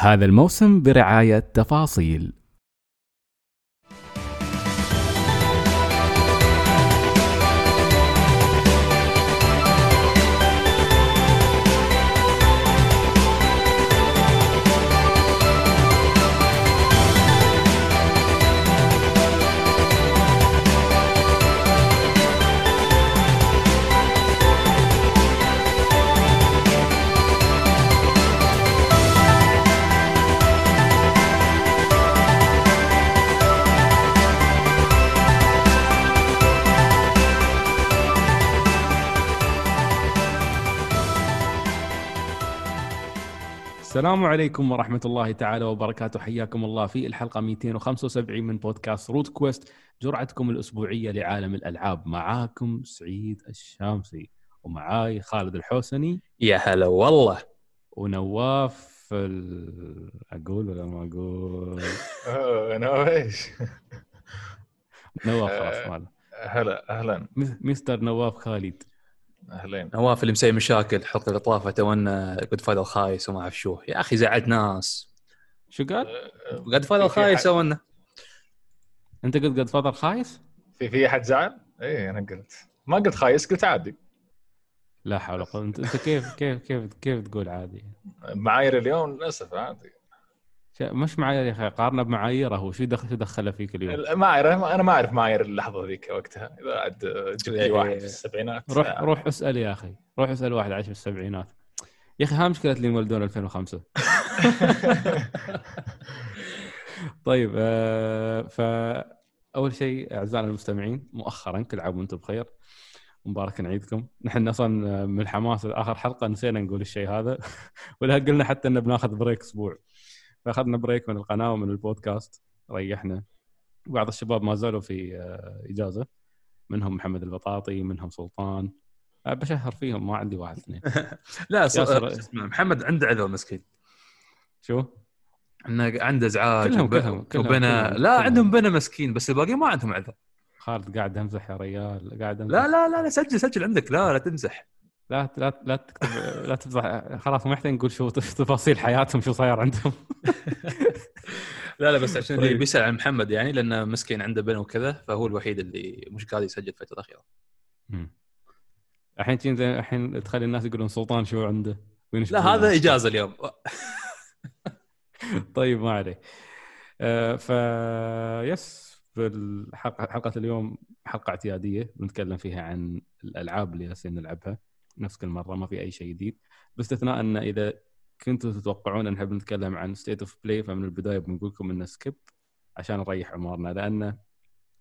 هذا الموسم برعاية تفاصيل. السلام عليكم ورحمة الله تعالى وبركاته. حياكم الله في الحلقة 275 من بودكاست روت كويست جرعتكم الأسبوعية لعالم الألعاب. معاكم سعيد الشامسي ومعاي خالد الحوسني. يا هلا والله. ونواف ال... أقول ولا ما أقول؟ أنا إيش؟ نواف خلاص آه. ماله هلا أهلا. مستر نواف خالد. أهلين نواف اللي مسوي مشاكل الحلقة اللي طافت تونا Godfather خايس وما أعرف شو يا أخي زعلت ناس شو قال؟ Godfather في خايس سونا أنت قلت Godfather خايس؟ في في أحد زعل؟ اي أنا قلت ما قلت خايس قلت عادي لا حول ولا أنت أنت كيف كيف كيف كيف تقول عادي؟ معايير اليوم للأسف عادي مش معايير يا أخي قارنه بمعاييره هو. شو دخل شو دخله فيك اليوم؟ معايير أنا ما أعرف معايير اللحظة ذيك وقتها. جبت لي واحد في السبعينات روح آه. روح اسأل يا أخي. روح اسأل واحد عايش في السبعينات. يا أخي ها مشكلة اللي يولدون 2005 طيب آه فاول شيء أعزائنا المستمعين مؤخرا كل عام وأنتم بخير. مبارك عيدكم نحن أصلا من الحماس اخر حلقة نسينا نقول الشيء هذا. ولا قلنا حتى إن بناخذ بريك أسبوع. فأخذنا بريك من القناة ومن البودكاست ريحنا. بعض الشباب ما زالوا في آه، إجازة. منهم محمد البطاطي منهم سلطان. آه، بشهر فيهم ما عندي واحد اثنين. لا ص- ياسر. شو اسمه محمد عنده عذر مسكين. شو؟ إنه عنده ازعاج كلهم- كلهم- كلهم- وبنى كلهم- لا كلهم. عندهم بنى مسكين بس الباقيين ما عندهم عذر. خالد قاعد امزح يا ريال قاعد امزح لا لا لا لا سجل سجل عندك. لا لا تمزح. لا لا لا تكتب لا تفضح. خلاص ما يحتاج نقول شو تفاصيل حياتهم شو صاير عندهم. لا لا بس عشان طيب. اللي بيسأل عن محمد يعني لأنه مسكين عنده بنى وكذا فهو الوحيد اللي مش قاعد يسجل الفترة الأخيرة. الحين تجي الحين تخلي الناس يقولون سلطان شو عنده؟ وين لا؟ هذا إجازة اليوم. طيب ما عليه. آه ف يس الحلقة حلقة اليوم حلقة اعتيادية بنتكلم فيها عن الألعاب اللي جالسين نلعبها. نفس كل مرة ما في أي شيء جديد. باستثناء أن إذا كنتوا تتوقعون أن نحب نتكلم عن State of Play فمن البداية بنقول لكم إنه skip عشان نريح عمرنا لأنه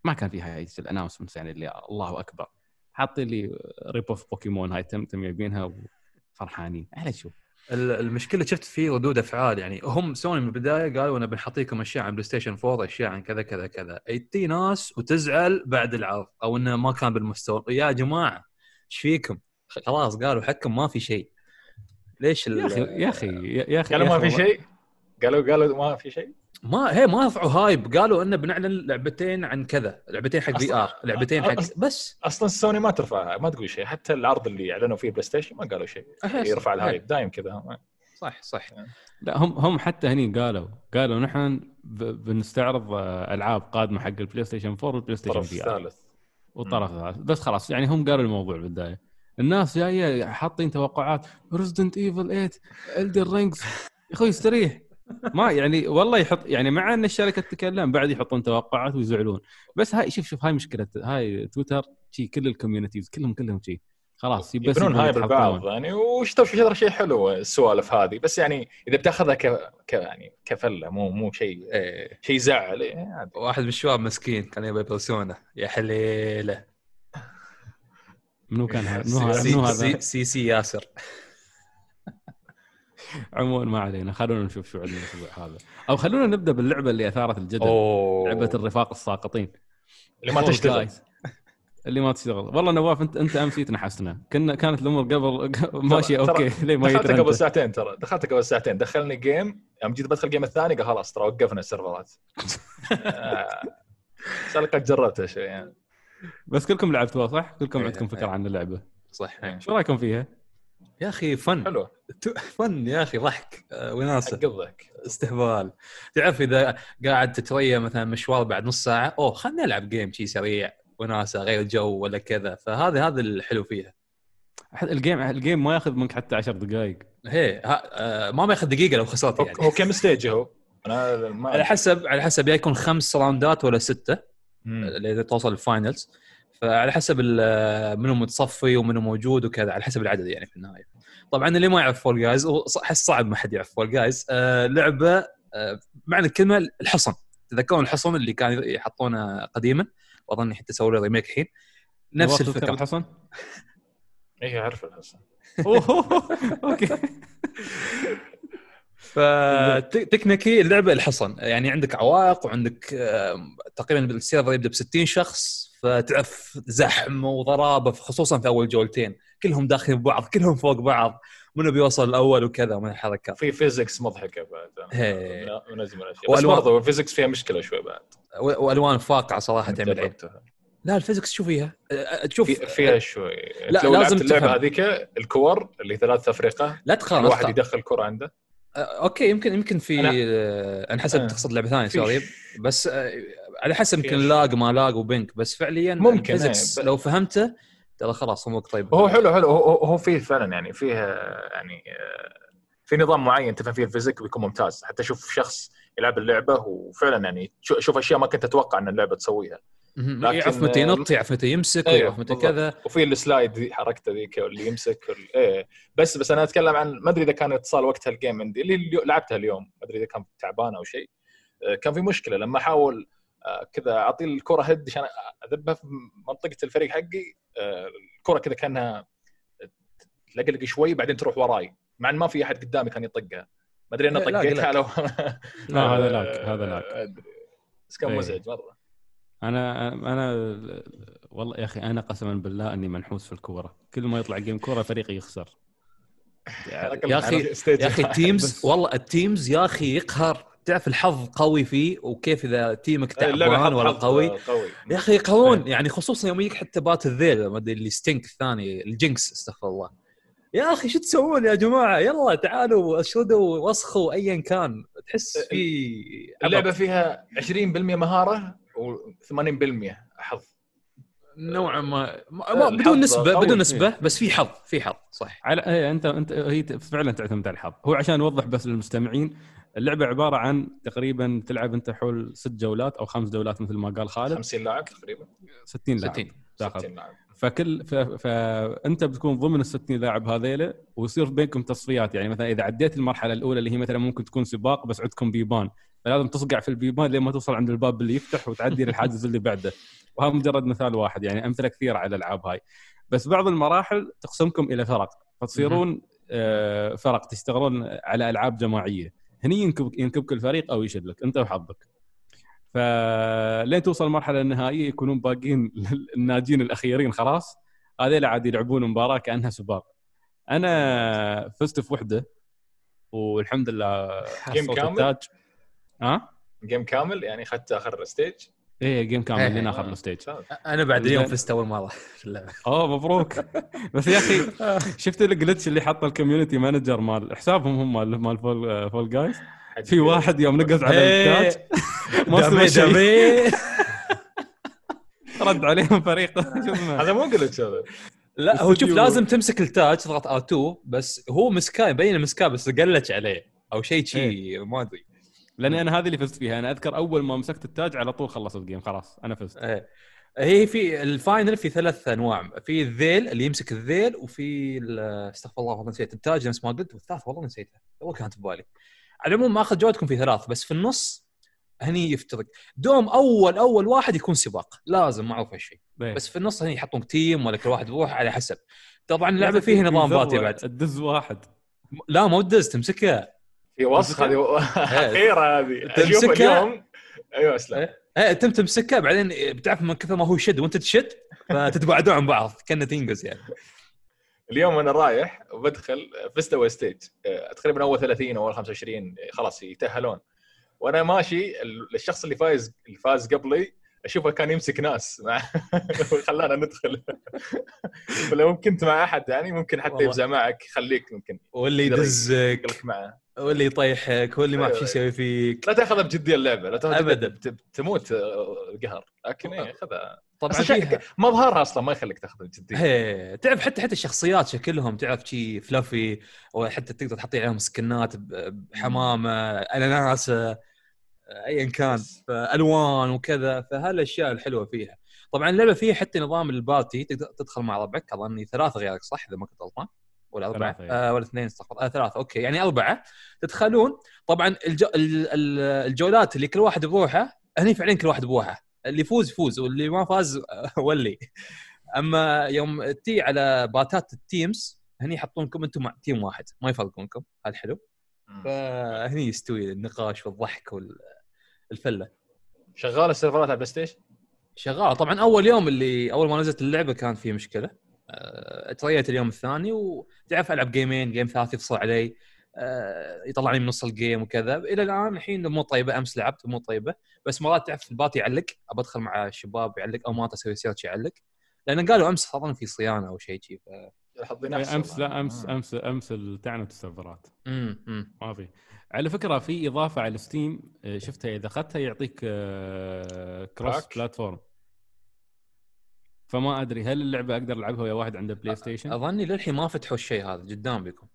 ما كان فيها اي ال announcements يعني اللي الله أكبر. حاطين لي rip-off Pokemon هاي تم تم جايبينها وفرحانين. على شو؟ ال- المشكلة شفت فيه ردود أفعال يعني هم سوني من البداية قالوا أنا بنحطيكم أشياء عن PlayStation 4 أشياء عن كذا كذا كذا. تجي ناس وتزعل بعد العرض أو إنه ما كان بالمستوى. يا جماعة إيش فيكم؟ خلاص قالوا لكم ما في شيء. ليش ال- يا أخي يا أخي يا أخي قالوا ما في شيء؟ قالوا قالوا ما في شيء؟ ما هي ما رفعوا hype. قالوا إنه بنعلن لعبتين عن كذا. لعبتين حق VR لعبتين حق أصلاً- بس. أصلا سوني ما ترفع ما تقول شيء. حتى العرض اللي أعلنوا فيه PlayStation ما قالوا شيء. يرفع. ال hype. دايم كذا. صح صح. لا هم هم حتى هني قالوا قالوا نحن بنستعرض آه، ألعاب قادمة حق ال PlayStation 4 وال PlayStation الطرف VR الثالث والطرف الثالث بس خلاص يعني هم قالوا الموضوع بالبدايه الناس جاية حاطين توقعات. Resident Evil 8 Elden Ring يا أخوي استريح. ما يعني والله يحط يعني مع إن الشركة تتكلم بعد يحطون توقعات ويزعلون. بس هاي شوف شوف هاي مشكلة هاي تويتر شي كل ال communities كلهم كلهم شي. خلاص بس يبنون يبون hype يتحطمون. البعض يعني. وش ترى شيء حلو السوالف هذه. بس يعني إذا بتأخذها ك... ك... يعني كفلة مو مو شيء إيه شيء يزعل إيه، عادي. واحد من الشباب مسكين كان يبي Persona يا حليلة. منو كان هذا؟ منو هذا؟ سي, منو هذا؟ سي, سي, ياسر. عموما ما علينا خلونا نشوف شو عندنا الأسبوع هذا. أو خلونا نبدأ باللعبة اللي أثارت الجدل أوه. لعبة الرفاق الساقطين. اللي ما تشتغل. Guys. اللي ما تشتغل. والله نواف انت أنت أمس جيت نحسنا. كنا كانت الأمور قبل ماشية okay. ليه ما دخلت قبل ساعتين ترى. دخلت قبل ساعتين. دخلني game يوم جيت بدخل ال game الثاني قال خلاص ترى وقفنا السيرفرات. آه، بس أنا قد جربتها شوي يعني بس كلكم لعبتوها صح؟ كلكم إيه، عندكم فكرة إيه. عن اللعبة. صح. شو رأيكم فيها؟ يا أخي fun. حلو. fun يا أخي ضحك. آه، وناسه الضحك. استهبال. تعرف إذا قاعد تتريا مثلا مشوار بعد نص ساعة أوه خلينا نلعب game شي سريع وناسة غير جو ولا كذا. فهذا هذا الحلو فيها. ال game ال game ما ياخذ منك حتى 10 دقائق. هي ها آه ما ياخذ دقيقة لو خسرت يعني. هو كم stage هو؟ أنا ما على حسب على حسب يا يكون خمس راوندات ولا ستة. اذا توصل ال finals فعلى حسب ال- منو متصفي ومنو موجود وكذا على حسب العدد يعني في النهاية. طبعا اللي ما يعرف Fall Guys أحس صعب ما حد يعرف Fall Guys آه لعبة آه معنى الكلمة الحصن. تذكرون الحصن اللي كانوا يحطونه قديما؟ وأظن حتى سووا له remake الحين. نفس الفكرة. الحصن؟ اي أعرف الحصن. okay. ف technically اللعبة الحصن. يعني عندك عوائق وعندك تقريبا ال server يبدأ ب 60 شخص فتعرف زحم وضرابة خصوصا في أول جولتين. كلهم داخلين ببعض كلهم فوق بعض. منو بيوصل الأول وكذا من الحركات في physics مضحكة بعد. اجمل الاشياء بس برضه ال physics فيها مشكلة شوي بعد. وألوان فاقعة صراحة تعمل العين. لا ال physics شو فيها؟ تشوف. في- فيها شوي. لا، لو لازم اللعبة. هذيك الكور اللي ثلاث افرقه لا الواحد تقارن. يدخل كره عنده. أوكي يمكن يمكن في أنا- أه، أنا حسب آه. تقصد لعبة ثانية سوري. بس أه، على حسب يمكن. لاج ما لاج وبنك بس فعليا ممكن، إيه، ب- لو فهمته ترى خلاص أمورك طيب وهو حلو حلو. هو, هو- هو فيه فعلا يعني فيه آه، يعني آه، في نظام معين تفهم فيه الفيزيك بيكون ممتاز. حتى أشوف شخص يلعب اللعبة وفعلا يعني أشوف أشياء ما كنت أتوقع إن اللعبة تسويها. يعرف متى ينط يعرف متى يمسك أيوه، ويعرف متى. كذا. وفي السلايد ذي حركته ذيك اللي يمسك وال- إيه. بس بس أنا أتكلم عن ما أدري إذا كان اتصال وقتها الجيم عندي اللي لعبتها اليوم ما أدري إذا كان تعبان أو شيء. آه، كان في مشكلة لما أحاول آه، كذا أعطي الكرة هيد عشان أذبها في منطقة الفريق حقي آه، الكرة كذا كأنها تلقلق شوي بعدين تروح وراي مع إن ما في أحد قدامي كان يطقها. ما أدري أنا طقيتها لو لا هذا لاك هذا لاك. بس كان إيه. مزعج مرة. أنا أنا والله يا أخي أنا قسما بالله أني منحوس في الكورة. كل ما يطلع جيم كورة فريقي يخسر. يا أخي- يا أخي التيمز والله التيمز يا أخي يقهر. تعرف الحظ قوي فيه وكيف إذا تيمك تعبان ولا قوي. قوي. يا أخي يقهرون. يعني خصوصا يوم يجيك حتى بات الذيل ما أدري اللي ستينك الثاني الجنكس استغفر الله. يا أخي شو تسوون يا جماعة؟ يلا تعالوا اشردوا وسخوا ايا كان. تحس في اللعبة فيها 20% مهارة. و80% حظ. نوعا ما, ما بدون نسبه بدون. نسبة بس في حظ في حظ صح على إيه انت انت هي فعلا تعتمد على الحظ. هو عشان نوضح بس للمستمعين اللعبة عبارة عن تقريبا تلعب أنت حول ست جولات أو خمس جولات مثل ما قال خالد. 50 لاعب تقريبا. 60 لاعب. 60 تاخذ 60 لاعب. فكل ف... فأنت بتكون ضمن ال 60 لاعب هذيله ويصير بينكم تصفيات. يعني مثلا إذا عديت المرحلة الأولى اللي هي مثلا ممكن تكون سباق بس عندكم بيبان. فلازم تصقع في البيبان لين ما توصل عند الباب اللي يفتح وتعدي للحاجز اللي بعده. وهذا مجرد مثال واحد يعني أمثلة كثيرة على الألعاب هاي. بس بعض المراحل تقسمكم إلى فرق. فتصيرون آه، فرق تشتغلون على ألعاب جماعية. هني ينكب ينكبك الفريق أو يشلك أنت وحظك. فلين توصل المرحله النهائية يكونون باقيين الناجين الأخيرين خلاص. هذيل عاد يلعبون مباراة كأنها سباق أنا فزت في وحده والحمد لله حصلت كامل؟ التاج ها؟ game كامل يعني أخذت آخر stage إيه game كامل إيه. لين آخر آه. ال stage أنا بعد اليوم. فزت أول مرة في اللعبة. أوه مبروك. بس يا أخي شفت ال glitch اللي حطه ال community manager مال حسابهم هم مال مال Fall, Fall Guys في واحد يوم نقز على إيه. التاج ما سوى شيء. رد عليهم فريق. شو اسمه؟ هذا مو glitch هذا. لا هو شوف. لازم تمسك التاج تضغط R2 بس هو مسكاه يبين مسكاه بس قلتش عليه أو شيء شيء ما أدري. لأني أنا هذه اللي فزت فيها. أنا أذكر أول ما مسكت التاج على طول خلص ال game. خلاص أنا فزت. إيه. هي في ال final في ثلاث أنواع. في الذيل اللي يمسك الذيل وفي استغفر الله والله نسيت. التاج نفس ما قلت والثالث والله نسيته. هو كانت في بالي. على العموم ماخذ جولتكم في ثلاث بس في النص هني يفترق. دوم أول أول واحد يكون سباق. لازم معروف هالشيء إيه. بس في النص هني يحطون تيم ولا كل واحد يروح على حسب. طبعا اللعبة فيها نظام ذاتي بعد. تدز واحد. لا مو تدز تمسكها في وسخ هذه أخيرا هذه. أشوف تمسكها؟ اليوم. أيوه أسلم. إيه. إيه تم تمسكها بعدين بتعرف من كثر ما هو يشد وأنت تشد فتتباعدون عن بعض كأنه تنقز يعني. اليوم أنا رايح وبدخل فزت اول stage آه، تقريبا أول 30 أو أول 25 خلاص يتأهلون. وأنا ماشي ال- الشخص اللي فايز اللي فاز قبلي أشوفه كان يمسك ناس. خلانا ندخل. فلو كنت مع أحد يعني ممكن حتى. يفزع معك يخليك ممكن. واللي يدزك. معه. واللي يطيحك واللي ما أعرف شو يسوي فيك. لا تأخذها بجدية اللعبة. لا تأخذها بت- تموت آه، قهر. لكن إيه، خذها. طبعا فيها. مظهرها أصلا ما يخليك تأخذها بجدية. تعرف حتى حتى الشخصيات شكلهم تعرف شي fluffy وحتى تقدر تحطي عليهم سكنات بحمامة اناناس آه، ايا كان فألوان وكذا فهالأشياء الحلوة فيها. طبعا اللعبة فيها حتى نظام ال party تقدر تدخل مع ربعك أظني ثلاثة غيرك صح؟ إذا ما كنت غلطان. ولا أربعة. آه ولا اثنين استغفر آه ثلاثة أوكي. يعني أربعة تدخلون. طبعا الجو ال- ال- الجولات اللي كل واحد بروحه هني فعليا كل واحد بروحه. اللي يفوز يفوز واللي ما فاز ولي. أما يوم تي على باتات ال teams هني يحطونكم أنتم مع team واحد ما يفرقونكم. هذا حلو. فهني يستوي النقاش والضحك والفله شغالة السيرفرات على ال PlayStation شغال طبعا أول يوم اللي أول ما نزلت اللعبة كان في مشكلة. أه، تريت اليوم الثاني وتعرف ألعب جيمين game ثالث يفصل علي. أه، يطلعني من نص ال game وكذا. إلى الآن الحين مو طيبة. أمس لعبت مو طيبة. بس مرات تعرف ال party يعلق. ابى ادخل مع الشباب يعلق أو ما أسوي search يعلق. لأن قالوا أمس اظن في صيانة أو شيء شيء ف... حظي نفسه أمس لا أمس آه. أمس أمس انلعنت السيرفرات. ما في على فكرة في إضافة على Steam آه، شفتها إذا أخذتها يعطيك آه، cross هاك؟ platform فما أدري هل اللعبة أقدر ألعبها ويا واحد عنده آه، PlayStation؟ أظني للحين ما فتحوا الشيء هذا قدام بكم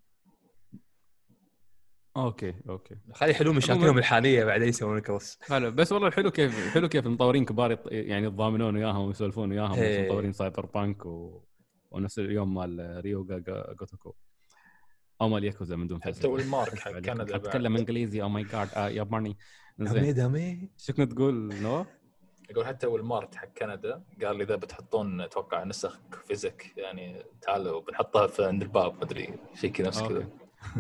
أوكي أوكي خلي يحلون مشاكلهم الحالية بعدين يسوون cross حلو بس والله الحلو كيف حلو كيف المطورين كبار يعني يتضامنون وياهم ويسولفون وياهم مطورين Cyberpunk و... ونفس اليوم مال Ryu Ga Gotoku أو مال ياكوزا من دون حتى Walmart حق. كندا. أتكلم إنجليزي. oh my god ياباني. dame da ne dame شو كنت تقول no؟ يقول حتى Walmart حق كندا قال لي إذا بتحطون أتوقع نسخ physical يعني تعالوا بنحطها في عند الباب مدري شيء كذا نفس. كذا.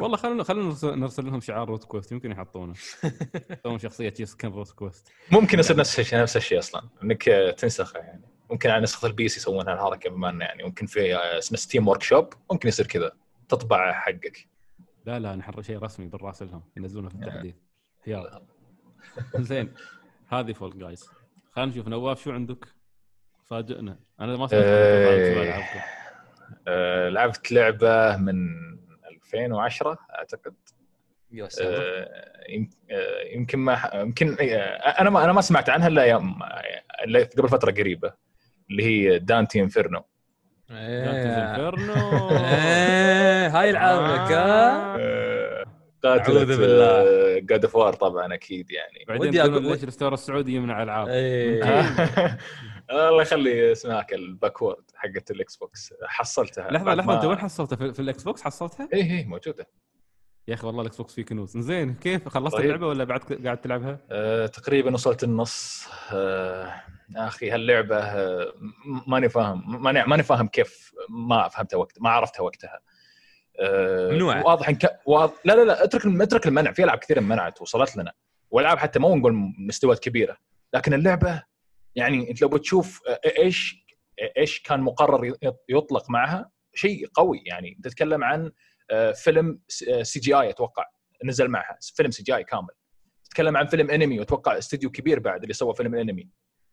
والله خلونا خلونا نرسل- لهم شعار روت كويست. يمكن يحطونه. يسوون شخصية skin روت كويست. ممكن يصير نفس الشيء نفس الشيء أصلا. إنك تنسخه يعني. ممكن على نسخة ال PC يسوون هالحركه بما انه يعني ممكن في اسمه Steam Workshop ممكن يصير كذا تطبع حقك. لا لا نحن شيء رسمي بنراسلهم ينزلونه في التحديث. يلا. زين. هذه Fall Guys خلينا نشوف نواف شو عندك؟ فاجئنا أنا ما سمعت إيه. آه، لعبت لعبة من 2010 أعتقد. يا سلام. آه، آه، يمكن ما يمكن أنا ما أنا ما سمعت عنها إلا يوم قبل فترة قريبة. اللي هي Dante's Inferno إيه. Inferno إيه، هاي العابك؟ آه، أعوذ بالله. God of War طبعا أكيد يعني بعدين أقول- ليش ال store السعودي يمنع العاب إيه. الله يخلي اسمهاك ال backward حقت ال Xbox حصلتها لحظة لحظة أنت وين حصلتها في, في ال Xbox حصلتها؟ إيه إيه موجودة يا أخي والله ال Xbox فيه كنوز زين كيف خلصت طيب. اللعبة ولا بعد قاعد تلعبها؟ آه، تقريبا وصلت النص آه، يا أخي هاللعبة آه، ماني فاهم ماني ماني فاهم كيف ما فهمتها وقت ما عرفتها وقتها. آه، ممنوعة. واضح إن ك... واضح... لا لا لا اترك اترك المنع في ألعاب كثير منعت وصلت لنا. والعاب حتى مو نقول مستويات كبيرة لكن اللعبة يعني أنت لو بتشوف آه، إيش إيش كان مقرر يطلق معها شيء قوي يعني. تتكلم عن فيلم CGI أتوقع نزل معها فيلم CGI كامل. تتكلم عن فيلم أنمي وأتوقع استوديو كبير بعد اللي سوى فيلم الانمي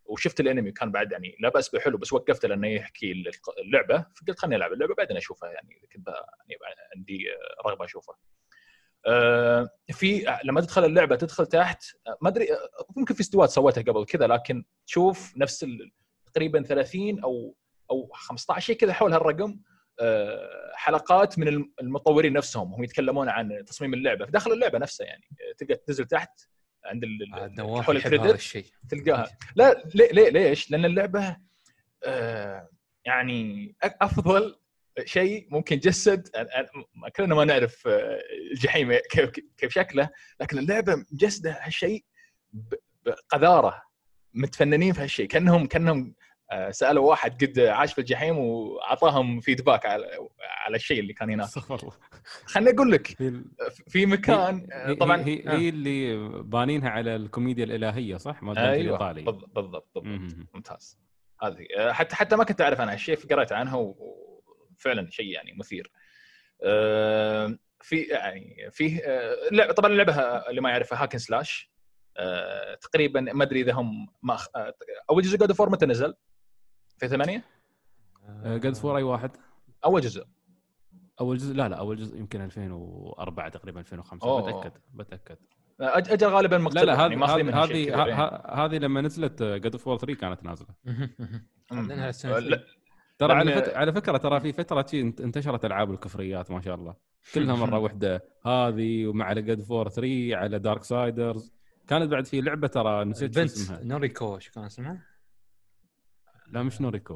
وشفت الانمي كان بعد يعني لا بأس بحلو بس وقفته لأنه يحكي اللعبة فقلت خليني ألعب اللعبة بعدين أشوفها يعني إذا كنت يعني عندي رغبة أشوفها. آه، في لما تدخل اللعبة تدخل تحت آه، ما أدري آه، ممكن في استوات سويتها قبل كذا لكن تشوف نفس تقريبا 30 أو أو 15 شيء كذا حول هالرقم حلقات من الم- المطورين نفسهم هم يتكلمون عن تصميم اللعبة في داخل اللعبة نفسها يعني تقدر تنزل تحت عند نواف حول الكريدت الشيء. تلقاها. لا ليه ليه ليش؟ لأن اللعبة آه يعني أفضل شيء ممكن جسد كلنا ما نعرف آه، الجحيم كيف كيف شكله لكن اللعبة مجسده هالشيء بقذارة متفننين في هالشيء كأنهم كأنهم سألوا واحد قد عاش في الجحيم وأعطاهم فيدباك على على الشيء اللي كان هناك استغفر الله خليني أقول لك في مكان آه، هي- طبعا هي, آه. هي اللي بانينها على الكوميديا الإلهية صح؟ ما أيوه الإيطالي بالضبط بالضبط. ممتاز هذه آه، حتى حتى ما كنت أعرف عنها شيء قرأت عنها وفعلا شيء يعني مثير آه، في يعني فيه آه، لعبة طبعا اللعبه اللي ما يعرفها hack and slash آه، تقريبا ما أدري إذا هم ما آه، اول جزء God of War متى نزل؟ في ثمانية؟ God of War أي واحد. أول جزء. أول جزء؟ لا لا أول جزء يمكن 2004 تقريبا 2005 أوه. بتأكد بتأكد. آه، أج- أجل غالبا لا مقتبس لا يعني هذه منها هذه هذه يعني. لما نزلت God of War 3 كانت نازلة. لا. ترى على فكرة على فكرة ترى في فترة انتشرت ألعاب الكفريات ما شاء الله. كلها مرة واحدة هذه ومع على God of War 3 على Darksiders كانت بعد في لعبة ترى نسيت شو اسمها. نوريكو شو كان اسمها؟ لا مش نوريكو.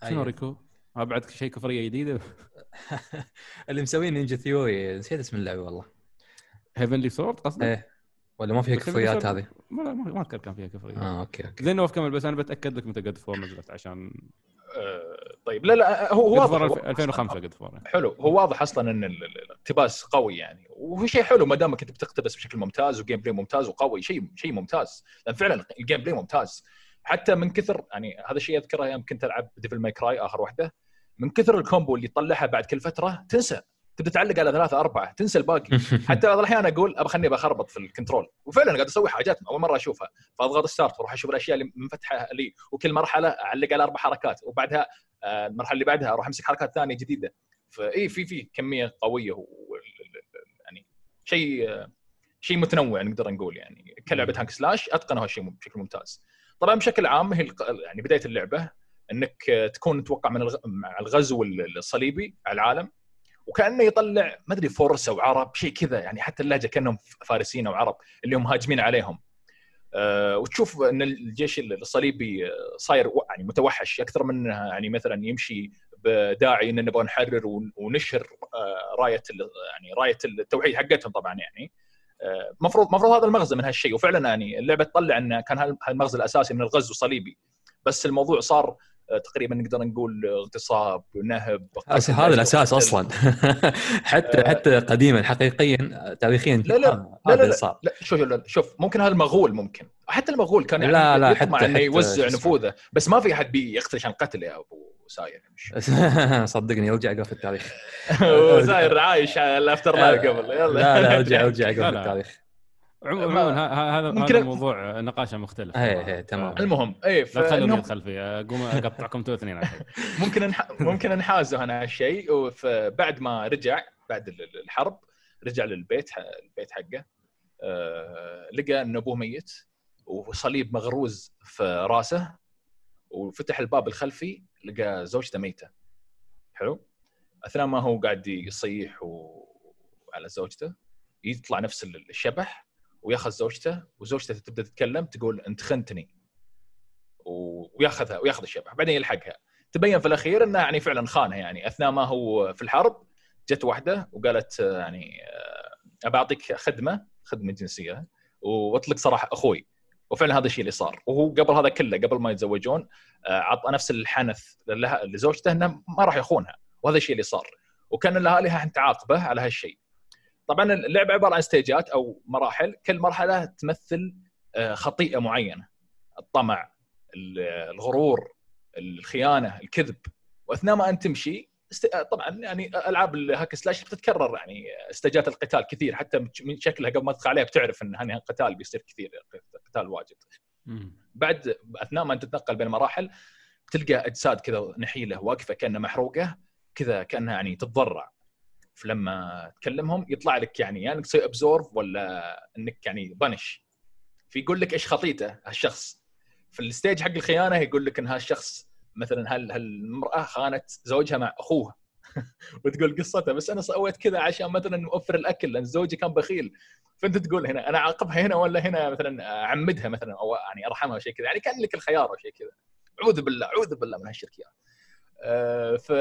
شو أيوة. نوريكو؟ بعد شيء كفرية جديدة. اللي مسوين Ninja Theory. نسيت اسم اللعبة والله. Heavenly Sword قصدك؟ إيه. ولا ما فيها كفريات Heavenly Sword هذه؟ ما لا ما ما اذكر كان فيها كفرية. آه أوكي أوكي. زين نواف كمل بس أنا بتأكد لك متى God of War نزلت عشان آه، طيب. لا لا هو واضح. فور 2005 God of War. حلو. هو واضح أصلا إن ال- ال- الاقتباس قوي يعني. وهو شيء حلو ما دامك أنت بتقتبس بشكل ممتاز و gameplay ممتاز وقوي شيء شيء ممتاز. لأن فعلا ال gameplay ممتاز. حتى من كثر يعني هذا الشيء أذكره يوم كنت ألعب Devil May Cry آخر واحدة من كثر ال combo اللي تطلعها بعد كل فترة تنسى. تبدأ تعلق على ثلاثة أربعة تنسى الباقي. حتى بعض الأحيان أقول ابى خليني بخربط في ال control. وفعلا قاعد أسوي حاجات أول مرة أشوفها. فاضغط start وأروح أشوف الأشياء اللي منفتحة لي. وكل مرحلة أعلق على أربع حركات. وبعدها آه، المرحلة اللي بعدها أروح أمسك حركات ثانية جديدة. فاي في في كمية قوية و يعني شيء آه، شيء متنوع نقدر نقول يعني. كلعبة hack and slash اتقنوا هالشيء بشكل ممتاز. طبعا بشكل عام هي يعني بداية اللعبة إنك آه، تكون تتوقع من الغزو الصليبي على العالم وكأنه يطلع ما أدري فرس أو عرب شيء كذا يعني حتى اللهجة كأنهم فارسيين أو عرب اللي هم هاجمين عليهم. أه وتشوف إن الجيش الصليبي آه، صاير يعني متوحش أكثر من يعني مثلا يمشي بداعي إن نبغى نحرر ون- ونشر آه، راية يعني راية التوحيد حقتهم طبعا يعني. المفروض مفروض هذا المغزى من هالشيء وفعلا يعني اللعبة تطلع إن كان هال- هالمغزى الأساسي من الغزو الصليبي بس الموضوع صار تقريبا نقدر نقول اغتصاب نهب قتل، هذا الأساس. أصلا حتى آه. حتى قديما حقيقيا تاريخيا لا، لا، هذا لا، لا. صار لا شوف لا، شوف ممكن هذا المغول ممكن حتى المغول كان يعني لا، لا، يطمع حتى- إنه حتى يوزع. نفوذه بس ما في أحد بيقتل عشان قتل يا أبو ساير مش صدقني ارجع اقرا في التاريخ ساير عايش على ال afterlife قبل يلا لا لا ارجع ارجع اقرا لا، في لا. التاريخ عموما هذا ممكن- هذا موضوع نقاشة مختلف إيه، إيه، تمام. المهم اي لا تخلوني ادخل فيه أقوم أقطعكم تو اثنين على الحين. ممكن انح... ممكن انحازوا أنا هالشيء وبعد ما رجع بعد ال- ال- الحرب رجع للبيت ح- البيت حقه آه... لقى إن أبوه ميت وصليب مغروز في رأسه وفتح الباب الخلفي لقى زوجته ميتة حلو أثناء ما هو قاعد يصيح و... على زوجته يطلع نفس ال- الشبح وياخذ زوجته وزوجته تبدأ تتكلم تقول أنت خنتني. وياخذها وياخذ الشبح بعدين يلحقها. تبين في الأخير إنه يعني فعلا خانها يعني أثناء ما هو في الحرب جت واحدة وقالت آه، يعني آه، ابى اعطيك خدمة خدمة جنسية. وأطلق سراح أخوي. وفعلا هذا الشيء اللي صار. وهو قبل هذا كله قبل ما يتزوجون آه، عطى نفس الحنث لها- لزوجته إنه ما راح يخونها. وهذا الشيء اللي صار. وكان الاهالي تعاقبه على هالشيء. طبعا اللعبة عبارة عن stage ات أو مراحل. كل مرحلة تمثل آه، خطيئة معينة. الطمع ال- الغرور الخيانة الكذب. وأثناء ما أنت تمشي است... طبعا يعني ألعاب ال hack and slash بتتكرر يعني stage ات القتال كثير. حتى من شكلها قبل ما تدخل عليها بتعرف إن هني قتال بيصير كثير قتال واجد. بعد أثناء ما أنت تتنقل بين المراحل تلقى أجساد كذا نحيلة واقفة كأنها محروقة كذا كأنها يعني تتضرع. فلما تكلمهم يطلع لك يعني يا يعني إنك تسوي absorb ولا إنك يعني punish فيقول لك إيش خطيته هالشخص. في ال stage حق الخيانة يقول لك إن هالشخص مثلا هل هالمرأة خانت زوجها مع أخوها. وتقول قصتها بس أنا سويت كذا عشان مثلا أوفر الأكل لأن زوجي كان بخيل. فأنت تقول هنا أنا أعاقبها هنا ولا هنا مثلا أعمدها مثلا أو يعني أرحمها أو شيء كذا. يعني كان لك الخيار أو شيء كذا. أعوذ بالله أعوذ بالله من هالشركيات آه ف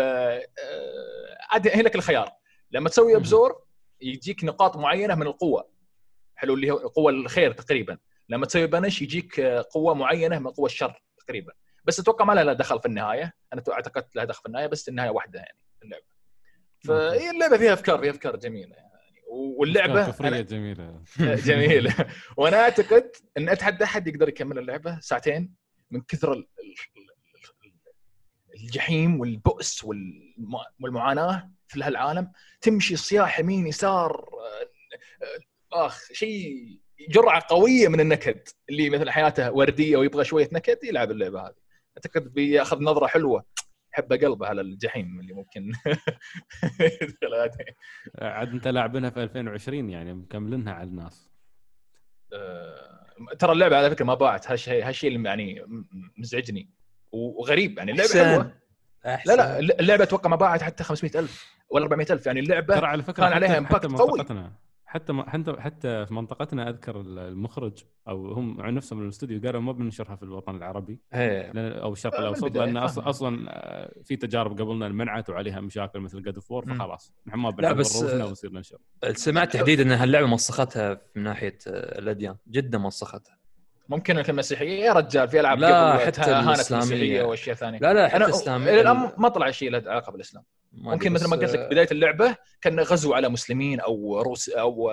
عاد هنا لك الخيار. لما تسوي أبزور يجيك نقاط معينة من القوة. حلو اللي هو قوة الخير تقريبا. لما تسوي بنش يجيك قوة معينة من قوة الشر تقريبا. بس أتوقع ما لها دخل في النهاية. أنا اعتقدت لها دخل في النهاية بس النهاية واحدة يعني اللعبة. فهي اللعبة فيها أفكار فيها أفكار جميلة يعني. واللعبة كفريه جميلة. جميلة. وأنا أعتقد إن أتحدى أحد يقدر يكمل اللعبة ساعتين من كثر الجحيم والبؤس والمعاناة. في هالعالم تمشي صياح يمين يسار آخ شيء جرعة قوية من النكد اللي مثلا حياته وردية ويبغى شوية نكد يلعب اللعبة هذه أعتقد بيأخذ نظرة حلوة حبه قلبه على الجحيم اللي ممكن يدخل. عاد أنت لاعبينها في 2020 يعني مكملينها على الناس آه، ترى اللعبة على فكرة ما باعت هالشيء هالشيء اللي يعني مزعجني وغريب يعني اللعبة أحسن. حلوة أحسن. لا لا اللعبة أتوقع ما باعت حتى 500000 ولا 400000 يعني اللعبة ترى على فكرة كان حتى- عليها impact قوي. منطقتنا حتى ما- حتى حتى في منطقتنا أذكر المخرج أو هم عن نفسهم من الاستوديو قالوا ما بننشرها في الوطن العربي. لأن- أو الشرق آه، الأوسط لأن أصلا. أصلا آه، في تجارب قبلنا منعت وعليها مشاكل مثل God of War. فخلاص نحن ما لا، بس، روحنا آه، ونصير ننشر سمعت تحديدا إن هاللعبة مسختها من ناحية الأديان جدا مسختها ممكن المسيحية يا رجال في ألعاب لا، حتى. المسيحيه وأشياء ثانية لا لا حتى الإسلامية إلى الآن ما طلع شيء له علاقة بالإسلام ما ممكن مثل ما قلت لك بداية اللعبة كان غزو على مسلمين أو روس أو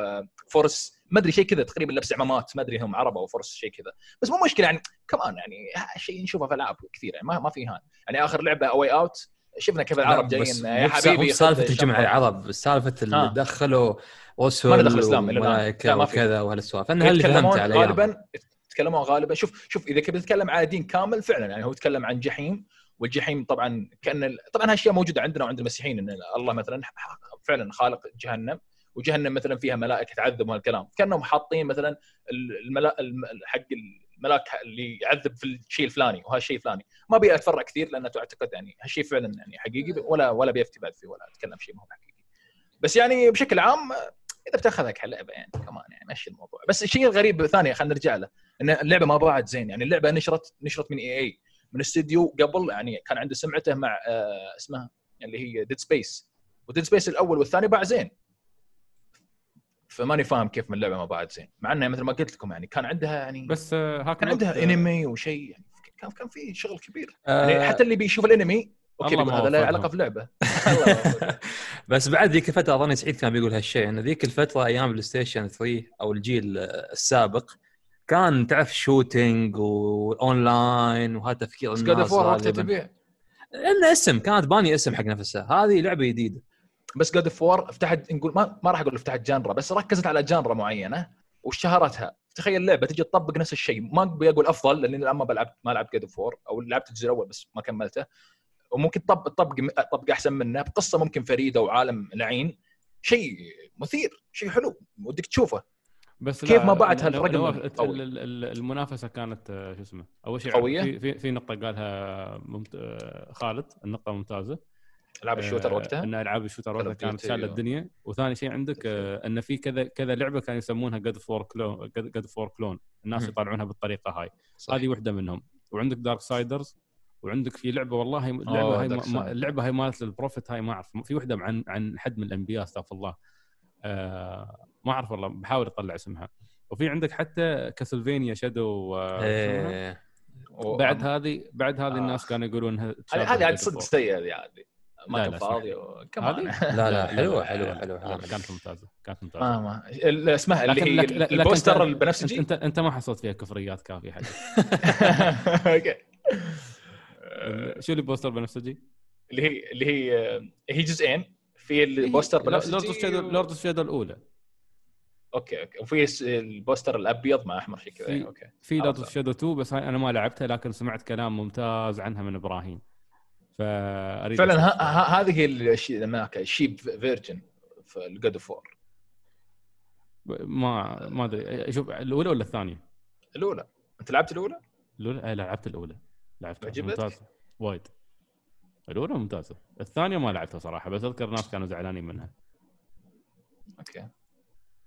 فرس ما أدري شيء كذا تقريبا لبس عمامات ما أدري هم عرب أو فرس شيء كذا بس مو مشكلة يعني كمان يعني شيء نشوفه في ألعاب كثير يعني ما ما في هان يعني آخر لعبة A Way Out شفنا كيف العرب جايين يا حبيبي سالفة الجمع. العرب سالفة اللي آه. دخلوا ما رسل إسلام إلى الآن. وملائكه ما. وكذا وهالسوالف أنا اللي يتكلمون فهمت أيامها. غالبا يتكلمون غالبا شوف شوف إذا كنت بتتكلم على دين كامل فعلا يعني هو يتكلم عن جحيم والجحيم طبعا كأن طبعا هالأشياء موجودة عندنا وعند المسيحيين إن الله مثلا فعلا خالق جهنم وجهنم مثلا فيها ملائكة تعذب وهالكلام كأنهم حاطين مثلا الملا... الم- حق الملاك اللي يعذب في الشيء الفلاني وهالشيء الفلاني. ما أبي أتفرع كثير لأنه تعتقد يعني هالشيء فعلا يعني حقيقي ولا ولا بيفتي بعد فيه ولا أتكلم شيء ما هو حقيقي. بس يعني بشكل عام إذا بتأخذها كلعبة يعني كمان يعني مشي الموضوع. بس الشيء الغريب ثاني خلينا نرجع له. إن اللعبة ما باعت زين. يعني اللعبة نشرت نشرت من EA من استديو قبل يعني كان عنده سمعته مع آه اسمها اللي هي Dead Space و Dead Space الأول والثاني باع زين. فماني فاهم كيف من اللعبة ما باعت زين. مع انها مثل ما قلت لكم يعني كان عندها يعني بس آه، hack كان عندها آه، انمي وشيء يعني كان كان في شغل كبير. آه، يعني حتى اللي بيشوف الانمي أوكي هذا له. علاقة في لعبة. الله يوفقهم. بس بعد ذيك الفترة أظني سعيد كان بيقول هالشيء إن ذيك الفترة أيام بلاي ستيشن 3 أو الجيل السابق كان تعرف شوتينج واونلاين وهذا تفكير الناس اوف وور وقتها. تبيع لأنه اسم كانت باني اسم حق نفسها هذه لعبة جديدة. بس جاد اوف وور فتحت نقول ما, ما راح أقول فتحت جانرا بس ركزت على جانرا معينة واشتهرتها. تخيل لعبة تجي تطبق نفس الشيء. ما ابي أقول أفضل لأني الآن ما بلعب ما لعبت جاد اوف وور أو لعبت الجزء الأول بس ما كملته. وممكن تطبق تطبق تطبق أحسن منه بقصة ممكن فريدة وعالم لعين شيء مثير شيء حلو ودك تشوفه. بس كيف ما لو- هالرقم المنافسة كانت آه، شو اسمه أول شيء قوية؟ في في, نقطة قالها ممت... آه، خالد النقطة ممتازة. ألعاب ال shooter آه، وقتها؟ إن ألعاب ال shooter وقتها كانت شاله الدنيا. وثاني شيء عندك إن في كذا كذا لعبة كانوا يسمونها God of War clone God of War clone الناس مم. يطلعونها بالطريقة هاي. صح. هذه واحدة منهم. وعندك Darksiders وعندك في لعبة والله اللعبه هاي. اللعبه هاي مالت ال prophet هاي ما أعرف. في واحدة عن عن حد من الأنبياء أستغفر الله. ما أعرف والله بحاول أطلع اسمها. وفي عندك حتى Castlevania Shadow إيه. و- بعد هذه بعد هذه آه. الناس كانوا يقولون هذه هذه صدق. سيئة هذه عاد ما كان فاضي كمان هذه؟ لا لا حلوة حلوة حلوة كانت ممتازة كانت ممتازة. ما ما اسمها اللي هي ال poster لكن- البنفسجي انت انت ما حصلت فيها كفريات كافية حق أوكي. شو اللي poster بنفسجي؟ اللي هي اللي هي هي جزئين. في ال poster لورد أوف شادو لورد of Shadow الأولى. أوكي أوكي. وفي ال poster الأبيض مع أحمر شيء كذا أوكي. في Lord. of Shadow 2 بس أنا ما لعبتها لكن سمعت كلام ممتاز عنها من إبراهيم. فأريد فعلا هذه ال cheap version في ال God of War ما ما أدري. شوف الأولى ولا الثانية؟ الأولى. أنت لعبت الأولى؟ الأولى؟ آه، لعبت الأولى. لعبتها. عجبتك؟ ممتازه وايد. الأولى ممتازة. الثانية ما لعبتها صراحة بس أذكر ناس كانوا زعلانين منها. أوكي.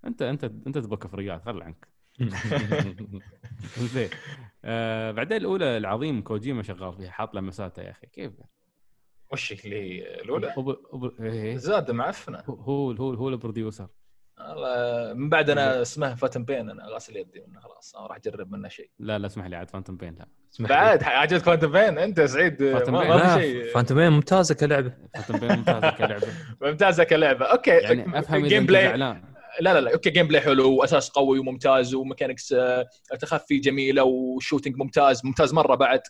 أنت أنت أنت تبغى كفريات خل عنك. زين. آه بعدين الأولى العظيم كوجيما شغال فيها حاط لمساته يا أخي. كيف؟ وش اللي الأولى؟ إيه. زاد معفنة. هو هو هو ال producer. من بعد أنا اسمه Phantom Pain أنا غاسل يدي منه خلاص أنا راح أجرب منه شيء. لا لا اسمح لي عاد Phantom Pain لا. اسمح لي. بعد عجبك Phantom Pain؟ أنت سعيد Phantom ما, Pain. في شيء. Phantom Pain ممتازة كلعبة. Phantom Pain ممتازة كلعبة. ممتازة كلعبة. okay يعني أفهم gameplay لا لا لا okay gameplay حلو وأساس قوي وممتاز و mechanics آه، تخفي جميلة و shooting ممتاز ممتاز مرة بعد.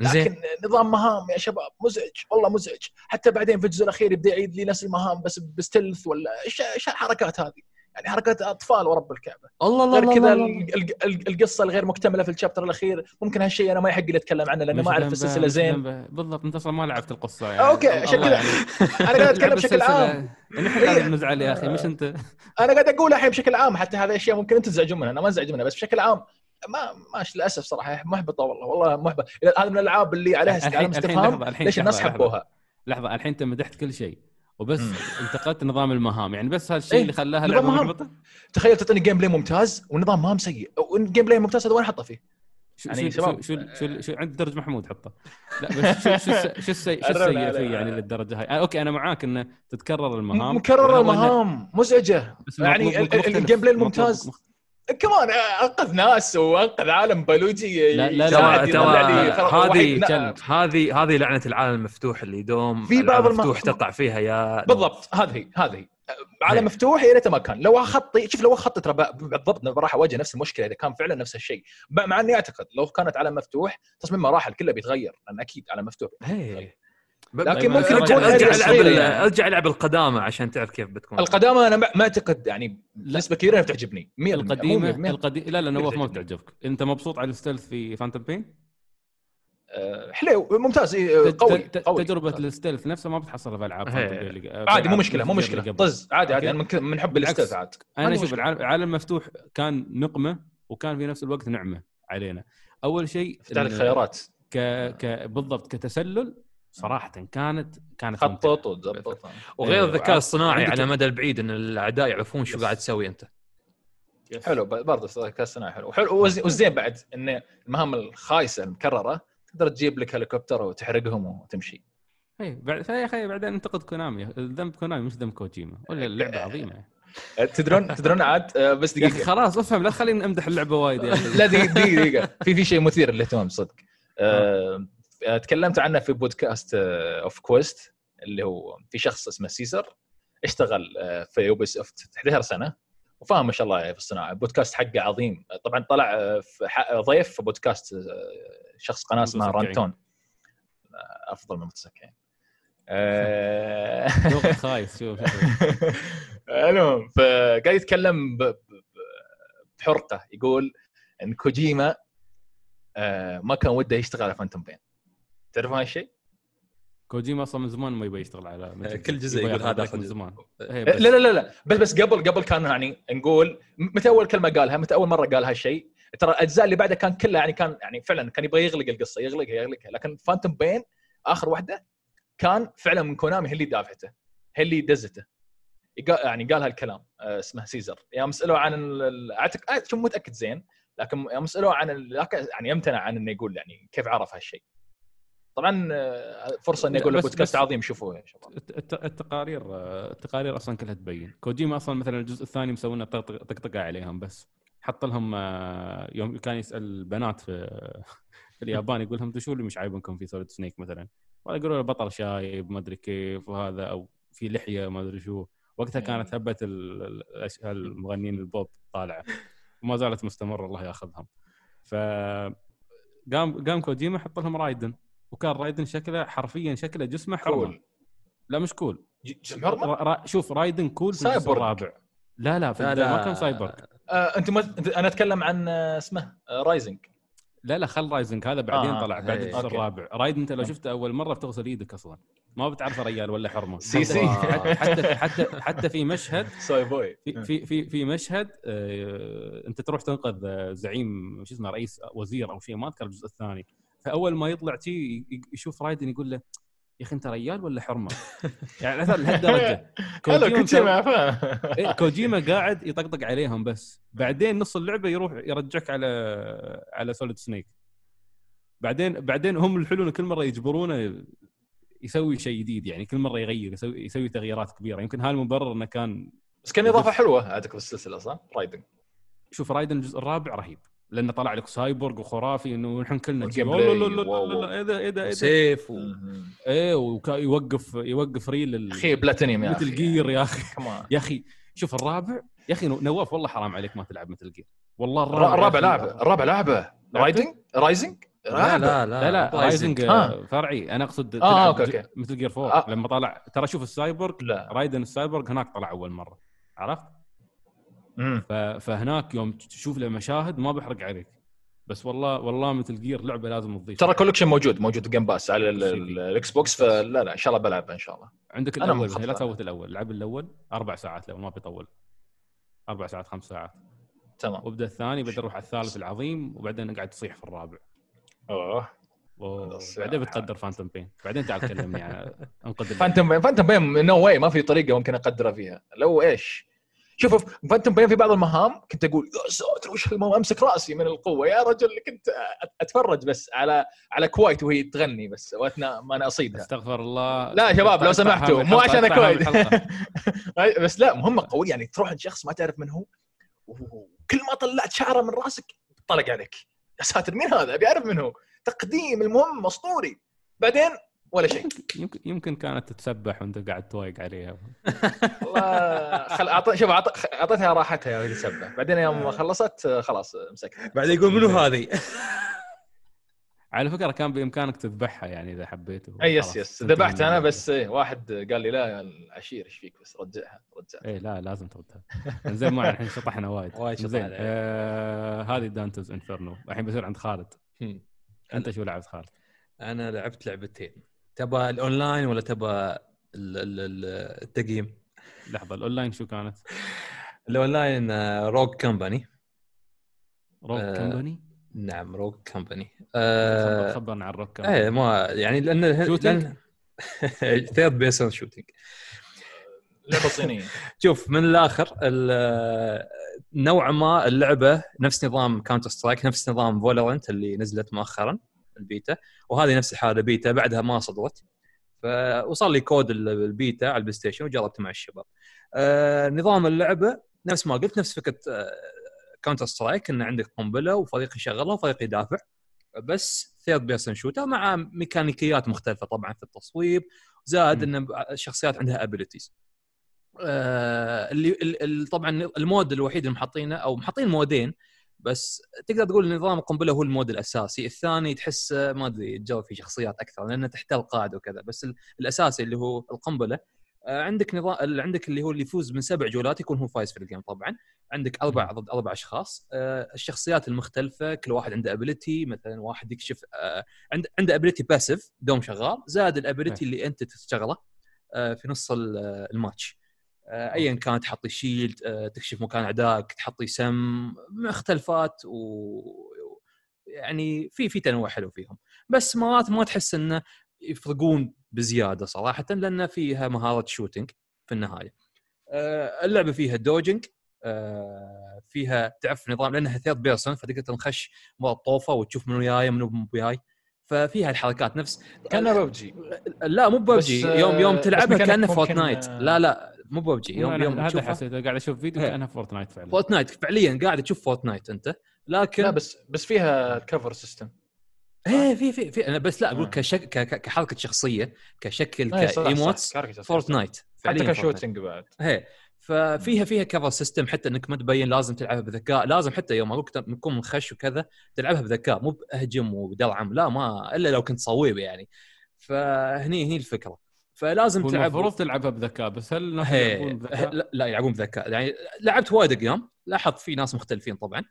زين. لكن نظام مهام يا شباب مزعج والله مزعج. حتى بعدين في الجزء الأخير يبدأ يعيد لي نفس المهام بس بستلث ولا إيش إيش الحركات هذه؟ يعني حركات أطفال ورب الكعبة. الله الله غير كذا القصة الغير مكتملة في الشابتر الأخير ممكن هالشيء أنا ما يحق لي أتكلم عنه لأنه ما أعرف السلسلة. زين. بالضبط أنت أصلا ما لعبت القصة يعني. عشان كذا. يعني. أنا قاعد أتكلم بشكل. عام. يعني إحنا لازم نزعل يا أخي مش أنت. أنا قاعد أقول الحين بشكل عام حتى هذه أشياء ممكن أنتم تزعجون منها أنا ما أزعج منها بس بشكل عام ما ماش للأسف صراحة محبطة والله والله محبطة هذا من الألعاب اللي عليها الحين- استفهام ليش الناس. حبوها لحظة الحين انت مدحت كل شيء وبس. انتقدت نظام المهام يعني بس هالشيء إيه، اللي خلاها لعبة. محبطة تخيل تعطيني gameplay ممتاز والنظام مهام سيء وال gameplay ممتاز هذا وين أحطه فيه؟ شو يعني شو شباب. شو شو, شو عند درج محمود حطه لا بس شو شو شو السيء شو السيء فيه. يعني للدرجة هاي آه، okay أنا معاك إنه تتكرر المهام مكرر وهو إنه- المهام مزعجة يعني. ال gameplay الممتاز كمان انقذ ناس وانقذ عالم بيولوجي لا، لا، يساعد ترى هذه. هذه هذه لعنة العالم المفتوح اللي دوم في بعض العاب الم- مفتوح تقع فيها يا بالضبط هذه هي هذه. هي عالم هي. مفتوح يا ريته ما كان. لو خطي شوف لو خطي ترى بالضبط راح أواجه نفس المشكلة إذا كان فعلا نفس الشيء. مع إني أعتقد لو كانت عالم مفتوح تصميم مراحل كله بيتغير لأن أكيد عالم مفتوح هي. لكن طيب، ممكن ارجع- تكون أرجع العب يعني. أرجع العب القدامى عشان تعرف كيف بتكون القدامى أنا ما ما اعتقد يعني بنسبه كبيرة بتعجبني 100% مو القديمه 100%. القديمه لا لا نواف ما. بتعجبك أنت مبسوط على ال stealth في Phantom Pain آه، حلو ممتاز إيه، قوي قوي تجربة ال stealth نفسها ما بتحصلها في ألعاب عادي مو مشكلة مو مشكلة. طز عادي عادي. أنا من حب. ال stealth عاد أنا عندي شوف مشكلة. العالم العالم مفتوح كان نقمة وكان في نفس الوقت نعمة علينا أول شيء يفتح لك خيارات ك... ك... بالضبط كتسلل صراحة كانت كانت. خطط وتظبط وغير إيه، الذكاء الصناعي على المدى البعيد إن الأعداء يعرفون شو يس. قاعد تسوي أنت. حلو ب- برضه الذكاء الصناعي حلو. وحلو والزين بعد إن المهام الخايسة المكررة تقدر تجيب لك هليكوبتر وتحرقهم وتمشي. اي بعد فيا أخي بعدين انتقد كونامي. الذنب كونامي مش ذنب كوجيما. ولا اللعبة عظيمة. تدرون تدرون عاد أه، بس يا دقيقة. خلاص افهم لا تخليني امدح اللعبة وايد يا أخي لا دقيقة دقيقة. في في شيء مثير للاهتمام صدق. تكلمت عنه في بودكاست Off Quest اللي هو في شخص اسمه سيزر اشتغل أه، في Ubisoft 11 سنة وفاهم ما شاء الله في الصناعة. البودكاست حقه عظيم. طبعا طلع في ضيف في بودكاست شخص قناة اسمها. رانتون أفضل من أه، ذوقك خايس شوف المهم فقاعد يتكلم بحرقة. يقول إن كوجيما آه، ما كان وده يشتغل على فانتوم بين تعرفون هالشيء؟ كوجيما أصلا من زمان ما يبي يشتغل على مثل كل جزء يقول هذا من. زمان. إيه، لا بس. لا لا لا بس بس قبل قبل كان يعني نقول متى أول كلمة قالها متى أول مرة قال هالشيء؟ ترى الأجزاء اللي بعدها كان كلها يعني كان يعني فعلا كان يبغى يغلق القصة يغلقها يغلقها لكن فانتوم بين آخر واحدة كان فعلا من كونامي هي اللي دافعته هي اللي دزته. يعني قال هالكلام آه، اسمه سيزر. يوم سألوه عن اعتقد آه، شو متأكد زين لكن يوم سألوه عن يعني يمتنع عن إنه يقول يعني كيف عرف هالشيء. طبعا آه، فرصة إني أقول بس- بودكاست عظيم شوفوه يا شباب الت- الت- التقارير التقارير أصلا كلها تبين. كوجيما أصلا مثلا الجزء الثاني مسوينا طقطقه عليهم بس. حط لهم آه، يوم كان يسأل البنات في في اليابان يقول لهم "أنتوا شو اللي مش عايبنكم في Solid Snake مثلا؟ ولا يقولوا له بطل شايب ما أدري كيف وهذا أو في لحية ما أدري شو. وقتها كانت هبة المغنيين البوب طالعة. وما زالت مستمرة الله ياخذهم. ف قام قام كوجيما حط لهم رايدن. وكان رايدن شكله حرفيا شكله جسمه حرمه cool. لا مش cool. را- را- شوف رايدن cool في الجزء سايبورغ. الرابع. لا لا في لا لا. ما كان سايبورغ. آه، أنت ما أنا أتكلم عن آه، اسمه آه، Rising. لا لا خل Rising. هذا بعدين آه، طلع بعد إيه. الجزء. الرابع. رايدن أنت لو شفته أول مرة بتغسل إيدك أصلا. ما بتعرفه ريال ولا حرمة. سي حتى- سي. حتى حتى حتى, حتى في مشهد سوي بوي. في في في, في مشهد آه، أنت تروح تنقذ آه، زعيم شو اسمه رئيس وزير أو شيء ما أذكر الجزء الثاني. فأول ما يطلع شي ي- يشوف رايدن يقول له يا أخي أنت ريال ولا حرمة؟ يعني مثلا لهالدرجه كوجيما فاهم إيه كوجيما قاعد يطقطق عليهم بس. بعدين نص اللعبة يروح يرجعك على على Solid Snake بعدين بعدين هم الحلو إنه كل مرة يجبرونه يسوي شيء جديد يعني كل مرة يغير يسوي يسوي تغييرات كبيرة. يمكن هذا المبرر إنه كان بس كان اضافه حلوة أعتقد في السلسلة صح؟ رايدن شوف رايدن الجزء الرابع رهيب. لأنه طلع لك سايبورغ وخرافي إنه نحن كلنا إيه إيه إيه ده سيف و... إيه ويوقف يوقف ريل ال- أخي بلاتينيوم يا مثل أخي. جير يا أخي. يا أخي شوف الرابع يا أخي نواف والله حرام عليك ما تلعب مثل جير. والله الرابع الرابع. لعبه الرابع لعبه رايدنج رايزنج لا. لا لا لا رايزنج آه. فرعي. أنا أقصد أوكي، ج- أوكي. مثل جير 4 آه. لما طلع ترى شوف السايبورغ لا. رايدن السايبورغ هناك طلع أول مرة. عرفت؟ فهناك يوم تشوف له مشاهد ما بحرق عليك. بس والله والله Metal Gear لعبة لازم تضيف. ترى collection موجود موجود Game Pass على ال Xbox فلا لا إن شاء الله بلعبها إن شاء الله. عندك الأول لا. تفوت الأول. العب الأول أربع ساعات لو ما بيطول. أربع ساعات خمس ساعات. تمام. وابدأ الثاني بعدين أروح على الثالث العظيم وبعدين أقعد تصيح في الرابع. أوه. بعدين بتقدر Phantom Pain بعدين تعال كلمني عن أنقذ. Phantom Pain Phantom Pain no way ما في طريقة ممكن أقدرها فيها. لو إيش؟ شوف فانتوم بين في بعض المهام كنت أقول يا ساتر وش أمسك رأسي من القوة. يا رجل كنت أتفرج بس على على كويت وهي تغني بس وقتنا ما أنا أصيدها. استغفر الله. لا يا شباب لو سمحتوا مو عشان كويت. بس لا مهمة قوية يعني تروح عند شخص ما تعرف من هو وكل ما طلعت شعره من رأسك طلق عليك يا ساتر مين هذا؟ أبي أعرف من هو. تقديم المهم اسطوري بعدين ولا شيء. يمكن يمكن كانت تتسبح وانت قاعد تويق عليها. والله خل أعط... شوف أعط... أعطيتها راحتها وهي تسبح. بعدين يوم خلصت خلاص مسكتها بعدين يقول منو هذه؟ على فكرة كان بإمكانك تذبحها يعني إذا حبيت. أي yes yes. ذبحت أنا بس إيه واحد قال لي لا يا العشير إيش فيك؟ بس رجعها رجعها إيه لا لازم تردها. زين ما الحين شطحنا وايد. وايد شطحنا. زين آه هذه Dante's Inferno. الحين بصير عند خالد. أنت شو لعبت خالد؟ أنا لعبت لعبتين. تبى الأونلاين ولا تبى ال- ال- ال- التقييم؟ لحظة الأونلاين شو كانت؟ ال online Rogue Company Rogue آه، Company؟ نعم Rogue Company خبرنا عن Rogue إيه Company ما يعني لأن Shooting؟ third person shooting لعبة صينية شوف من الآخر ال- نوعا ما اللعبة نفس نظام Counter Strike نفس نظام Valorant اللي نزلت مؤخرا البيتا وهذه نفس الحالة بيتا بعدها ما صدرت فوصل لي كود ال- البيتا على ال PlayStation وجربته مع الشباب. آه نظام اللعبة نفس ما قلت نفس فكرة آه Counter Strike إن عندك قنبلة وفريق يشغلها وفريق يدافع بس third person shooter مع ميكانيكيات مختلفة طبعا في التصويب زائد إن الشخصيات عندها abilities. آه اللي ال- ال- طبعا ال mode الوحيد اللي محطينه أو محطين مودين بس تقدر تقول نظام القنبلة هو ال mode الأساسي، الثاني تحس ما أدري تجرب فيه شخصيات أكثر لأنه تحتل قاعدة وكذا، بس ال- الأساسي اللي هو القنبلة آه، عندك نظام اللي عندك اللي هو اللي يفوز من سبع جولات يكون هو فايز في ال game طبعا، عندك أربع ضد أربع أشخاص، آه، الشخصيات المختلفة كل واحد عنده ability مثلا واحد يكشف آه، عنده عنده ability passive دوم شغال، زائد ال ability اللي أنت تشتغله في نص ال- الماتش. آه، ايا كان تحطي shield آه، تكشف مكان اعدائك تحطي سم مختلفات و يعني في في تنوع حلو فيهم. بس مرات ما تحس انه يفرقون بزيادة صراحة لأن فيها مهارة shooting في النهاية. آه، اللعبة فيها dodging فيها تعرف نظام لأنها third person فتقدر تنخش مرة طوفه وتشوف منو جاي منو مو جاي ففيها الحركات نفس. كأنها ببجي. لا مو ببجي. يوم يوم تلعبها كأنها Fortnite لا لا. مو ببجي يوم يوم هذا حسيت قاعد أشوف فيديو إيه. كانها Fortnite فعلا Fortnite فعليا قاعد تشوف Fortnite أنت لكن لا بس بس فيها cover system إيه في في في أنا بس لا أقول آه. كشك كحركة شخصية كشكل إيه، ك emotes. Fortnite حتى. ك shooting بعد إيه ففيها فيها cover system حتى إنك ما تبين لازم تلعبها بذكاء لازم حتى يوم أقول تكون منخش وكذا تلعبها بذكاء مو بأهجم ودرعم لا ما إلا لو كنت صويب يعني فهني هني الفكرة فلازم تلعب المفروض تلعبها بذكاء بس هل الناس هي يلعبون بذكاء؟ لا, يلعبون بذكاء. يعني لعبت وايد أيام لاحظت في ناس مختلفين طبعا.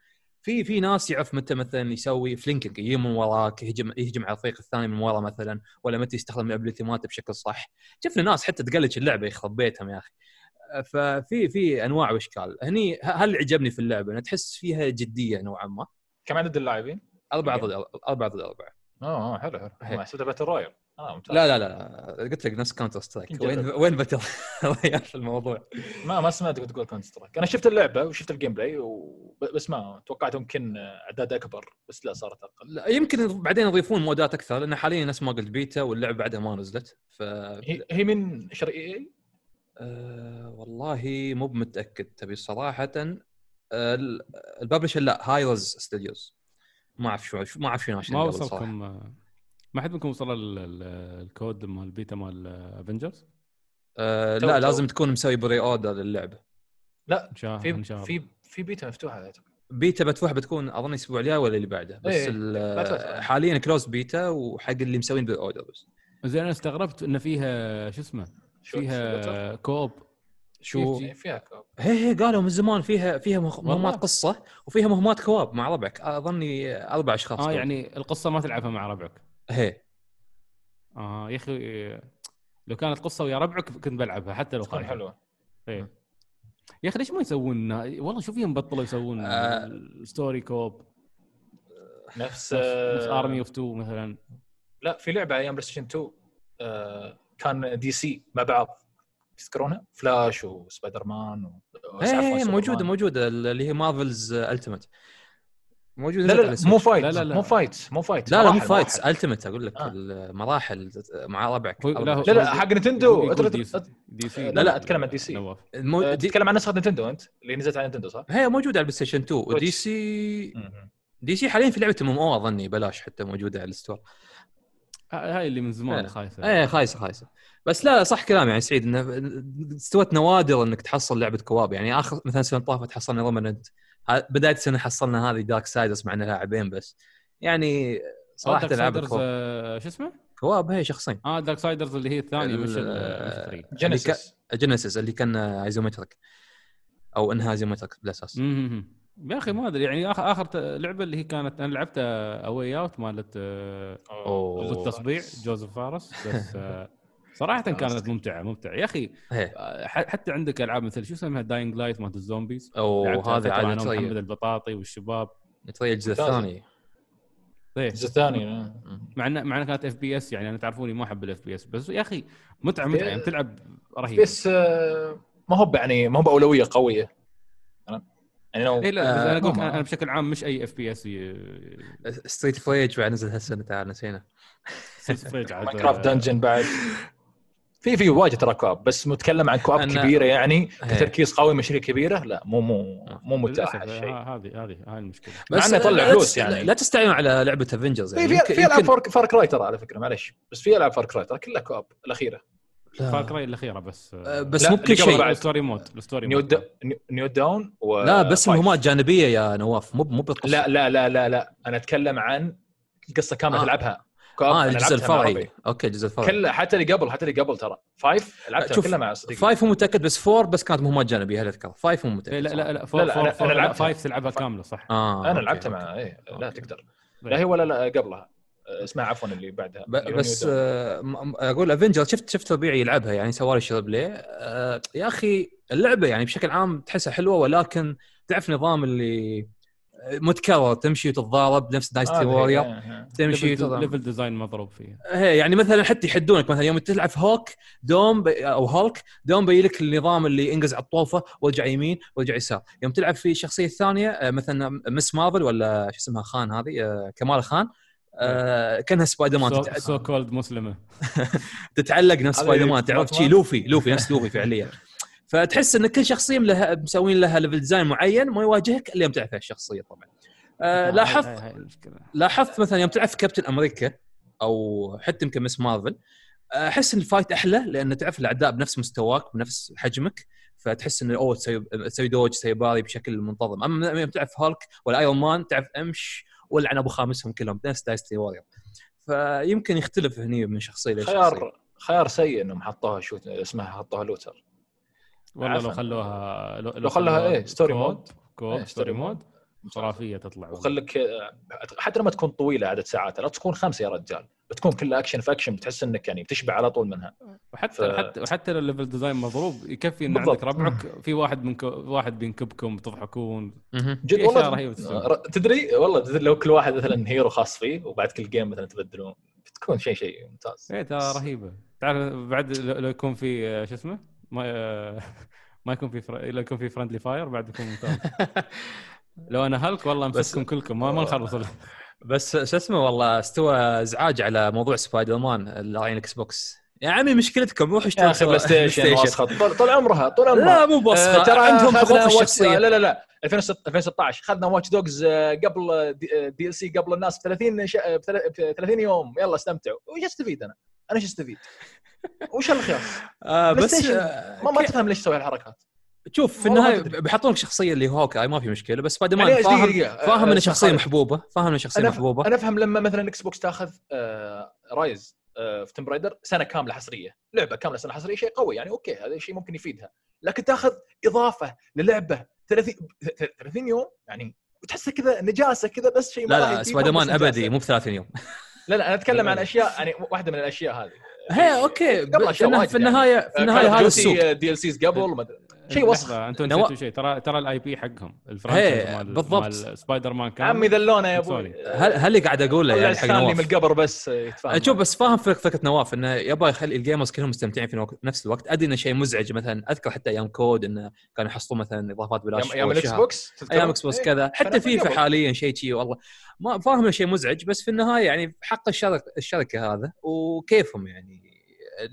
في في ناس يعرف متى مثلا يسوي flanking يجي من وراك يهجم يهجم على الفريق الثاني من ورا مثلا ولا متى يستخدم ال ability مالته بشكل صح. شفنا ناس حتى ت glitch اللعبة يخرب بيتهم يا أخي. ففي في أنواع وإشكال. هني هل عجبني في اللعبة؟ أنا تحس فيها جدية نوعا ما. كم عدد اللاعبين؟ أربعة ضد أربعة. ضد أربعة. آه آه، حلو حلو. حسبتها battle royale. آه ممتاز. لا لا لا قلت لك نفس Counter Strike. وين وين royale في الموضوع؟ ما ما سمعتك تقول Counter Strike. أنا شفت اللعبة وشفت ال gameplay و... بس ما توقعت يمكن أعداد أكبر بس لا صارت أقل. لا يمكن بعدين يضيفون مودات أكثر لأن حاليا نفس ما قلت بيتا واللعبة بعدها ما نزلت ف هي, هي من شركة EA؟ أه والله مو بمتاكد تبي صراحة. أه ال- ال publisher لا Hi-Rez Studios. ما أعرف شو شو- ما أعرف شنو عشان ما. وصلكم ما حد منكم وصل ال- ال- الكود مال البيتا مال Avengers؟ أه تو- لا. لازم تكون مسوي pre-order للعبة لا إن شاء في في في بيتا مفتوحة أعتقد. بيتا بتفتح بتكون أظن الأسبوع الجاي ولا اللي بعده بس إيه، بتفتح. حاليا closed beta وحق اللي مسوين pre-order بس زين أنا استغربت إن فيها شو اسمه. فيها co-op شو جي. إيه، فيها co-op هي هي قالوا من زمان فيها فيها؟ مهمات قصة وفيها مهمات co-op مع ربعك أظني أربع أشخاص آه co-op. يعني القصة ما تلعبها مع ربعك هي. آه يا أخي لو كانت قصة ويا ربعك كنت بلعبها حتى لو تكون خايف حلوة. إيه. يا أخي ليش ما يسوون؟ والله شوف فيهم بطلوا يسوون آه. story co-op. نفس نفس Army of 2 مثلا. لا في لعبة أيام PlayStation 2 آه، كان DC مع بعض. تذكرونها؟ فلاش وسبايدر مان و... هي عفواً، موجودة. موجودة اللي هي Marvel's Ultimate موجودة لا لا لا مو. fight لا، لا، لا. مو fight مو فايت لا لا مو مراحل. Ultimate أقول لك آه. المراحل مع ربعك لا، لا لا حق اترك- DC. لا، لا، أتكلم عن DC. نواف المو... آه، D... تتكلم عن نسخة Nintendo أنت اللي نزلت على Nintendo صح؟ هي موجودة على ال PlayStation 2 و DC. DC حاليا في لعبة MMO أظني بلاش حتى موجودة على ال store ه- هاي اللي من زمان إيه. خايسة إيه خايسة خايسة بس لا صح كلام يعني سعيد انه استوت نوادر إنك تحصل لعبة co-op يعني آخر مثلا السنة طافت حصلنا Remnant بداية السنة حصلنا هذه Darksiders مع انها لاعبين بس يعني صراحة co-op آه، شو اسمه؟ co-op هي شخصين آه Darksiders اللي هي الثانية مش مش ال three. Genesis Genesis اللي كان isometric أو إنها isometric بالاساس. يا أخي ما أدري يعني آخر اخر لعبة اللي هي كانت أنا لعبتها A Way Out مالت آه، أوه. بالتصبيع جوزيف فارس بس آه، صراحة كانت ممتعة ممتعة. يا أخي هي آه، حتى عندك ألعاب مثل شو اسمها؟ Dying Light مالت الزومبيز. أو هذا عاد نتريا البطاطي والشباب. نتريا الجزء ممتازة. الثاني. إيه. الجزء الثاني آه. مع انه مع انها كانت FPS يعني أنا تعرفوني ما أحب ال FPS بس يا أخي متعة متعة. يعني تلعب رهيب. بس آه، ما هو يعني ما هو بأولوية قوية. يعني لو إيه لا آه، أنا أقول أنا بشكل عام مش أي FPS ستريت فريج بعد نزل هالسنة تعال نسينا. Minecraft Dungeons بعد. في في واجد ترى co-op بس متكلم عن co-op كبيرة يعني هي. كتركيز قوي من شركه كبيرة؟ لا مو مو مو متاح هالشيء آه، هذه هذه هاي المشكلة. مع إنه يطلع لا فلوس يعني. لا تستعين على لعبة Avengers في يعني. في في العاب يمكن- Far Cry ترى على فكرة معلش بس في ألعاب Far Cry ترى كلها co-op الأخيرة. لا. Far Cry الأخيرة بس. آه، بس لا، مو بكل شيء. بعد. ال story mode ال story new mode. دا نيو داون و لا بس. مهمات جانبية يا نواف مو مو بالقصة لا لا لا لا لا. أنا أتكلم عن القصة كاملة آه. تلعبها. co-op آه الجزء الفرعي. أوكي الجزء الفرعي كلها حتى اللي قبل حتى اللي قبل ترى five لعبتها شوف، كلها مع صديقي five مو متأكد بس four بس كانت مهمات جانبيه هل اذكر five مو متأكد إيه لا لا لا لا، four لا، four أنا- فور لا، لعبتها. five تلعبها كاملة صح آه أنا لعبتها. مع إيه لا. تقدر طيب. لا هي ولا لا قبلها اسمها عفوا اللي بعدها بس. آه، أقول Avenger شفت شفت ربيعي يلعبها يعني سوى لي Share Play آه، يا أخي اللعبة يعني بشكل عام تحسها حلوة ولكن تعرف نظام اللي متكرر تمشي وتتضارب نفس Dynasty هذه، Warriors إيه. تمشي ليفل ديزاين مضروب فيه. هي يعني مثلا حتى يحدونك مثلا يوم تلعب في هوك دوم بي أو هولك دوم بيجي لك النظام اللي انقز على الطوفة وارجع يمين وارجع يسار. يوم تلعب في الشخصيه الثانية آه، مثلا Ms. Marvel ولا شو اسمها خان هذه آه، كمالا خان آه، كأنها Spider-Man so-called مسلمة. تتعلق نفس سبايدر مان تعرف؟ شي؟ Luffy Luffy نفس Luffy فعليا. فتحس إن كل شخصية لها مسوين لها level design معين ما يواجهك إلا يوم فيها الشخصيه طبعا. آه، لاحظت لاحظت مثلا يوم تلعب في Captain America أو حتى يمكن Ms. Marvel أحس إن ال fight أحلى لأن تعرف الأعداء بنفس مستواك بنفس حجمك فتحس انه أوه تسوي تسوي dodge تسوي parry بشكل منتظم. أما يوم تلعب في هالك ولا Iron Man تعرف أمش ولعن أبو خامسهم كلهم نفس Dynasty Warriors فيمكن يختلف هني من شخصية لشخصية. خيار خيار سيء إنهم حطوها شو اسمها حطوها looter والله لو. خلوها لو خلوها إيه، story mode. Co-op إيه، story mode خرافية تطلع. وخلك حتى لما تكون طويلة عدد ساعات لا تكون خمسة يا رجال بتكون كلها اكشن في اكشن بتحس إنك يعني بتشبع على طول منها وحتى ف- حتى وحتى لو ال level design مضروب يكفي إن بالضبط. عندك ربعك في واحد من واحد بينكبكم تضحكون. جد في والله أشياء رهيبة تسوي. ر- تدري والله تدري لو كل واحد مثلا hero خاص فيه وبعد كل game مثلا تبدلون بتكون شيء شيء ممتاز إيه ترى رهيبة تعرف بعد لو لو يكون في آه، شو اسمه ما ما يكون في فر... لو يكون في friendly fire بعد يكون ممتاز. لو أنا هلك والله بس- أمسككم كلكم ما ما نخلص بس شو اسمه والله استوى ازعاج على موضوع سبايدر مان اللي Xbox. يا عمي مشكلتكم روحوا اشتروا PlayStation طول طول عمرها طول عمرها. لا مو بسخة آه، ترى عندهم Watch- الشخصيه لا لا لا. 2016 اخذنا Watch Dogs قبل DLC قبل الناس ب 30 ش- ب 30 يوم. يلا استمتعوا. وش استفيد أنا؟ أنا إيش استفيد؟ وش الخياس؟ آه بس. آه، ما, ما تفهم ليش تسوي هالحركات شوف في ما النهاية. بيحطون لك شخصية اللي هو Hawkeye ما في مشكلة بس سبايدر مان يعني فاهم دقيقة؟ فاهم آه، انه شخصية. محبوبة فاهم انه شخصية أنا محبوبة أنا أفهم لما مثلا Xbox تاخذ آه، Rise آه، في Tomb Raider سنة كاملة حصرية لعبة كاملة سنة حصرية شيء قوي يعني okay هذا شيء ممكن يفيدها لكن تاخذ إضافة للعبة 30 30 يوم يعني وتحسها كذا نجاسة كذا بس شيء ما لا لا سبايدر مان. أبدي مو ب 30 يوم لا لا أنا أتكلم عن أشياء يعني واحدة من الأشياء هذه هي okay قبل في, النهاية في النهاية هذا السوق DLCs قبل ما أدري. شيء وسخ أنتم نسيتوا شيء ترى ترى ال IP حقهم ال franchise هي، مال بالضبط. مال سبايدر مان كان عمي ذلونا يا أبوي. هل هل اللي قاعد أقوله يعني حق ستانلي من نواف القبر بس يتفاهم شوف بس فاهم فك- فكرة نواف إنه يبغى يخلي ال gamers كلهم مستمتعين في نفس الوقت أدري إنه شيء مزعج مثلا أذكر حتى أيام COD إنه كانوا يحصلون مثلا إضافات بلاش أيام ال Xbox؟ أيام Xbox إيه. كذا حتى فيفا. حاليا شيء شي والله ما فاهم شيء مزعج بس في النهاية يعني حق الشركة الشركة هذا وكيفهم يعني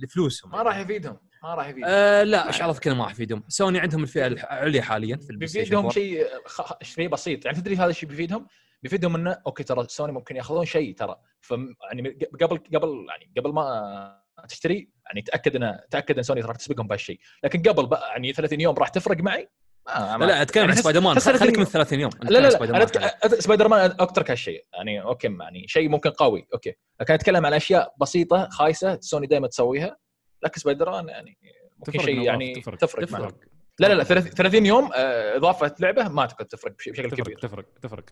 لفلوسهم ما راح يفيدهم ما راح يفيدهم. آه لا إيش عرف كذا ما راح يفيدهم؟ سوني عندهم الفئة العليا حاليا في بيفيدهم 4. شيء خ- شيء بسيط. يعني تدري هذا الشيء بيفيدهم؟ بيفيدهم إنه okay ترى سوني ممكن يأخذون شيء ترى. ف يعني قبل قبل يعني قبل ما تشتري يعني تأكد ان تأكد إن سوني راح تسبقهم بهالشيء لكن قبل بقى يعني 30 يوم راح تفرق معي؟ ما لا لا أتكلم عن يعني سبايدر مان خليك من 30 30 يوم. لا لا أنا. أتك- سبايدر مان اترك هالشيء يعني okay يعني شيء ممكن قوي. okay. لكن أتكلم عن أشياء بسيطة خايسة سوني دائما تسويها. لكن سبايدر مان يعني ممكن تفرق شيء يعني تفرق. تفرق, تفرق. معك. لا لا لا 30 يوم آه، إضافة لعبة ما اعتقد تفرق بش- بشكل تفرق كبير تفرق تفرق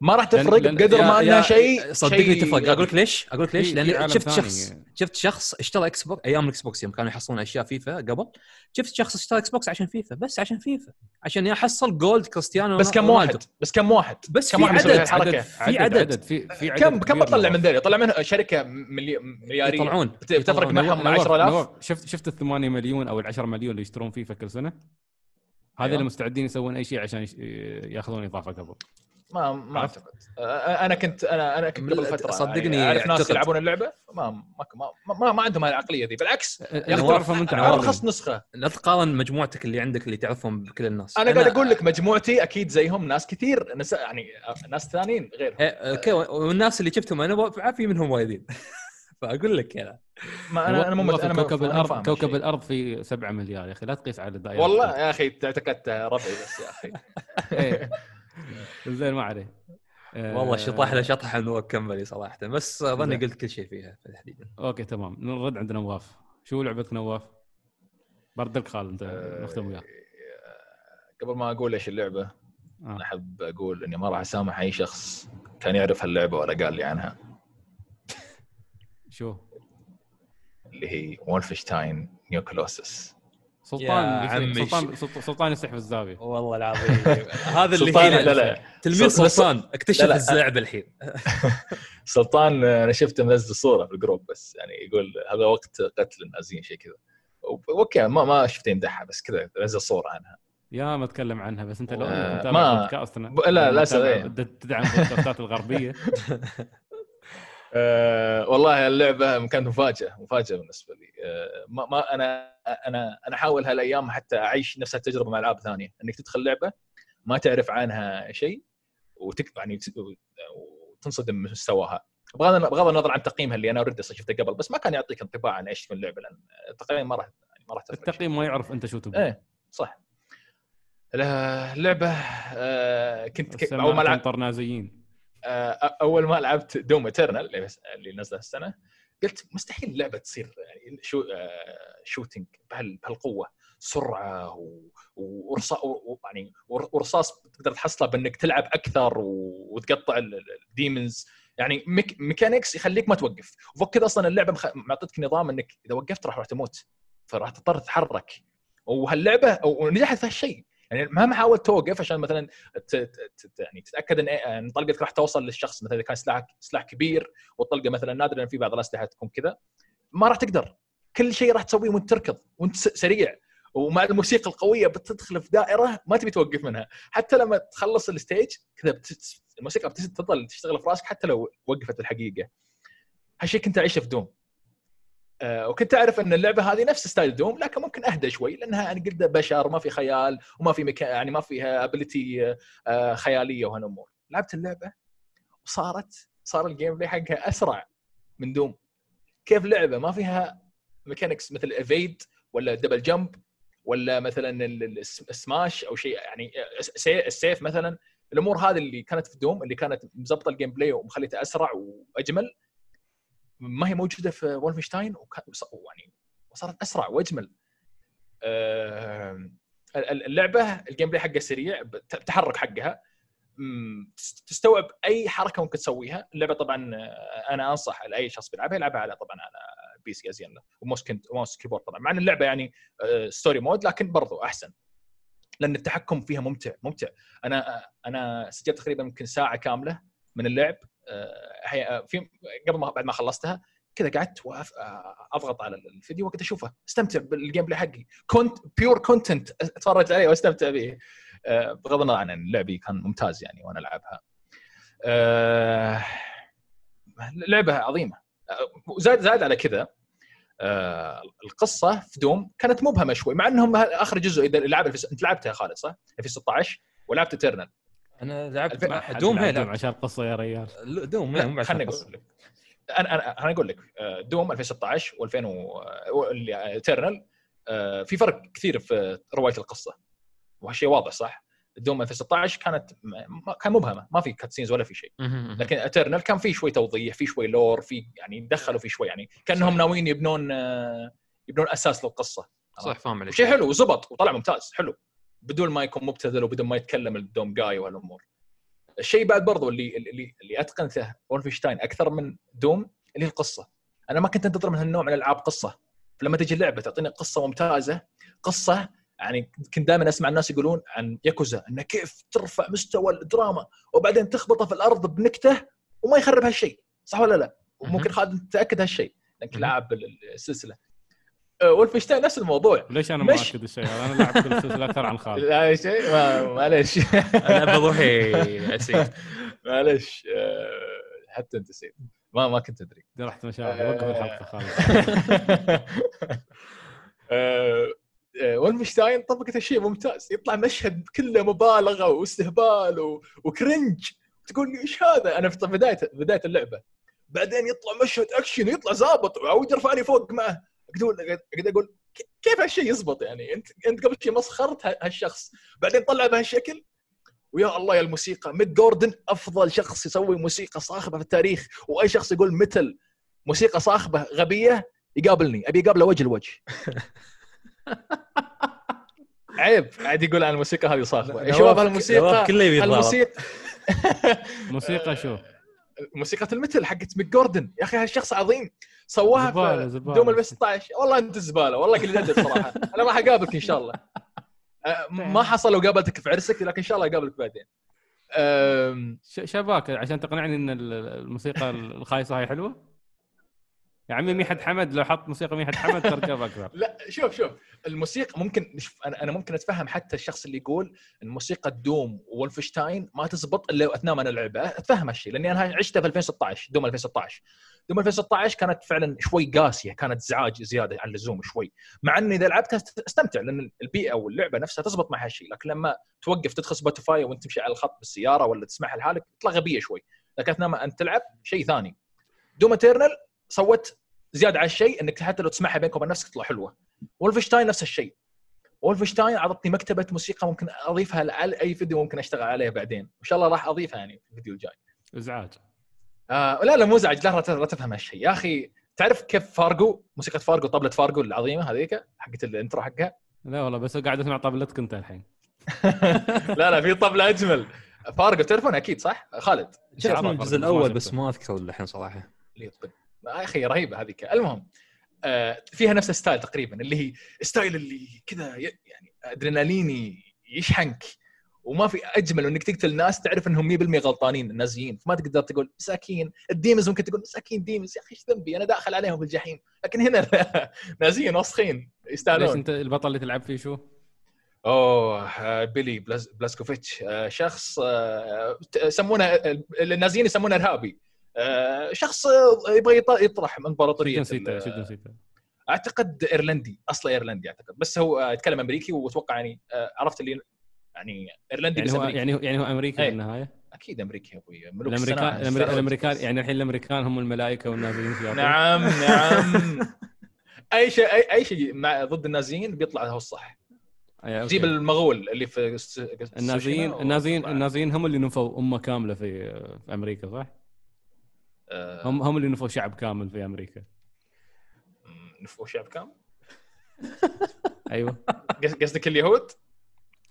ما راح تفرق لأن- بقدر ما أنها شيء صدقني شيء تفرق أقول لك ليش؟ أقول لك ليش؟ لأن شفت. شخص شفت شخص اشترى Xbox أيام ال Xbox يوم كانوا يحصلون أشياء فيفا قبل شفت شخص اشترى Xbox عشان فيفا بس عشان فيفا عشان يحصل gold كريستيانو بس كم. واحد بس كم واحد بس كم واحد عدد؟ في عدد في في عدد كم كم بطلع. من ذي طلع منها شركة ملي- مليارية يطلعون بت- بتفرق. معهم نواف- 10000 نواف، شفت شفت ال 8 مليون أو ال 10 مليون اللي يشترون فيفا كل سنة هذا أيوة. اللي مستعدين يسوون أي شيء عشان ياخذون إضافة قبل ما ما؟ اعتقد. أنا كنت أنا أنا كنت قبل فترة صدقني يعني اعرف ناس. يلعبون اللعبة؟ ما ما ما, ما, ما عندهم هالعقليه ذي. بالعكس تعرفهم انت. ارخص نسخة. لا تقارن مجموعتك اللي عندك اللي تعرفهم بكل الناس. أنا قاعد أقول لك مجموعتي أكيد زيهم ناس كثير ناس يعني ناس ثانيين غيرهم. إيه، أوكي والناس اللي شفتهم أنا في منهم وايدين. فأقول لك يعني ما أنا أنا مو أنا كوكب الأرض كوكب. الأرض في 7 مليار يا أخي. لا تقيس على الدائرة. والله يا أخي اعتقدت ربعي بس يا أخي. إيه. زين ما عليه آه، والله شطح له شطحه من نواف كمبلي صراحة بس أظني. قلت كل شيء فيها تحديدا أوكي تمام نرد عند نواف شو لعبتك نواف؟ بردك خال أنت نختم وياه قبل ما أقول إيش اللعبة آه. أنا أحب أقول إني ما راح أسامح أي شخص كان يعرف هاللعبة ولا قال لي عنها شو؟ اللي هي وولفنشتاين New Colossus سلطان عمي سلطان سلطان- يصيح في الزاوية. والله العظيم. هذا اللي سلطان لا لا. تلميذ سلطان اكتشف. اللعبه الحين. سلطان أنا شفته منزل صوره في الجروب بس يعني يقول هذا وقت قتل النازيين شيء كذا. أوكي ما ما شفته يمدحها بس كذا نزل صوره عنها. يا ما اتكلم عنها بس انت لو آه، ما- بودكاست ب- لا، لا، تدعم البودكاستات الغربية. أه والله اللعبة كانت مفاجأة مفاجأة بالنسبة لي. أه ما, ما أنا أنا أنا أحاول هالأيام حتى أعيش نفس التجربة مع العاب ثانية. إنك تدخل لعبة ما تعرف عنها شيء وتك يعني وتنصدم من مستواها. بغض بغض النظر عن تقييمها اللي أنا already شفته قبل بس ما كان يعطيك انطباع عن إيش تكون اللعبة لأن التقييم ما راح يعني ما راح. التقييم ما يعرف أنت شو تبغى إيه صح. اللعبه أه كنت أول ما لعبت تمطر نازيين آه، أول ما لعبت دوم Eternal اللي اللي السنة قلت مستحيل اللعبة تصير يعني شو آه، shooting بهال- بهالقوة سرعة ورصاص يعني ور- ورصاص تقدر تحصله بأنك تلعب أكثر وتقطع ال- ال- ال demons يعني mech mechanics يخليك ما توقف. وفوق كذا أصلا اللعبة معطيتك نظام إنك إذا وقفت راح تموت فراح تضطر تتحرك. وهاللعبة ونجحت في هالشيء. يعني مهما حاولت توقف عشان مثلا يعني تتأكد إن إن طلقتك راح توصل للشخص مثلا إذا كان سلاحك سلاح كبير والطلقة مثلا نادر لأن في بعض الأسلحة تكون كذا ما راح تقدر. كل شيء راح تسويه وأنت تركض وأنت سريع. ومع الموسيقى القوية بتدخل في دائرة ما تبي توقف منها. حتى لما تخلص ال stage كذا الموسيقى بتفضل تشتغل في راسك حتى لو وقفت الحقيقة. هالشيء كنت أعيشه في دوم. وكنت أعرف إن اللعبة هذه نفس style دوم لكن ممكن أهدى شوي لأنها أنا قلت بشر ما في خيال وما في مكان يعني ما فيها ability خيالية وهالامور لعبت اللعبة وصارت صار ال gameplay حقها أسرع من دوم. كيف لعبة؟ ما فيها mechanics مثل evade ولا double jump ولا مثلا ال- ال- الس- السماش أو شيء يعني سي- السيف مثلا. الأمور هذه اللي كانت في دوم اللي كانت مزبطه ال gameplay ومخليته أسرع وأجمل ما هي موجودة في وص- يعني وصارت أسرع وأجمل. آه، اللعبة ال gameplay حقها سريع التحرك حقها. تستوعب أي حركة ممكن تسويها. اللعبة طبعا آه، أنا أنصح أي شخص بيلعبها يلعبها على طبعا على PC ازين و mouse mouse keyboard طبعا. مع إن اللعبة يعني آه، story mode لكن برضو أحسن. لأن التحكم فيها ممتع ممتع. أنا أنا سجلت تقريبا يمكن ساعة كاملة من اللعب. آه، آه، في قبل ما بعد ما خلصتها كذا قعدت آه، أضغط على الفيديو وقت أشوفه استمتع بال gameplay حقي. كنت pure content أتفرج عليه وأستمتع به. آه، بغض النظر عن لعبي كان ممتاز يعني وأنا ألعبها. آه، لعبة عظيمة. آه، زاد زاد على كذا آه، القصة في دوم كانت مبهمة شوي مع إنهم أخر جزء إذا لعب الفي... أنت لعبتها يا خالد صح؟ في 16 ولعبت Eternal أنا لعبت مع حد دوم هي يلعب لعبت. عشان القصة يا ريال. دوم مو عشان خليني. أقول لك. أنا أنا أنا أقول لك آه، دوم 2016 و2000 Eternal آه، في فرق كثير في رواية القصة. وهالشيء واضح صح؟ دوم 2016 كانت كان مبهمه ما في cutscenes ولا في شيء. لكن Eternal كان في شوي توضيح في شوي lore في يعني دخلوا في شوي يعني كأنهم ناويين يبنون آه، يبنون أساس للقصة. صح فاهم عليك شيء حلو وزبط وطلع ممتاز حلو. بدون ما يكون مبتذل وبدون ما يتكلم الدوم جاي وهالامور الشيء بعد برضو اللي اللي اللي أتقنته وولفنشتاين أكثر من دوم اللي هي القصة أنا ما كنت أنتظر من هالنوع من الألعاب قصة فلما تجي اللعبة تعطيني قصة ممتازة قصة يعني كنت دائما أسمع الناس يقولون عن ياكوزا انه كيف ترفع مستوى الدراما وبعدين تخبطه في الأرض بنكتة وما يخرب هالشيء صح ولا لا؟ وممكن. خالد تأكد هالشيء لأنك. لاعب السلسله أه، وولفنشتاين نفس الموضوع. ليش أنا مش- مؤكد الشيء هذا؟ أنا لعبت السلسله أكثر عن خالد لا شيء ما- معليش. أنا بروحي اسيد معليش. آه، حتى أنت سيد ما ما كنت أدري. رحت مشاعري وقف الحلقة خالد آه، آه، وولفنشتاين طبقت الشيء ممتاز. يطلع مشهد كله مبالغة واستهبال و- و cringe. تقول لي إيش هذا؟ أنا في بدايه بداية اللعبة. بعدين يطلع مشهد أكشن ويطلع ظابط وعود يرفعني فوق معه. أقول قاعد أقول ك- كيف هالشيء يزبط يعني؟ انت أنت قبل شيء مسخرت هالشخص بعدين طلع بهالشكل. ويا الله يا الموسيقى ميك جوردن أفضل شخص يسوي موسيقى صاخبة في التاريخ. وأي شخص يقول metal موسيقى صاخبة غبية يقابلني أبي اقابله وجه لوجه. عيب قاعد يقول عن الموسيقى هذه صاخبة. يا شباب هالموسيقى كله. الموسيقى موسيقى شو؟ موسيقى ال metal حقت ميك جوردن. يا أخي هالشخص عظيم. سواها زبالة، في. دوم ال 16 والله أنت زبالة. والله كل جد صراحة. أنا راح اقابلك إن شاء الله. أه، ما حصل لو قابلتك في عرسك لكن إن شاء الله اقابلك بعدين. شباك عشان تقنعني إن ال- الموسيقى الخايسة هاي حلوة؟ يا عمي ميحد حمد لو حط موسيقى ميحد حمد تركب أكثر. لا شوف شوف الموسيقى ممكن مش أنا أنا ممكن أتفهم حتى الشخص اللي يقول ان موسيقى Doom و Wolfenstein ما تزبط إلا أثناء ما العبها أتفهم هالشيء لأني أنا عشتها في 2016 Doom 2016 Doom 2016 كانت فعلا شوي قاسية كانت ازعاج زيادة عن اللزوم شوي. مع إني إذا لعبتها است- أستمتع لأن البيئة واللعبة نفسها تزبط مع هالشيء لكن لما توقف تدخل Spotify وأنت تمشي على الخط بالسيارة ولا تسمعها لحالك تطلع غبية شوي. لكن أثناء ما أنت تلعب شيء ثاني. Doom Eternal سوت زيادة على الشيء إنك حتى لو تسمعها بينك وبين نفسك تطلع حلوة. و Wolfenstein نفس الشيء. و Wolfenstein عطتني مكتبة موسيقى ممكن أضيفها على أي فيديو ممكن أشتغل عليه بعدين. وان شاء الله راح أضيفها يعني في الفيديو الجاي. إزعاج. آه لا لا مو ازعج لا لا تفهم هالشيء. يا أخي تعرف كيف فارجو؟ موسيقى فارجو طبلة فارجو العظيمة هذيك حقت ال intro حقها؟ لا والله بس قاعد اسمع طبلتك أنت الحين. لا لا في طبلة أجمل. فارجو تعرفون أكيد صح؟ خالد. شفت الجزء بس ما الأول. بس ما أذكر الحين صراحة. يا أخي رهيبة هذيك المهم آه فيها نفس ال style تقريبا اللي هي style اللي كذا يعني أدريناليني يشحنك وما في أجمل إنك تقتل ناس تعرف إنهم 100% غلطانين النازيين فما تقدر تقول مساكين. ال demons ممكن تقول مساكين demons يا أخي إيش ذنبي؟ أنا داخل عليهم في الجحيم لكن هنا نازيين وسخين ليش يستاهلون أنت البطل اللي تلعب فيه شو؟ أوه آه، بيلي بلاز- بلاسكوفيتش آه، شخص آه، يسمونه النازيين يسمونه إرهابي. آه، شخص آه، يبغى يط- يطرح إمبراطورية جنسيته؟ شو جنسيته؟ أعتقد إيرلندي اصله إيرلندي أعتقد بس هو آه، يتكلم أمريكي وأتوقع يعني آه، عرفت اللي يعني إيرلندي يعني بس هو أمريكي. يعني هو يعني هو أمريكي إيه. بالنهايه؟ أكيد أمريكي يا أبوي ملوك الامريكان. الامريكان يعني الحين الأمريكان هم الملائكة والنازيين في نعم نعم أي شيء اي, أي شيء مع ضد النازيين بيطلع هو الصح. جيب المغول اللي في النازيين النازيين. النازيين هم اللي نفوا أمة كاملة في أمريكا صح؟ آه، هم هم اللي نفوا شعب كامل في أمريكا نفوا شعب كامل أيوه قص- قصدك اليهود؟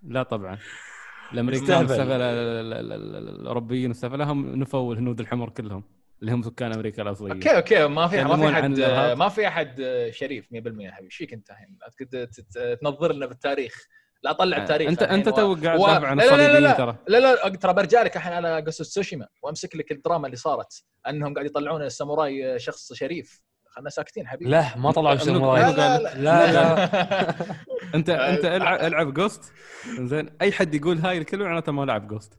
لا طبعا الأمريكان يستهبل. والسفل ال- ال- ال- ال- الأوروبيين والسفل هم نفوا الهنود الحمر كلهم اللي هم سكان أمريكا الأصليين okay okay ما في ما في احد. ما في أحد شريف 100% يا حبيبي إيش فيك انت الحين؟ تنظر لنا بالتاريخ لا طلع التاريخ انت الحين أنت و- تو قاعد و- تدافع عن لا لا لا الصليبيين لا. ترى. لا لا ترى برجع لك الحين على قصة سوشيما وأمسك لك الدراما اللي صارت أنهم قاعد يطلعون الساموراي شخص شريف. خلنا ساكتين حبيبي. لا ما طلعوا منو- ساموراي منو قال؟ لا. لا انت أنت آه، العب, ألعب Ghost زين أي حد يقول هاي الكلمة معناته ما لعب Ghost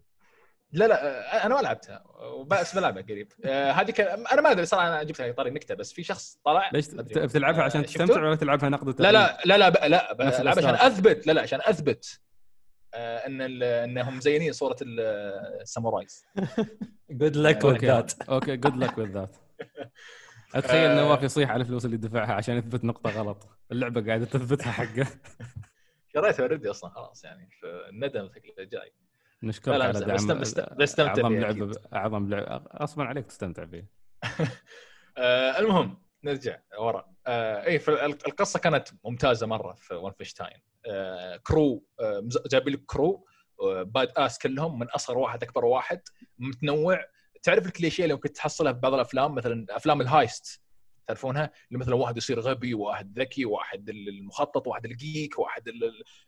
لا لا أنا ما لعبتها بس بلعبها قريب. هذيك أنا ما أدري صراحة أنا جبتها طاري نكتة بس في شخص طلع. ليش بتلعبها عشان؟ تستمتع ولا تلعبها نقد لا؟ لا لا لا ب- لا نفس بلعب عشان. أثبت لا لا عشان أثبت إن ال- إنهم مزينين صورة ال- ال samurais. good luck okay that okay good luck with that أتخيل آه. نواف يصيح على الفلوس اللي دفعها عشان يثبت نقطة غلط. اللعبة قاعدة تثبتها حقه. شريتها already أصلا خلاص يعني فالندم شكله جاي نشكرك على دعم بس- بس- بستمتع أعظم لعبة أكيد. أعظم لعبة غصبا عليك تستمتع فيها. آه المهم نرجع ورا. آه اي القصة كانت ممتازة مرة في Wolfenstein آه crew آه مز- جايبين لك crew آه badass كلهم من أصغر واحد اكبر واحد متنوع. تعرف الكليشيه اللي ممكن تحصلها في بعض الأفلام؟ مثلا أفلام ال heist تعرفونها؟ اللي مثلا واحد يصير غبي واحد ذكي واحد المخطط واحد ال geek واحد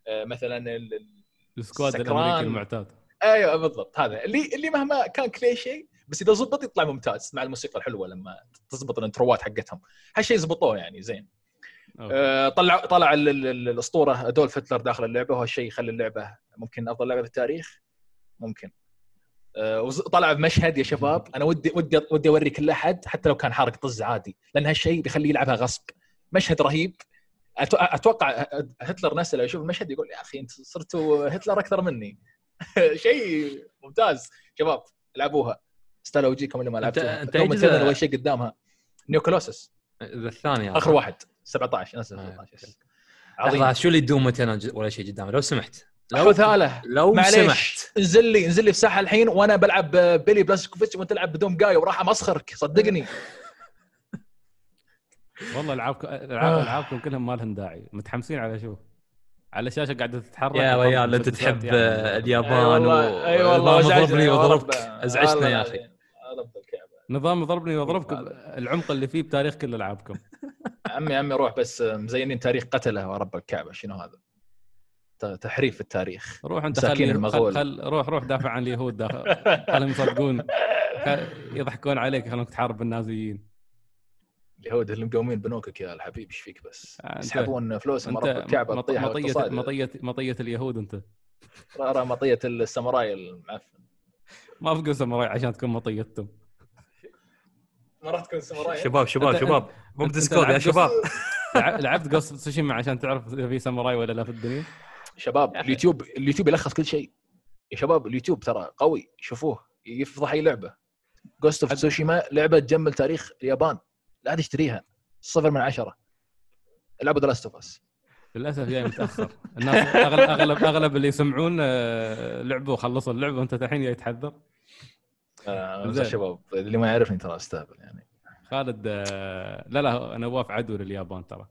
آه، مثلا ال- ال- ال squad. الأمريكي المعتاد. أيوه بالضبط هذا. اللي اللي مهما كان كليشيه بس إذا زبط يطلع ممتاز. مع الموسيقى الحلوة لما تزبط الانتروات حقتهم. هالشيء زبطوه يعني زين. okay. آه، طلع طلع ال- ال- ال- الأسطورة ادولف هتلر داخل اللعبة وهالشيء يخلي اللعبة ممكن أفضل لعبة في التاريخ؟ ممكن. آه، طلع بمشهد يا شباب أنا ودي ودي ودي اوري كل احد حتى لو كان حارق طز عادي لأن هالشيء بيخليه يلعبها غصب. مشهد رهيب. أتوقع هتلر نفسه لو يشوف المشهد يقول يا أخي أنت صرتوا هتلر أكثر مني. شيء ممتاز. شباب العبوها استاهلوا وجيكم اللي ما لعبتوها. جزء- اول شيء قدامها. نيو كولوسس الثاني آخر. واحد. 17 نزل آه، 17 أوكي. عظيم لحظة شو اللي دوم أنا ولا شيء قدامي؟ لو سمحت. لو ثاله لو معليش. سمحت. انزل لي انزل لي في ساحه الحين وأنا بلعب بيلي بلاسكوفيتش وأنت تلعب بدون جاي وراح أمسخرك. صدقني. والله العابكم آه. العاب العابكم كلهم ما لهم داعي. متحمسين على شو؟ على شاشه قاعدة تتحرك يا ريال أنت تحب يعني. اليابان اي والله اي والله والله وازعجني ضربني وضربك أزعجتنا والله يا أخي نظام ضربني واضربك هذا. العمق اللي فيه بتاريخ كل ألعابكم عمي عمي روح بس مزينين تاريخ قتله ورب الكعبة شنو هذا؟ ت- تحريف في التاريخ روح انت خلي المغول. خل... روح روح دافع عن اليهود خلهم يصدقون يضحكون عليك خلونك تحارب النازيين اليهود اللي مقومين بنوكك يا الحبيب إيش فيك بس؟ آه، يسحبون فلوسهم أنت رب الكعبه مط... تطيح مطية الاقتصاد. مطية مطية اليهود أنت. مطية الساموراي المعفن. ما بقول ساموراي عشان تكون مطيتهم. ما راح تكون ساموراي. شباب شباب شباب. مو ب Discord يا شباب. لع- لعبت Ghost Tsushima عشان تعرف إذا في ساموراي ولا لا في الدنيا؟ شباب. ال YouTube ال YouTube يلخص كل شيء. يا شباب اليوتيوب ترى قوي. شوفوه. يفضح أي لعبة. Ghost of Tsushima لعبة تجمل تاريخ اليابان. لا تشتريها صفر من عشرة. العبوا The Last of Us للأسف جاي متأخر. الناس اغلب اغلب أغلب اللي يسمعون آه، لعبوا وخلصوا اللعبة وأنت الحين جاي تحذر. آه،. شباب اللي ما يعرفني ترى استهبل يعني. خالد آه، لا لا نواف عدو لليابان ترى.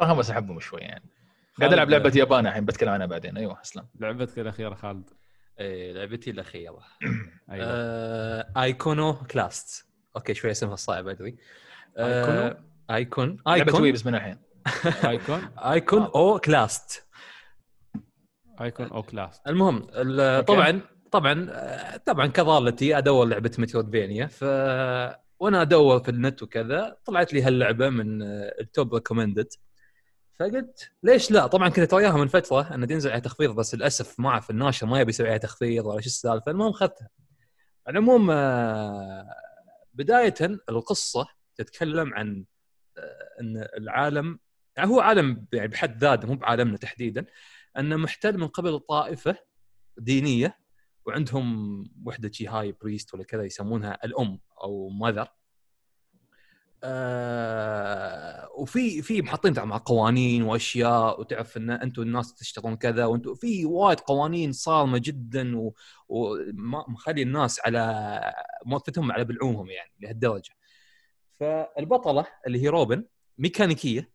راهم بس أحبهم شوي يعني. قاعد ألعب لعبة يابان الحين بتكلم عنها بعدين. أيوه أسلم. لعبتك الأخيرة خالد؟ إيه، لعبتي الأخيرة. أيوه. آه، Iconoclast okay شوي اسمها صعب أدري؟ آه، icon لعبه icon ويبز من الحين ايكون ايكون أو كلاست ايكون أو كلاس المهم. طبعا طبعا آه، طبعا كضالتي أدور لعبة Metroidvania ف وأنا أدور في النت وكذا طلعت لي هاللعبة من آه، ال top recommended فقلت ليش لا؟ طبعا كنت وياها من فترة انه تنزل عليها تخفيض بس للأسف ما أعرف الناشر ما يبي يسوي عليها تخفيض ولا شو السالفة المهم اخذتها على العموم آه، بداية القصة تتكلم عن آه، إن العالم يعني هو عالم يعني بحد ذاته مو بعالمنا تحديدا إنه محتل من قبل طائفة دينية وعندهم وحدة شي هاي بريست ولا كذا يسمونها الأم أو ماذر آه وفي في محطين مع قوانين وأشياء وتعرف إن أنتم الناس تشتغلون كذا وأنتم في وايد قوانين صارمة جدا ومخلي الناس على موقفتهم على بلعومهم يعني لهالدرجة. فالبطلة اللي هي روبن ميكانيكية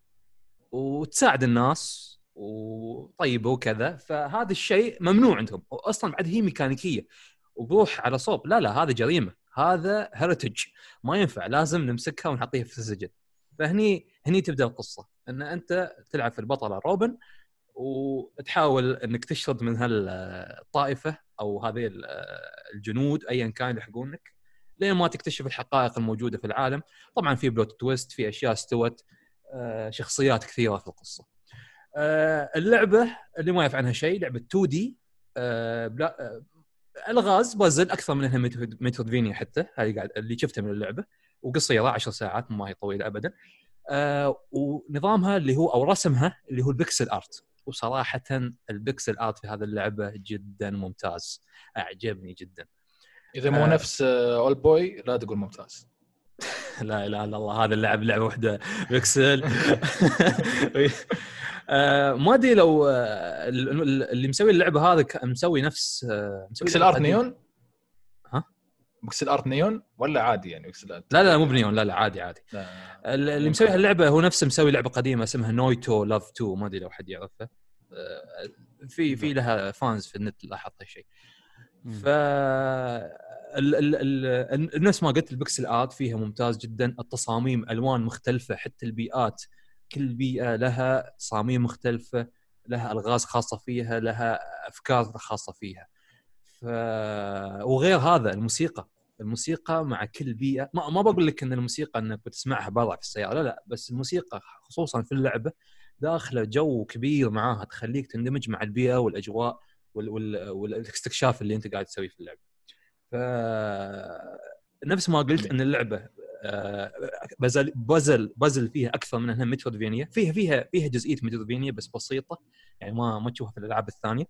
وتساعد الناس وطيبة وكذا فهذا الشيء ممنوع عندهم واصلا بعد هي ميكانيكية وبروح على صوب لا لا هذا جريمة هذا هيرتج ما ينفع لازم نمسكها ونحطيها في السجن. فهني هني تبدأ القصة إن أنت تلعب في البطلة روبن وتحاول إنك تشرد من هالطائفة أو هذه ال- الجنود ايا كان يلحقونك لين ما تكتشف الحقائق الموجودة في العالم. طبعا في plot twist في أشياء استوت آه، شخصيات كثيرة في القصة. آه، اللعبة اللي ما يعرف عنها شيء لعبة 2D الغاز بازل أكثر من إنها Metroidvania حتى هذه قاعد اللي شفتها من اللعبة. وقصيره 10 ساعات ما هي طويلة ابدا. آه ونظامها اللي هو أو رسمها اللي هو ال pixel art. وصراحة ال pixel art في هذه اللعبة جدا ممتاز. أعجبني جدا. إذا مو آه. نفس Owlboy لا تقول ممتاز. لا اله الا الله هذا اللعب لعبه واحدة بكسل. آه، ما أدري لو آه، ال- ال- اللي مسوي اللعبة هذا مسوي نفس آه، مسوي بكسل لعبة art. neon؟ ها؟ pixel art neon؟ ولا عادي يعني pixel art؟ لا لا مو بنيون لا لا عادي عادي. لا. ال- اللي مسوي هاللعبه هو نفسه مسوي لعبة قديمة اسمها Noitu Love 2 ما أدري لو حد يعرفها. في في لها fans في النت لاحظت هالشيء ف نفس ما قلت ال pixel art فيها ممتاز جدا. التصاميم ألوان مختلفة حتى البيئات كل بيئة لها تصاميم مختلفة لها ألغاز خاصة فيها لها أفكار خاصة فيها. ف... وغير هذا الموسيقى الموسيقى مع كل بيئة ما, ما بقول لك إن الموسيقى إنك بتسمعها برا في السيارة لا لا بس الموسيقى خصوصا في اللعبة داخلة جو كبير معاها تخليك تندمج مع البيئة والأجواء وال... وال... والاستكشاف اللي أنت قاعد تسويه في اللعبة. ف نفس ما قلت إن اللعبة بزل بزل بزل فيها أكثر من أنها مترودفينيا فيها فيها فيها جزئية مترودفينيا بس بسيطة يعني ما ما تشوفها في الألعاب الثانية.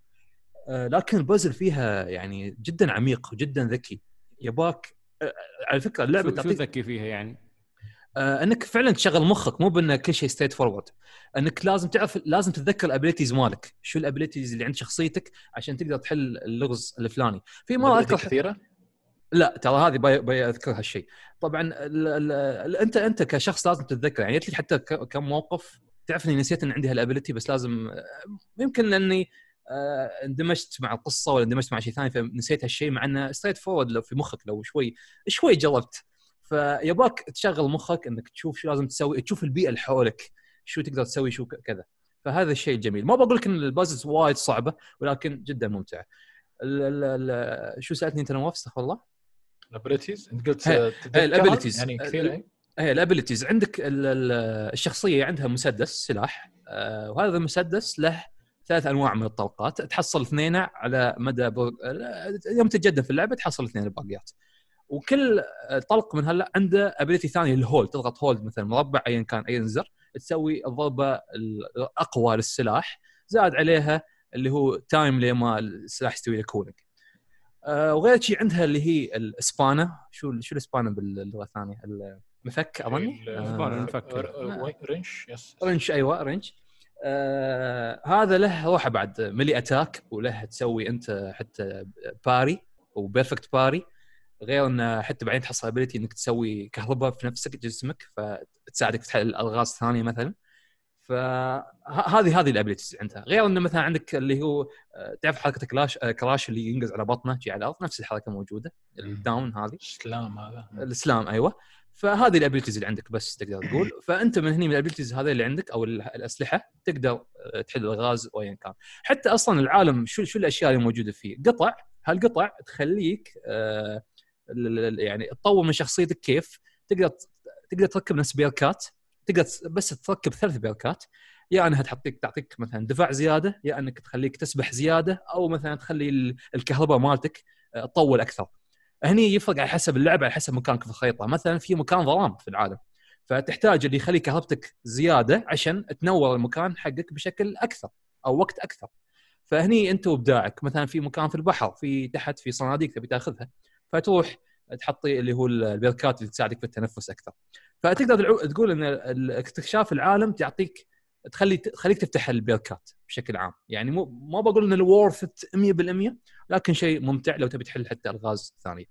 آه، لكن البازل فيها يعني جدا عميق وجدا ذكي. يباك آه، على فكرة اللعبة شو تعطيك ذكي فيها يعني؟ آه، أنك فعلا تشغل مخك مو بان كل شيء straightforward أنك لازم تعرف لازم تتذكر ال abilities مالك. شو ال abilities اللي عند شخصيتك عشان تقدر تحل اللغز الفلاني. في مرة أذكر كثيرة؟ لا ترى هذه باي, أذكر هالشيء. طبعا ال ال ال أنت أنت كشخص لازم تتذكر. يعني جت لي حتى كم موقف تعرف إني نسيت إن عندي هال ability بس لازم يمكن لأني آه، اندمجت مع القصة ولا اندمجت مع شيء ثاني فنسيت هالشيء مع إنه straightforward لو في مخك لو شوي شوي جربت. فيباك تشغل مخك إنك تشوف شو لازم تسوي تشوف البيئة اللي حولك شو تقدر تسوي شو كذا. فهذا الشيء الجميل ما بقول لك إن ال puzzles وايد صعبة ولكن جدا ممتعه شو سألتني أنت نواف؟ استغفر الله؟ ال abilities انت قلت؟ ال abilities. يعني كثير إيه. هي ال abilities عندك ال- ال- الشخصية عندها مسدس سلاح آه، وهذا المسدس له ثلاث أنواع من الطلقات تحصل اثنين على مدى. يوم تتجدد في اللعبة تحصل اثنين الباقيات وكل طلق من هلا عنده ability ثانية ال hold تضغط hold مثلا مربع ايا كان اي زر تسوي الضربة الأقوى للسلاح زاد عليها اللي هو time لما السلاح يستوي cooling آه وغير شيء عندها اللي هي الاسبانا. شو شو الاسبانا باللغة الثانية؟ المفك أظني؟ آه، المفك. ر- wrench yes. wrench أيوه wrench. آه هذا له روحه بعد melee attack وله تسوي أنت حتى parry و perfect parry. غير إنه حتى بعدين تحصل ability إنك تسوي كهرباء في نفسك جسمك فتساعدك في حل ألغاز ثانية مثلا. فهذه هذه ال abilities عندها. غير إنه مثلا عندك اللي هو آه، تعرف حركة كلاش آه، Crash اللي ينقز على بطنه جي على الأرض؟ نفس الحركة موجودة. ال down هذه. slam هذا. ال slam أيوه. فهذه ال abilities اللي عندك بس تقدر تقول. فأنت من هني من ال abilities هذه اللي عندك أو ال- الأسلحة تقدر آه، تحل الغاز وايا كان. حتى أصلا العالم شو شو الأشياء اللي موجودة فيه؟ قطع. هالقطع تخليك آه، يعني تطور من شخصيتك كيف؟ تقدر تقدر تركب نفس بيركات. تقدر بس تركب ثلاث بيركات. يا انها تعطيك تعطيك مثلا دفاع زيادة يا انك تخليك تسبح زيادة أو مثلا تخلي ال- الكهرباء مالتك آه، تطول أكثر. هني يفرق على حسب اللعبه على حسب مكانك في الخريطة. مثلا في مكان ظلام في العالم. فتحتاج اللي يخلي كهربتك زيادة عشان تنور المكان حقك بشكل أكثر أو وقت أكثر. فهني أنت وإبداعك. مثلا في مكان في البحر في تحت في صناديق تبي تأخذها فتروح تحطي اللي هو البركات اللي تساعدك في التنفس أكثر. فتقدر تقول إن استكشاف العالم تعطيك تخلي تخليك تفتح البركات بشكل عام. يعني مو ما بقول إن الورث 100% لكن شيء ممتع لو تبي تحل حتى ألغاز ثانية.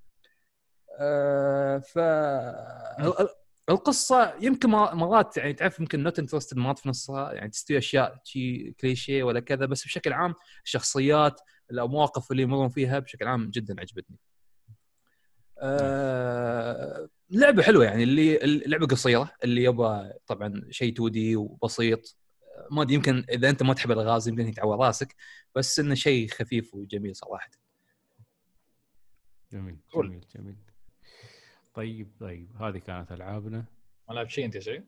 آه، ف ال- ال- القصة يمكن مرات يعني تعرف يمكن not interested مرات في نصها يعني تستوي أشياء شي كليشيه ولا كذا بس بشكل عام الشخصيات المواقف اللي يمرون فيها بشكل عام جدا عجبتني. آه لعبة حلوة يعني اللي اللعبه قصيرة اللي يبغى طبعا شيء 2D وبسيط آه، ما أدري يمكن إذا أنت ما تحب الغاز يمكن يتعور راسك بس إنه شيء خفيف وجميل صراحة. جميل. جميل جميل طيب طيب هذه كانت ألعابنا ما لعبت شيء أنت يا سعيد؟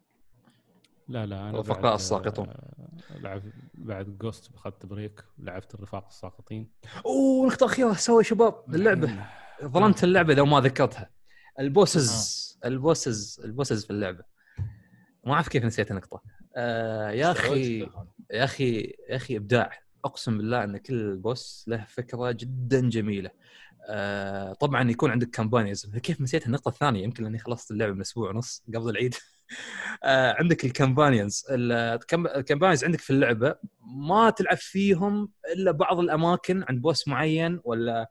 لا لا أنا الرفقاء بعد- الساقطون. آه، لعبت بعد just اخذت break لعبت الرفاق الساقطين أوه نقطة أخيرة sorry شباب اللعبة ظلمت اللعبة لو ما ذكرتها. ال bosses ال bosses ال bosses في اللعبة. ما أعرف كيف نسيت النقطة. آه يا أخي يا أخي يا أخي إبداع. أقسم بالله إن كل boss له فكرة جدا جميلة. آه طبعا يكون عندك companions كيف نسيت النقطة الثانية؟ يمكن لأني خلصت اللعبة من أسبوع ونص قبل العيد. آه عندك ال companions ال companions عندك في اللعبة ما تلعب فيهم إلا بعض الأماكن عند boss معين ولا آه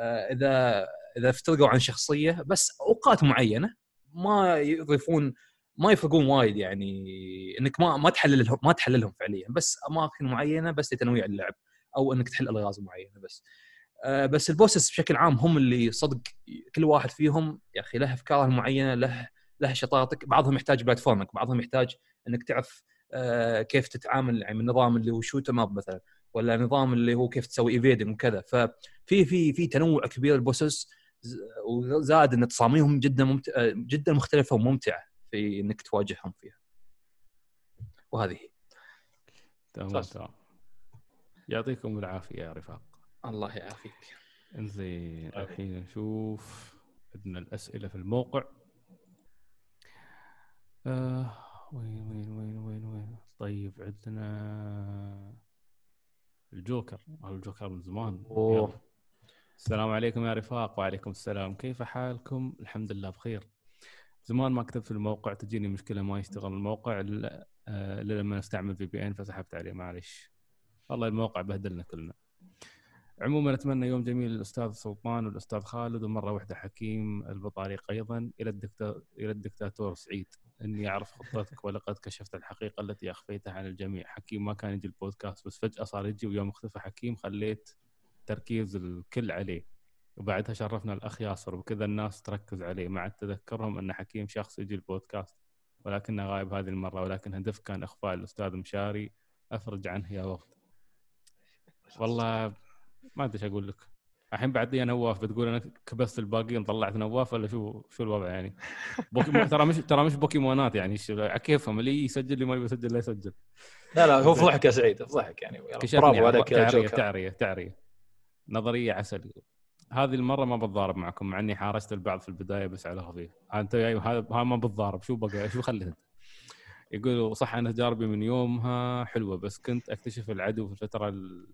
اذا إذا افترقوا عن شخصية بس أوقات معينة ما يضيفون ما يفرقون وايد يعني إنك ما ما تحللهم ما تحللهم فعليا. بس أماكن معينة بس لتنويع اللعب أو إنك تحل ألغاز معينة بس. آه بس ال bosses بشكل عام هم اللي صدق كل واحد فيهم يا أخي له افكاره المعينه له له شطارتك. بعضهم يحتاج platforming بعضهم يحتاج إنك تعرف آه كيف تتعامل يعني من النظام اللي هو shoot 'em up مثلا. ولا نظام اللي هو كيف تسوي evading وكذا. ففي في في تنوع كبير ال bosses وزاد إن تصاميمهم جدا ممتع جدا مختلفة وممتعة في إنك تواجههم فيها. وهذه هي. تمام. تمام. يعطيكم العافية يا رفاق. الله يعافيك. إنزين طيب. الحين نشوف عندنا الأسئلة في الموقع. آه وين وين وين وين وين؟ طيب عندنا الجوكر الجوكر من زمان. أوه. السلام عليكم يا رفاق وعليكم السلام. كيف حالكم؟ الحمد لله بخير. زمان ما كتبت في الموقع تجيني مشكلة ما يشتغل الموقع الا آه، لما استعمل في بي ان فسحبت عليه معلش والله الموقع بهدلنا كلنا. عموما أتمنى يوم جميل للأستاذ سلطان والأستاذ خالد ومرة واحدة حكيم البطاريق أيضا. إلى الدكتور إلى الدكتاتور سعيد. إني أعرف خطتك ولقد كشفت الحقيقة التي أخفيتها عن الجميع. حكيم ما كان يجي البودكاست بس فجأة صار يجي ويوم اختفى حكيم خليت تركيز الكل عليه. وبعدها شرفنا الأخ ياسر وكذا الناس تركز عليه. مع تذكرهم أن حكيم شخص يجي البودكاست ولكنه غايب هذه المرة ولكن هدف كان إخفاء الأستاذ مشاري. أفرج عنه يا وقت والله ما أدري أقول لك. الحين بعد لي نواف بتقول أنا كبست الباقيين طلعت نواف ولا شو شو الوضع يعني؟ بوكيمون ترى مش ترى مش بوكيمونات يعني على كيفهم؟ اللي يسجل اللي ما يبي يسجل لا يسجل. لا لا هو فضحك يا سعيد فضحك يعني. برافو عليك يا تعريه تعريه تعرية. نظرية عسل. هذه المرة ما بتضارب معكم مع إني حارست البعض في البداية بس على خفيف. أنت هذا ما بتضارب. شو بقى؟ شو خليت؟ انت يقولوا صح أنا تجاربي من يومها حلوة بس كنت أكتشف العدو في الفترة ال...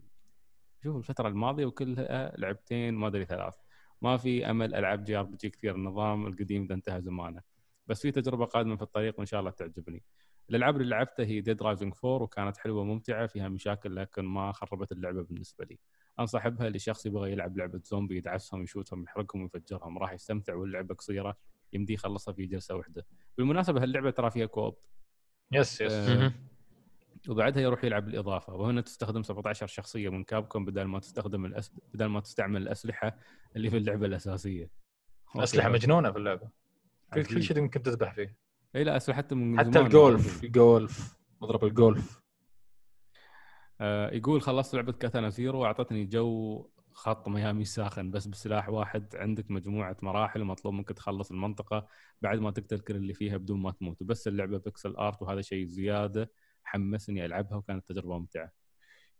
شوف الفترة الماضية وكلها لعبتين ما أدري ثلاث. ما في أمل ألعب JRPG كثير النظام القديم ده انتهى زمانه. بس في تجربة قادمة في الطريق وإن شاء الله تعجبني. الألعاب اللي لعبتها هي Dead Rising 4 وكانت حلوة وممتعة فيها مشاكل لكن ما خربت اللعبة بالنسبة لي. انصح بها لشخص يبغى يلعب لعبة زومبي يدعسهم يشوتهم يحرقهم ويفجرهم راح يستمتع واللعبة قصيرة يمديه يخلصها في جلسة واحدة. بالمناسبة هاللعبة ترى فيها co-op yes yes. وبعدها يروح يلعب الاضافه وهنا تستخدم 17 شخصية من Capcom بدل ما تستخدم الأس... بدل ما تستعمل الأسلحة اللي في اللعبة الأساسية. أسلحة مجنونة في اللعبة. كل كل. شيء ممكن تذبح فيه. إي لا اسلحته من حتى الجولف. الجولف مضرب الجولف. آه، يقول خلصت لعبة Katana Zero واعطتني جو خط ميامي ساخن بس بسلاح واحد عندك مجموعة مراحل ومطلوب منك تخلص المنطقة بعد ما تقتل كل اللي فيها بدون ما تموت. وبس اللعبة pixel art وهذا شيء زيادة. حمسني ألعبها وكانت تجربة ممتعة.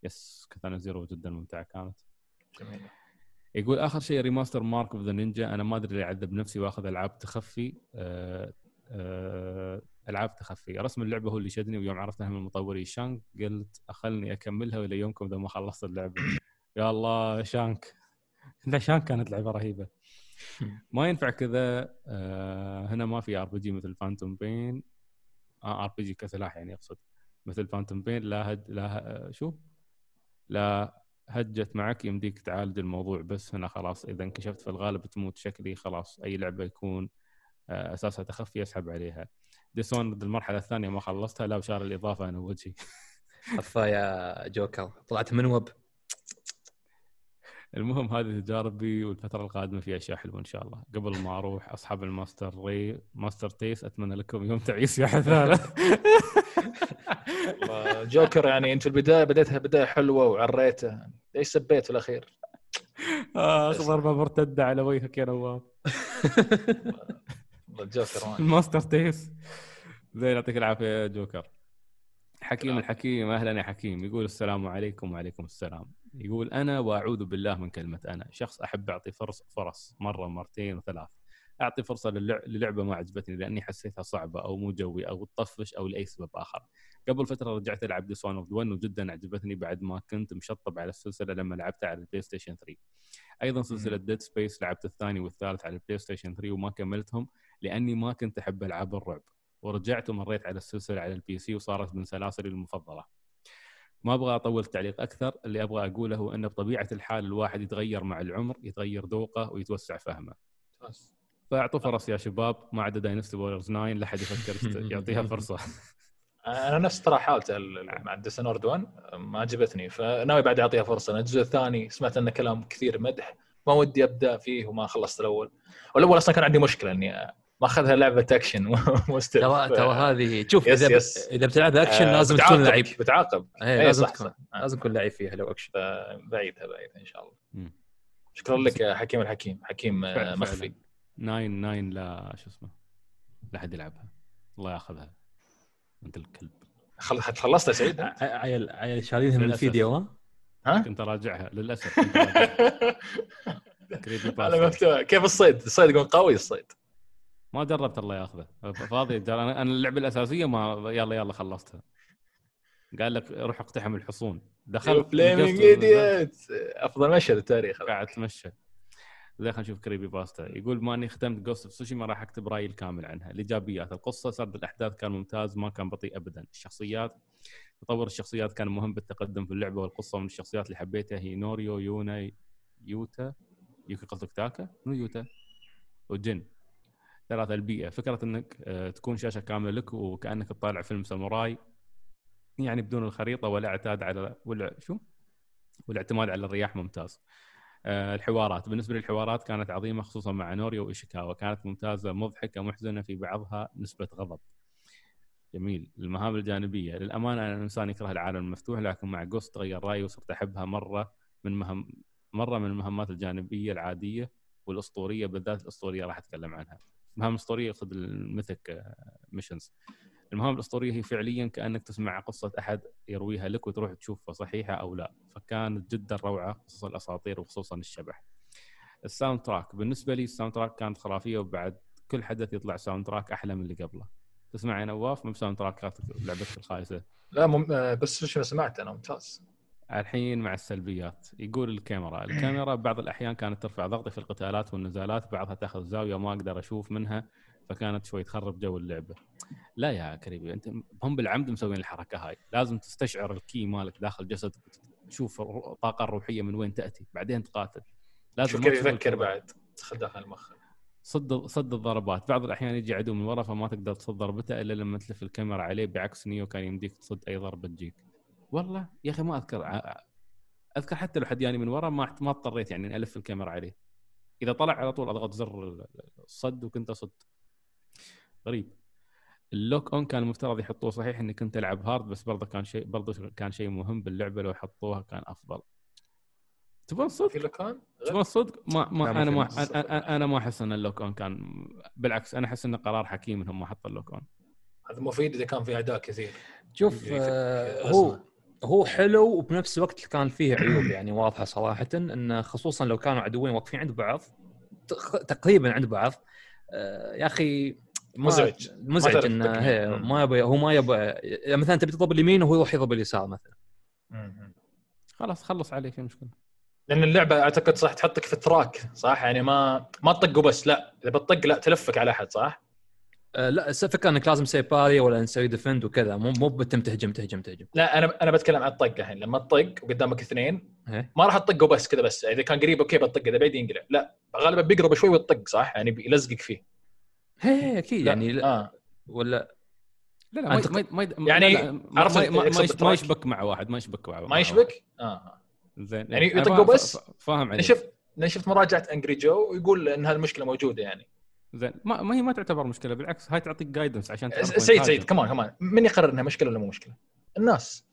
yes Katana Zero جدا ممتعة كانت. جميل يقول آخر شيء remaster Mark of the Ninja. أنا ما أدري ليه أعذب نفسي وأخذ ألعاب تخفي. آه، آه، ألعاب تخفي. رسم اللعبة هو اللي شدني ويوم عرفت انها من مطوري Shank قلت أخلني أكملها والى يومكم إذا ما خلصت اللعبة. يا الله Shank. لا Shank كانت لعبة رهيبة. ما ينفع كذا. آه هنا ما في RPG مثل Phantom Pain ار بي جي كسلاح يعني أقصد. مثل فانتوم بين لا هد لا شو؟ لا هجت معك يمديك تعالج الموضوع بس هنا خلاص إذا انكشفت في الغالب تموت شكلي خلاص أي لعبة يكون آه أساسها تخفي يسحب عليها. ديسون المرحلة الثانية ما خلصتها لا وشار الإضافة أنا وجهي. افا يا جوكر. طلعت من وب. المهم هذه تجاربي والفترة القادمة في أشياء حلوة إن شاء الله. قبل ما أروح أصحاب الماستر ري ماستر تيس أتمنى لكم يوم تعيس يا حثاله جوكر يعني انت في البداية بديتها بداية حلوة وعريته ليش سبيت في الاخير؟ اخ ضربه مرتده على وجهك يا نواف الجوكر ما الماستر تيس زين يعطيك العافية يا جوكر. حكيم الحكيم أهلا يا حكيم. يقول السلام عليكم وعليكم السلام. يقول أنا وأعوذ بالله من كلمة أنا. شخص أحب أعطي فرص فرص مرة مرتين وثلاث. أعطي فرصة للع- للعبة ما عجبتني لأني حسيتها صعبة أو مو جوي أو تطفش أو لأي سبب آخر. قبل فترة رجعت ألعب Dishonored 1 وجدا عجبتني بعد ما كنت مشطب على السلسلة لما لعبتها على ال PlayStation 3 أيضا سلسلة Dead Space لعبت الثاني والثالث على ال PlayStation 3 وما كملتهم لأني ما كنت أحب ألعاب الرعب. ورجعت ومريت على السلسلة على ال PC وصارت من سلاسلي المفضلة. ما أبغى أطول التعليق أكثر اللي أبغى أقوله هو إن بطبيعة الحال الواحد يتغير مع العمر يتغير ذوقه ويتوسع فهمه. فأعطوا فرص يا شباب ما عدا Dynasty Warriors 9 لا احد يفكر يعطيها فرصة. أنا نفس ترى حالته ال- مع Dishonored 1 ما عجبتني. فناوي بعد أعطيها فرصة. أنا الجزء الثاني سمعت انه كلام كثير مدح ما ودي أبدأ فيه وما خلصت الأول. والأول أصلا كان عندي مشكلة إني ماخذها لعبة اكشن مو stealth. ترى ترى هذه شوف yes- إذا yes. إذا بتلعب اكشن آه، لازم تكون لعيب. بتعاقب. إيه، اي لازم صح تكون صح. آه. لازم تكون لعيب فيها لو اكشن بعيدها بعيدها إن شاء الله. شكرا لك يا حكيم الحكيم. حكيم آه، مخفي. فعلا. nine nine لا شو اسمه لا احد يلعبها. الله ياخذها. انت الكلب. خل- خلصت يا سعيد ع- عيل عيل شارينها من. الفيديو ها؟ ها؟ كنت اراجعها للأسف على كيف الصيد؟ الصيد يقول قوي الصيد. ما جربت الله ياخذه. فاضي. ترى أنا أنا اللعبة الأساسية ما يلا يلا خلصتها. قال لك روح اقتحم الحصون. دخلت فليمنج أفضل مشهد التاريخ. قاعد اتمشى زي خلينا نشوف Creepypasta يقول ما اني ختمت Ghost of Tsushima راح أكتب رأيي الكامل عنها. الإيجابيات القصة سرد الأحداث كان ممتاز ما كان بطيء ابدا. الشخصيات تطور الشخصيات كان مهم بالتقدم في اللعبة والقصة. من الشخصيات اللي حبيتها هي نوريو يونا يوتا. يوكي قصدك تاكا؟ منو يوتا. وجن. ثلاثة البيئة. فكرة إنك آه، تكون شاشة كاملة لك وكأنك تطالع فيلم ساموراي يعني بدون الخريطة ولا اعتاد على ولا شو؟ والاعتماد على الرياح ممتاز. آه، الحوارات بالنسبة للحوارات كانت عظيمة خصوصا مع نوريو وإيشيكاوا كانت ممتازة مضحكة محزنة في بعضها نسبة غضب. جميل المهام الجانبية للأمانة أنا إنسان يكره العالم المفتوح لكن مع Ghost تغير رأيي وصرت أحبها مرة من مهم مرة من المهمات الجانبية العادية والأسطورية بالذات الأسطورية راح أتكلم عنها. المهام الأسطورية يقصد ال mythic missions. المهام الأسطورية هي فعليا كأنك تسمع قصة أحد يرويها لك وتروح تشوفها صحيحة أو لا. فكانت جدا روعة خصوصا الأساطير وخصوصا الشبح. ال soundtrack بالنسبة لي ال soundtrack كانت خرافية وبعد كل حدث يطلع soundtrack أحلى من اللي قبله. تسمع يا نواف من soundtrack ات لعبتك الخايسة. لا مم... بس شو سمعت أنا ممتاز. الحين مع السلبيات. يقول الكاميرا. الكاميرا بعض الأحيان كانت ترفع ضغطي في القتالات والنزالات بعضها تأخذ زاوية ما أقدر أشوف منها. فكانت شوي تخرب جو اللعبة. لا يا creepy أنت هم بالعمد مسوين الحركة هاي. لازم تستشعر ال ki مالك داخل جسدك تشوف الطاقة الروحية من وين تأتي بعدين تقاتل. لازم كيف يفكر. بعد دخل داخل المخ. صد صد الضربات. بعض الأحيان يجي عدو من ورا فما تقدر تصد ضربته إلا لما تلف الكاميرا عليه بعكس نيوه كان يمديك تصد أي ضربه تجيك. والله يا أخي ما أذكر أذكر حتى لو حد جاني من ورا ما ما اضطريت يعني ألف الكاميرا عليه. إذا طلع على طول أضغط زر الصد وكنت أصد. غريب. ال lock on كان المفترض يحطوه صحيح اني كنت العب hard بس برضه كان شيء برضه كان شيء مهم باللعبة لو حطوها كان أفضل. تبون صدق؟ تبغى الصدق ما, ما أنا ما أنا ما أحس إن ال lock on كان بالعكس أنا أحس انه قرار حكيم إنهم ما حطوا ال lock on. هذا مفيد إذا كان في اعداء كثير. شوف آه، هو. هو حلو وبنفس الوقت كان فيه عيوب يعني واضحة صراحة انه خصوصا لو كانوا عدوين واقفين عند بعض تق- تقريبا عند بعض آه، يا أخي مزعج. مزعج انه. هي. ما يبغى هو ما يبغى يعني مثلا تبي تضرب اليمين وهو يروح يضرب اليسار مثلا. خلاص خلص عليه في مشكلة. لأن اللعبة أعتقد صح تحطك في ال track صح؟ يعني ما ما تطق وبس لا. إذا بتطق لا. تلفك على أحد صح؟ آه، لا الفكرة إنك لازم تسوي parry ولا تسوي defend وكذا. مو مو بتم تهجم تهجم تهجم لا أنا أنا بتكلم عن الطق الحين. لما تطق وقدامك اثنين إيه. ما راح تطقه بس كذا بس. إذا كان قريب okay بتطق إذا بعيد ينقلع. لا. غالبا بيقرب شوي وتطق صح؟ يعني بيلزقك فيه. هي أكيد لا. يعني لا آه ولا لا لا ما ما ما يعني ما- عرفت ما- ما- ما ما؟ يشبك مع واحد ما يشبك مع ما مع يشبك؟ آه واحد. زين يعني يطقوا فاهم- بس؟ فاهم أنا عليك شفت أنا شفت مراجعة انجري جو ويقول إن هالمشكلة موجودة يعني زين ما, ما هي ما تعتبر مشكلة بالعكس هاي تعطيك جايدنس عشان سيد. سيد كمان كمان من يقرر إنها مشكلة ولا مو مشكلة؟ الناس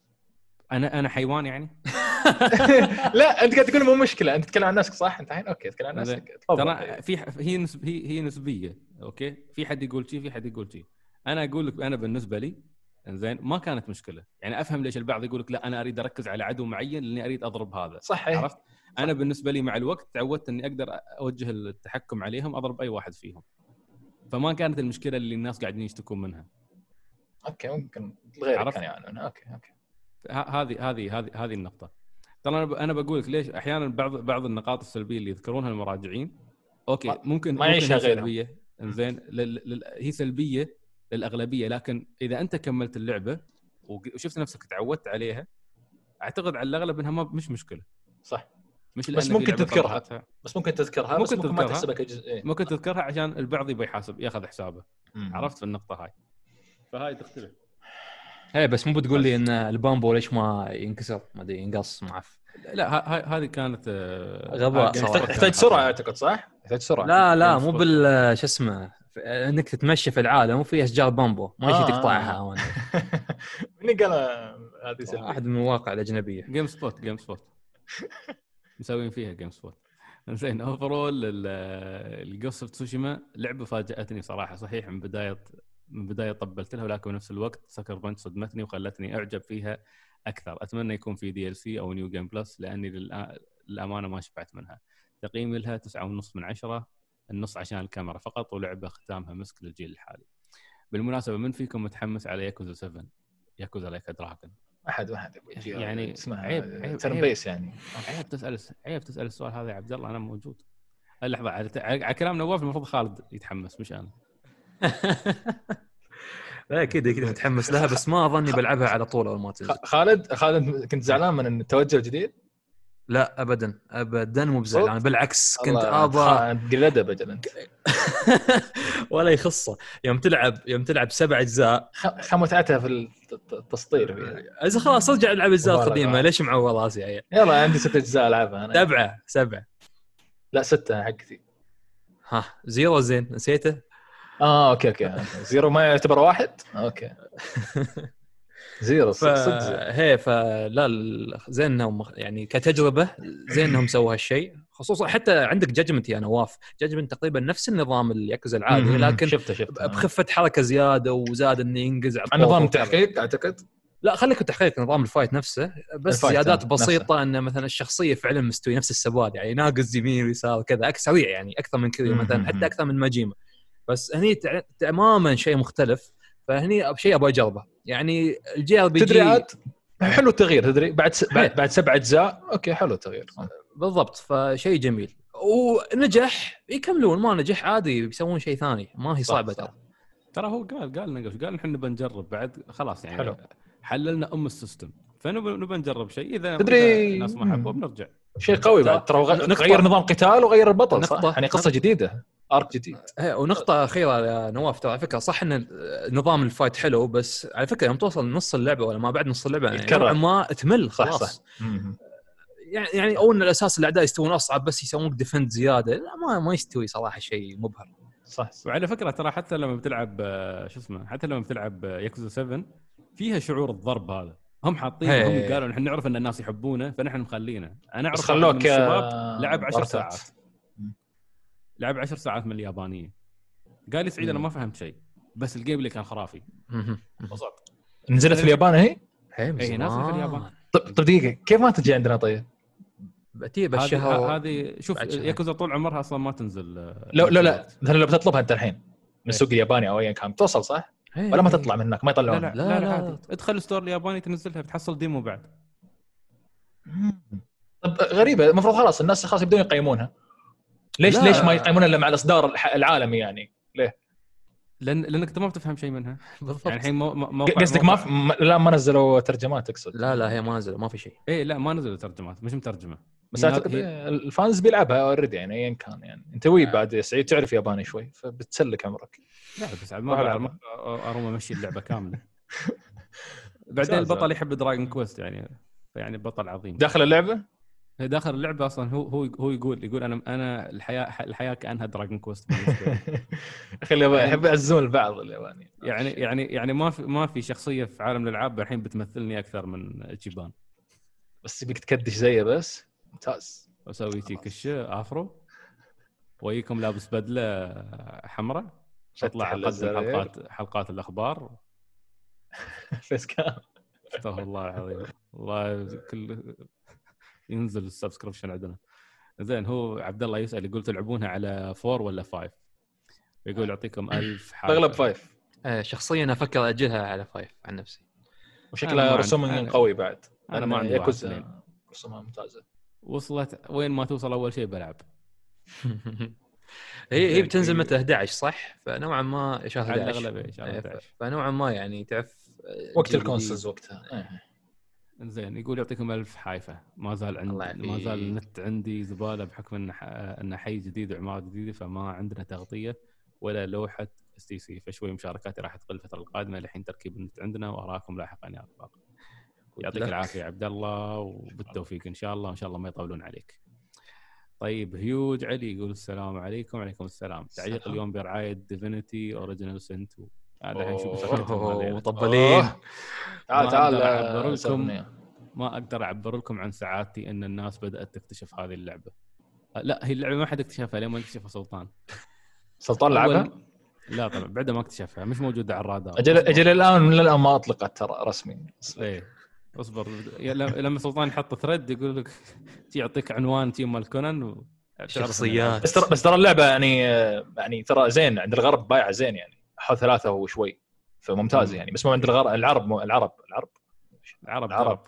أنا أنا حيوان يعني لا أنت قاعد تقول مو مشكلة. أنت تتكلم عن نفسك صح؟ أنت الحين؟ okay تتكلم عن. نفسك. ترى في هي نسب هي هي نسبية okay؟ في حد يقول شيء في حد يقول شيء أنا أقول لك أنا بالنسبة لي زين ما كانت مشكلة. يعني أفهم ليش البعض يقول لك لا أنا أريد أركز على عدو معين لأني أريد أضرب هذا. صح. عرفت؟ أنا بالنسبة لي مع الوقت تعودت إني أقدر أوجه التحكم عليهم أضرب أي واحد فيهم. فما كانت المشكلة اللي الناس قاعدين يشتكون منها. okay ممكن عرفت؟ كان يعني. okay okay. هذه هذه هذه هذه النقطة. ترى أنا ب- أنا بقول لك ليش أحيانا بعض بعض النقاط السلبية اللي يذكرونها المراجعين أوكي ما- ممكن ما ممكن يعيشها هي غيرهم. سلبية إنزين لل... لل... هي سلبية للأغلبية لكن إذا أنت كملت اللعبة وق- وشفت نفسك تعودت عليها أعتقد على الأغلب إنها ما مش مشكلة صح مش بس ممكن تذكرها. طلعتها. بس ممكن تذكرها بس ممكن ممكن ما تذكرها. تحسبها كجزء إيه. ممكن تذكرها عشان البعض يبي يحاسب ياخذ حسابه مم. عرفت في النقطة هاي فهاي تختلف هي بس مو بتقول لي إن البامبو ليش ما ينكسر؟ ما أدري ينقص معف لا ه- هاي هذه كانت آه، غباء تحتاج سرعة أعتقد صح؟ تحتاج سرعة. لا لا مو. بال شو اسمه إنك تتمشى في العالم وفي أشجار بامبو. ما آه، يجي آه. تقطعها وأنا. مني قال هذه سلبية؟ واحد من المواقع الأجنبية. جيم سبوت جيم سبوت مسوين فيها جيم سبوت زين اوفرول الجوست اوف تسوشيما لعبة فاجأتني صراحة صحيح من بداية من بدايه طبلت لها ولكن بنفس الوقت sucker punch صدمتني وخلتني أعجب فيها أكثر. أتمنى يكون في DLC أو new game plus لأني للأمانة ما شبعت منها. تقييمي لها 9.5 من عشرة النص عشان الكاميرا فقط ولعبة ختامها مسك للجيل الحالي. بالمناسبة من فيكم متحمس على ياكوزا 7 Yakuza Like a Dragon أحد ما حد يبغى يجي يعني اسمها عيب- عيب- ترن. بيس يعني. عيب تسأل عيب تسأل السؤال هذا يا عبد الله أنا موجود. لحظه على, على كلام نواف المفروض خالد يتحمس مش أنا. لا أكيد أكيد متحمس لها بس ما أظني بلعبها على طول أول ما تنزل خالد خالد كنت زعلان من التوجه الجديد؟ لا ابدا ابدا مو بزعلان بالعكس كنت ابى ادب أجل أنت. ولا يخصه. يوم تلعب يوم تلعب سبع أجزاء. متعتها في الت- الت- التسطير فيها إذا خلاص أرجع ألعب مبالغة. القديمة. ليش معور راسي يا عيال يلا عندي ست أجزاء ألعبها أنا. سبعة سبعة. لا ستة حقتي. ها Zero زين نسيته؟ آه okay okay. Zero ما يعتبر واحد؟ okay. Zero صدق صدق. هي فلا زين إنهم يعني كتجربة زين إنهم سووا هالشيء. خصوصا حتى عندك Judgment يا نواف. Judgment تقريبا نفس النظام الياكوزا العادي مم، لكن شفته شفته. بخفة حركة زيادة وزاد إنه ينقز على نظام. التحقيق أعتقد؟ لا خليك التحقيق نظام ال fight نفسه. بس ال fight زيادات. بسيطة ان مثلا الشخصية فعلا مستوي نفس السواد يعني ناقص يمين ويسار وكذا. سريع يعني أكثر من كذا مثلا حتى. أكثر من Majima. بس هني تع- تماما شيء مختلف فهني شيء أبغى أجربه. يعني ال JRPG تدري جي عاد؟ حلو التغيير تدري؟ بعد س... بعد, حلو. بعد سبع أجزاء okay حلو التغيير. بالضبط فشيء جميل. ونجح يكملون ما نجح عادي بيسوون شيء ثاني ما هي صعبة. ترى. ترى هو قال قال لنا قال إحنا بنجرب بعد خلاص يعني حلو. حللنا أم ال system. فنبى نبى نجرب شيء إذا تدري- إذا الناس ما حبوا بنرجع. شيء قوي بعد ترى غير نظام قتال وغير البطل صح؟ يعني قصة جديدة. arc جديد إيه، ونقطة أخيرة يا نواف ترى على فكرة صح إن نظام ال fight حلو بس على فكرة يوم توصل نص اللعبة ولا ما بعد نص اللعبة يعني يتكرر. نوعاً ما تمل صح خلاص صح مم. يعني يعني أو إن الأساس الأعداء يستوون أصعب بس يسوونك defend زيادة لا ما ما يستوي صراحة شيء مبهر صح صح. وعلى فكرة ترى حتى لما بتلعب آه، شو اسمه حتى لما بتلعب آه، ياكوزا 7 فيها شعور الضرب هذا هم حاطين. هم قالوا نحن نعرف إن الناس يحبونه فنحن مخلينه أنا أعرف من خلوك الشباب آه، لعب 10 ضربات. ساعات لعب 10 ساعات من اليابانية قال لي سعيد أنا. ما فهمت شيء بس الجيم اللي كان خرافي. انبسطت نزلت في اليابان هي؟ هي من إيه، نازل في. اليابان. طب طب دقيقة كيف ما تجي عندنا طيب؟ بتي هذه بالشهر هذه شوف. ياكوزا طول عمرها أصلا ما تنزل آه، لو لا لا نفس مثلا لو بتطلبها أنت الحين من إيه. السوق الياباني أو ايا كان توصل صح؟ هي. ولا ما تطلع من هناك ما الوقت. لا لا لا، لا, لا, لا. عادي ادخل ال store الياباني تنزلها بتحصل demo بعد. طب غريبة المفروض خلاص الناس خلاص يبدون يقيمونها ليش لا. ليش ما يقيمونها إلا مع الإصدار الح- العالمي يعني؟ لأن لأنك أنت ما بتفهم شيء منها. بالضبط. يعني الحين مو- قصدك ما في م- لا ما نزلوا ترجمات تقصد لا لا هي ما نزل ما في شيء. اي لا ما نزلوا ترجمات مش مترجمة. بس هي- أعتقد هي- الفانز بيلعبها اوريدي يعني ايا كان يعني. أنت وي بعد يا سعيد تعرف ياباني شوي فبتسلك عمرك. لا بس عاد ما أروم أمشي اللعبة كاملة. بعدين. البطل يحب دراجون كويست يعني يعني بطل عظيم. داخل اللعبة؟ داخل اللعبه أصلا هو هو هو يقول يقول أنا أنا الحياة الحياة كأنها دراجون كويست بالنسبة لي. أخي الياباني يحب يعزون البعض الياباني يعني يعني يعني ما في ما في شخصية في عالم الألعاب الحين بتمثلني أكثر من جيبان. بس يبيك تكدش زيه بس؟ ممتاز. وأسوي شي كشه آفرو. ويكم لابس بدلة حمراء. أطلع فتح أقدم الأزرار. حلقات حلقات الأخبار. face cam؟ استغفر الله العظيم. والله كل ينزل ال subscription عندنا. زين هو عبد الله يسأل يقول تلعبونها على four ولا five؟ يقول يعطيكم ألف حاجة. أغلب five. آه، شخصيا أفكر أجلها على five عن نفسي. وشكلها عندي- رسوم أنا- قوي بعد. أنا ما عندي ياكوزا. رسومها ممتازة. وصلت وين ما توصل أول شيء بلعب. هي هي بتنزل متى؟ 11 صح؟ فنوعا ما شهر على 11 الأغلب إيه، شهر إيه، 11 ف- فنوعا ما يعني تعرف آه، وقت الكونسلز. وقتها. إيه. زين يقول يعطيكم ألف حايفة. ما زال عندي. ما زال النت عندي زبالة بحكم انه ح- انه حي جديد وعمارة جديدة فما عندنا تغطية ولا لوحة STC فشوي مشاركاتي راح تقل الفترة القادمة لحين تركيب النت عندنا وأراكم لاحقا يا رفاق. يعطيك. العافية يا عبد الله وبالتوفيق إن شاء الله وإن شاء الله ما يطولون عليك. طيب هيوج علي يقول السلام عليكم. وعليكم السلام. تعليق. اليوم برعاية Divinity Original Sin هذا الحين شوف. مطبلين. تعال تعال آه، لكم. ما أقدر اعبر لكم عن سعادتي إن الناس بدأت تكتشف هذه اللعبة. لا هي اللعبة ما حد اكتشفها لين ما اكتشفها سلطان؟ سلطان أول- لعبها لا طبعا بعد ما اكتشفها مش موجودة على الرادار. أجل. أجل الآن من الآن ما أطلقت ترى رسمي. إيه. أصبر. لما سلطان يحط ثريد يقول لك يعطيك عنوان تيم مال كونان شخصيات. بس ترى بس ترى اللعبة يعني آه، يعني ترى زين عند الغرب بايعة زين يعني. حول ثلاثة وشوي فممتاز مم. يعني. بس مو عند الغرب العرب مو العرب العرب. العرب العرب.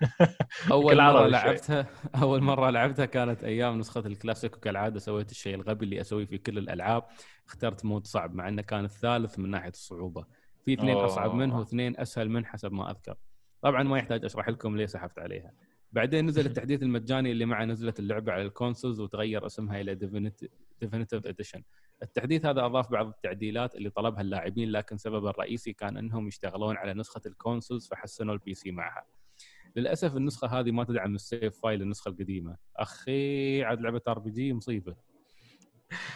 أول مرة. لعبتها أول مرة لعبتها كانت أيام نسخة الكلاسيك وكالعاده سويت الشيء الغبي اللي أسويه في كل الألعاب. اخترت mode صعب مع إنه كان الثالث من ناحية الصعوبة. في اثنين أوه. أصعب منه واثنين أسهل منه حسب ما أذكر. طبعا ما يحتاج أشرح لكم ليه سحبت عليها. بعدين نزل التحديث المجاني اللي معه نزلت اللعبة على ال consoles وتغير اسمها إلى Definitive Edition التحديث هذا أضاف بعض التعديلات اللي طلبها اللاعبين لكن سببه الرئيسي كان إنهم يشتغلون على نسخة ال consoles فحسنوا ال PC معها. للأسف النسخة هذه ما تدعم ال save file النسخه القديمة. أخي عاد لعبة RPG مصيبة.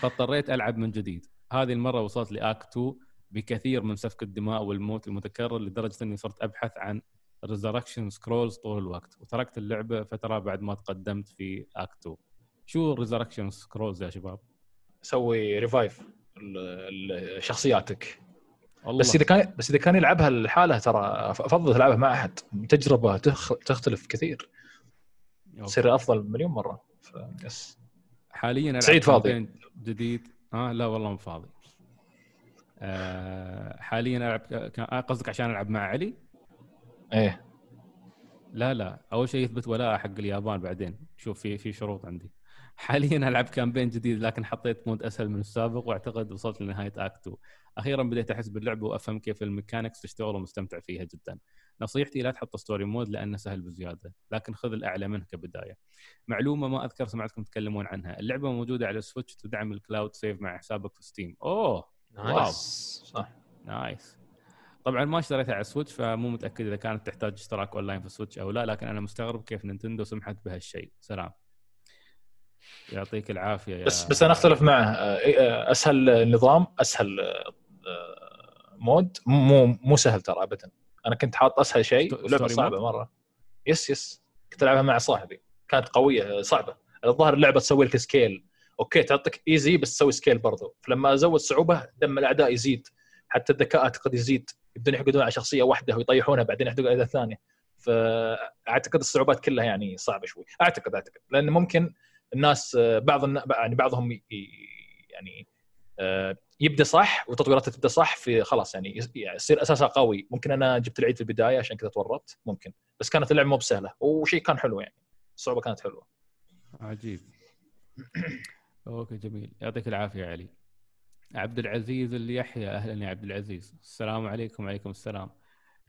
فاضطريت ألعب من جديد. هذه المرة وصلت ل act 2 بكثير من سفك الدماء والموت المتكرر لدرجة إني صرت أبحث عن resurrection scrolls طول الوقت. وتركت اللعبة فترة بعد ما تقدمت في act 2 شو resurrection scrolls يا شباب؟ سوي revive شخصياتك. والله بس إذا كان بس إذا كان يلعبها لحاله ترى افضل تلعبها مع أحد. تجربة تخ... تختلف كثير. تصير أفضل مليون مرة. ف... yes حاليا سعيد فاضي. جديد. آه لا والله مو فاضي. آه حاليا ألعب آه، قصدك عشان ألعب مع علي؟ إيه. لا لا. أول شيء يثبت ولاء حق اليابان بعدين. شوف في في شروط عندي. حاليا ألعب campaign جديد لكن حطيت mode أسهل من السابق وأعتقد وصلت لنهاية act 2 أخيرا بديت أحس باللعبه وأفهم كيف ال mechanics تشتغل ومستمتع فيها جدا. نصيحتي لا تحط story mode لأنه سهل بزيادة لكن خذ الأعلى منه كبداية. معلومة ما أذكر سمعتكم تتكلمون عنها. اللعبة موجودة على ال Switch تدعم ال cloud save مع حسابك في Steam أوه! nice صح. nice طبعا ما اشتريتها على ال Switch فمو متأكد إذا كانت تحتاج اشتراك اونلاين في ال Switch أو لا لكن أنا مستغرب كيف نينتندو سمحت بهالشيء. سلام. يعطيك العافية يا بس بس أنا أختلف معه. آه، إيه، آه، أسهل نظام أسهل آه، mode. مو مو سهل ترى ابدا. أنا كنت حاط أسهل شيء ولعبة صعبة؟ مرة. yes yes. كنت ألعبها مع صاحبي. كانت قوية صعبة. الظاهر اللعبة تسوي لك scale okay تعطيك easy بس تسوي scale برضو. فلما أزود صعوبة دم الأعداء يزيد. حتى الذكاء أعتقد يزيد. يبدون يحقدون على شخصية واحدة ويطيحونها بعدين يحقدون على ثانية. فأعتقد الصعوبات كلها يعني صعبة شوي. أعتقد أعتقد. لأن ممكن الناس آه، بعض. يعني بعضهم يعني آه، يبدأ صح وتطويراته تبدأ صح في خلاص يعني يعني يصير أساسها قوي. ممكن أنا جبت العيد في البداية عشان كذا تورطت ممكن. بس كانت اللعبة مو بسهلة وشيء كان حلو يعني الصعوبة كانت حلوة. عجيب. أوكي جميل. يعطيك العافية يا علي. عبد العزيز اللي يحيى. أهلا يا عبد العزيز. السلام عليكم وعليكم السلام.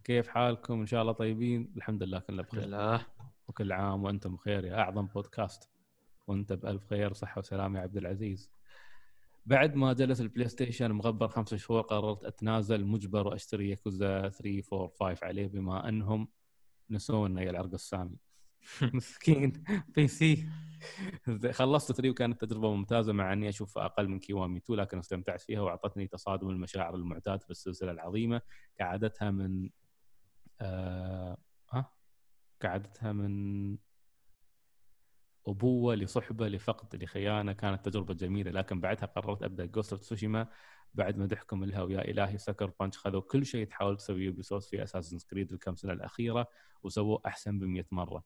كيف حالكم؟ إن شاء الله طيبين. الحمد لله كلنا بخير. وكل عام وأنتم بخير يا أعظم بودكاست. وانت بألف خير صحه وسلام يا عبد العزيز. بعد ما جلس ال PlayStation مغبر خمس شهور قررت أتنازل مجبر وأشتري ياكوزا 3 4 5 عليه بما أنهم نسونا يا العرق السامي. مسكين. PC خلصت 3 وكانت تجربة ممتازة مع أني اشوفها أقل من كيوامي 2 لكن استمتعت فيها وأعطتني تصادم المشاعر المعتاد في السلسلة العظيمة. كعادتها من آه... أه؟ كعادتها من أبوة لصحبة لفقد لخيانة كانت تجربة جميلة لكن بعدها قررت أبدأ Ghost of Tsushima بعد مدحكم لها ويا إلهي Sucker Punch خذوا كل شيء تحاول تسويه يوبي سوفت في Assassin's Creed الكم سنة الأخيرة وسووه أحسن ب 100 مرة.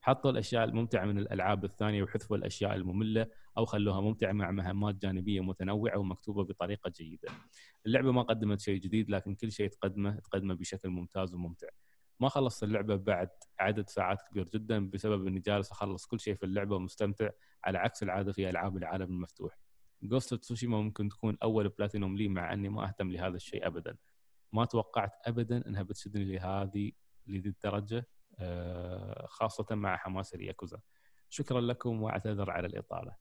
حطوا الأشياء الممتعة من الألعاب الثانية وحذفوا الأشياء المملة أو خلوها ممتعة مع مهمات جانبية متنوعة ومكتوبة بطريقة جيدة. اللعبة ما قدمت شيء جديد لكن كل شيء تقدمه تقدمه بشكل ممتاز وممتع. ما خلصت اللعبة بعد عدد ساعات كبير جدا بسبب إني جالس أخلص كل شيء في اللعبة ومستمتع على عكس العادة في ألعاب العالم المفتوح. Ghost Tsushima ممكن تكون أول بلاتينوم لي مع إني ما أهتم لهذا الشيء ابدا. ما توقعت ابدا إنها بتشدني لهذه لذي الدرجة آه، خاصة مع حماس الياكوزا. شكرا لكم وأعتذر على الإطالة.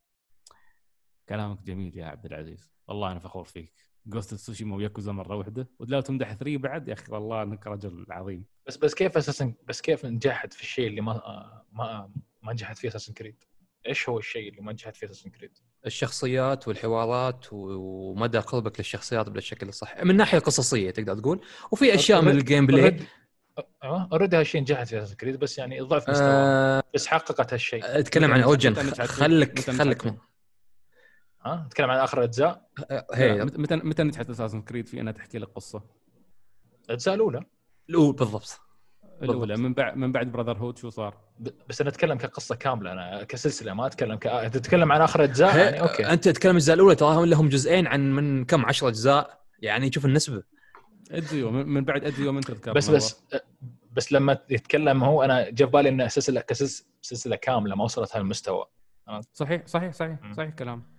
كلامك جميل يا عبد العزيز، والله أنا فخور فيك. Ghost Tsushima وياكوزا مرة واحدة. ولو تمدح 3 بعد يا أخي والله إنك رجل عظيم. بس بس كيف أساسا بس كيف نجحت في الشيء اللي ما ما ما نجحت فيه Assassin's Creed؟ إيش هو الشيء اللي ما نجحت فيه Assassin's Creed؟ الشخصيات والحوارات ومدى قربك للشخصيات بالشكل الصح. من الناحيه القصصيه تقدر تقول. وفي أشياء من ال gameplay already هالشيء نجحت في Assassin's Creed بس يعني ضعف مستوى. آه بس حققت هالشيء. أتكلم عن Origins خلك خلك ها؟ نتكلم عن آخر أجزاء؟ هي متى متى نجحت Assassin's Creed في انها تحكي لك قصة؟ الأجزاء الأولى؟ الاولى بالضبط. الأولى من بعد من بعد Brotherhood شو صار؟ بس أنا أتكلم كقصة كاملة أنا كسلسلة ما أتكلم ك... تتكلم عن آخر أجزاء؟ يعني okay. أنت تتكلم الأجزاء الأولى ترى لهم جزئين عن من كم؟ 10 أجزاء. يعني شوف النسبة. أدزيو من بعد أدزيو من تذكر بس بس بس لما يتكلم هو أنا جاء بالي إنه سلسله كسلسله كاملة ما وصلت هالمستوى. صحيح صحيح صحيح صحيح كلام.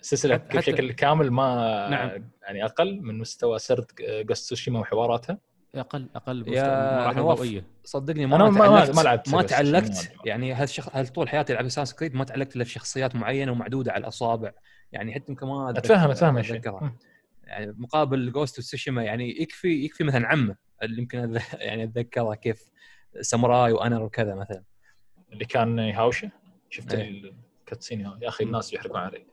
سلسلة بشكل كامل ما نعم. يعني أقل من مستوى سرد Ghost Tsushima وحواراتها. أقل أقل يا نواف صدقني ما أنا تعلقت ما, لعبت ما تعلقت يعني هل, شخ... هل طول حياتي ألعب Assassin's Creed ما تعلقت إلا في شخصيات معينة ومعدودة على الأصابع. يعني حتى يمكن ما اتفهم أتفهم يعني مقابل Ghost Tsushima يعني يكفي يكفي مثلا عمه اللي يمكن يعني أتذكره كيف ساموراي و honor وكذا مثلا. اللي كان يهاوشه. شفت إيه. ال cutscene يا أخي الناس يحرقون علي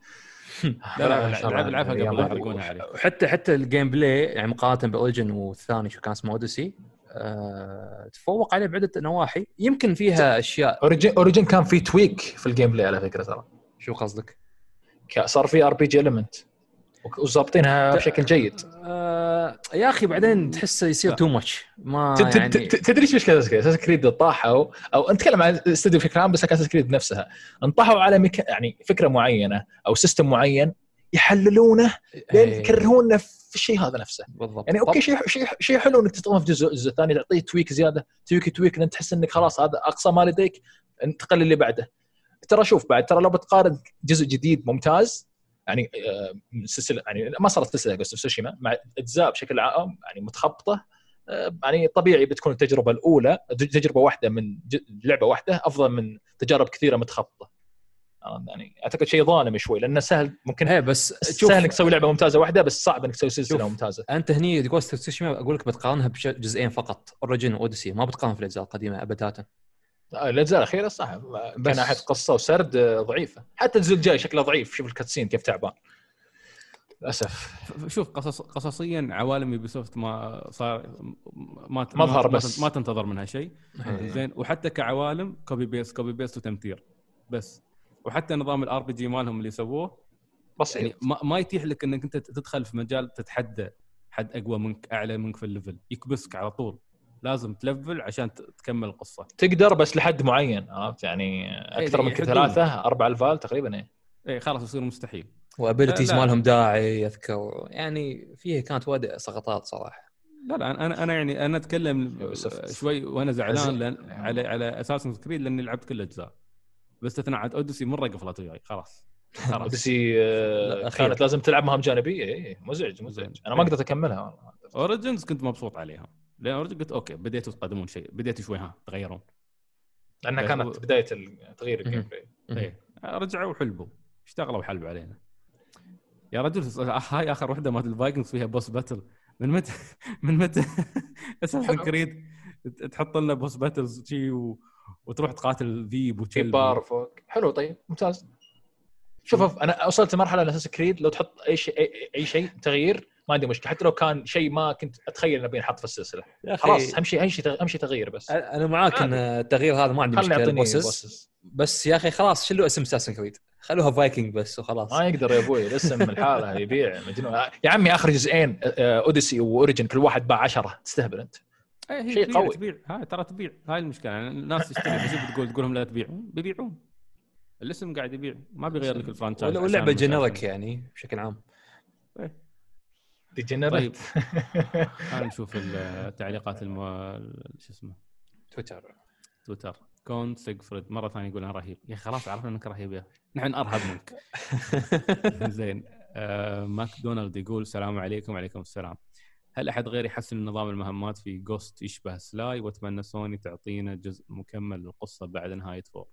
لا لا العاب قبل يحرقونها وحتى حتى ال gameplay يعني مقارنة ب Origin والثاني شو كان اسمه Odyssey أه تفوق عليه بعدة نواحي. يمكن فيها أشياء. Origin Origin كان في tweak في ال gameplay على فكرة ترى. شو قصدك؟ صار في RPG element وظابطينها بشكل جيد. آه يا أخي بعدين تحسه يصير too much ما يعني تدري إيش مشكله Assassin's Creed طاحوا أو نتكلم عن الاستوديو بشكل عام بس Assassin's Creed نفسها. انطحوا على ميكا يعني فكرة معينة أو system معين يحلبونه لين إيه. يكرهونه في الشيء هذا نفسه. بالضبط. يعني okay شيء شيء شيء حلو إنك تستخدمه في جزء الجزء الثاني تعطيه tweak زيادة tweak tweak لين تحس إنك خلاص هذا أقصى ما لديك انتقل اللي بعده. ترى شوف بعد ترى لو بتقارن جزء جديد ممتاز يعني آه، سلسلة يعني ما صارت سلسلة Ghost of Tsushima مع أجزاء بشكل عام يعني متخبطة آه، يعني طبيعي بتكون التجربة الأولى تجربة واحدة من لعبة واحدة أفضل من تجارب كثيرة متخبطة. يعني أعتقد شيء ظالم شوي لأنه سهل ممكن هي بس سهل إنك تسوي لعبة ممتازة واحدة بس صعب إنك تسوي سلسلة ممتازة. أنت هني Ghost of Tsushima أقول لك بتقارنها بجزئين فقط Origin و Odyssey ما بتقارن في الأجزاء القديمة ابدا. آه، الأجزاء الأخيرة صح من ناحيه قصة وسرد آه، ضعيفة. حتى الجزء الجاي شكله ضعيف شوف ال cutscene كيف تعبان. للأسف. شوف قصص قصصيا عوالم Ubisoft ما صار ما مظهر بس. ما تنتظر منها شيء زين. وحتى كعوالم copy paste copy paste وتمثيل. بس. وحتى نظام ال RPG مالهم اللي سووه بس يعني ما, ما يتيح لك إنك أنت تدخل في مجال تتحدى حد أقوى منك أعلى منك في ال level يكبسك على طول. لازم تلفل عشان تكمل القصة. تقدر بس لحد معين عرفت؟ يعني أكثر من ثلاثة أربع ألفال تقريبا إيه. إيه خلاص يصير مستحيل. و abilities مالهم داعي يذكر يعني فيها كانت ودع سقطات صراحة. لا لا أنا أنا يعني أنا أتكلم. شوي وأنا زعلان. لأن على على Assassin's Creed لأني لعبت كل الاجزاء باستثناء عاد Odyssey مرة قفلت وياي خلاص. خلاص. Odyssey آه،. كانت لازم تلعب مهام جانبية اي مزعج مزعج. أنا ما قدرت أكملها. والله Origins كنت مبسوط عليها. لأن Origin قلت okay بديتوا تقدمون شيء بديتوا شوي ها تغيرون. لأنها كانت هو- بداية تغيير ال game. play رجعوا وحلبوا. اشتغلوا وحلبوا علينا. يا رجل هاي آخر وحدة مالت ال Vikings فيها boss battle من متى؟ من متى؟ Assassin's حلو. Creed. تحط لنا boss battles شي و... وتروح تقاتل ذيب وكلب. بار فوق. حلو طيب. ممتاز. شوف أنا وصلت لمرحلة Assassin's Creed لو تحط أي شيء اي, أي شيء تغيير ما عندي مشكلة. حتى لو كان شيء ما كنت أتخيل إنه بينحط في السلسلة. خلاص أهم شيء أهم شيء أهم شيء تغيير بس. أنا معاك إن. التغيير هذا ما عندي مشكلة. bosses بس يا أخي خلاص شلوا اسم Assassin's Creed خلوها فايكنج بس وخلاص. ما يقدر يا أبوي. الاسم لحاله يبيع. مجنون. يا عمي آخر جزئين Odyssey و Origin كل واحد باع 10 تستهبل أنت. هي شيء تبيع قوي. تبيع. هاي ترى تبيع. هاي المشكلة. يعني الناس تشتري بس بتقول تقول لهم لا تبيعون بيبيعون. الاسم قاعد يبيع. ما بيغير لك ال franchise واللعبه عشان- يعني بشكل عام. degenerate طيب خلينا نشوف التعليقات الم... شو اسمه؟ تويتر. تويتر. كون سيجفريد. مرة ثانية يقول أنا رهيب. يا خلاص عرفنا إنك رهيب يا نحن أرهب منك. زين. آه ماكدونالد يقول السلام عليكم وعليكم السلام. هل أحد غيري يحس إن نظام المهمات في Ghost يشبه Sly؟ وأتمنى سوني تعطينا جزء مكمل للقصة بعد نهاية four.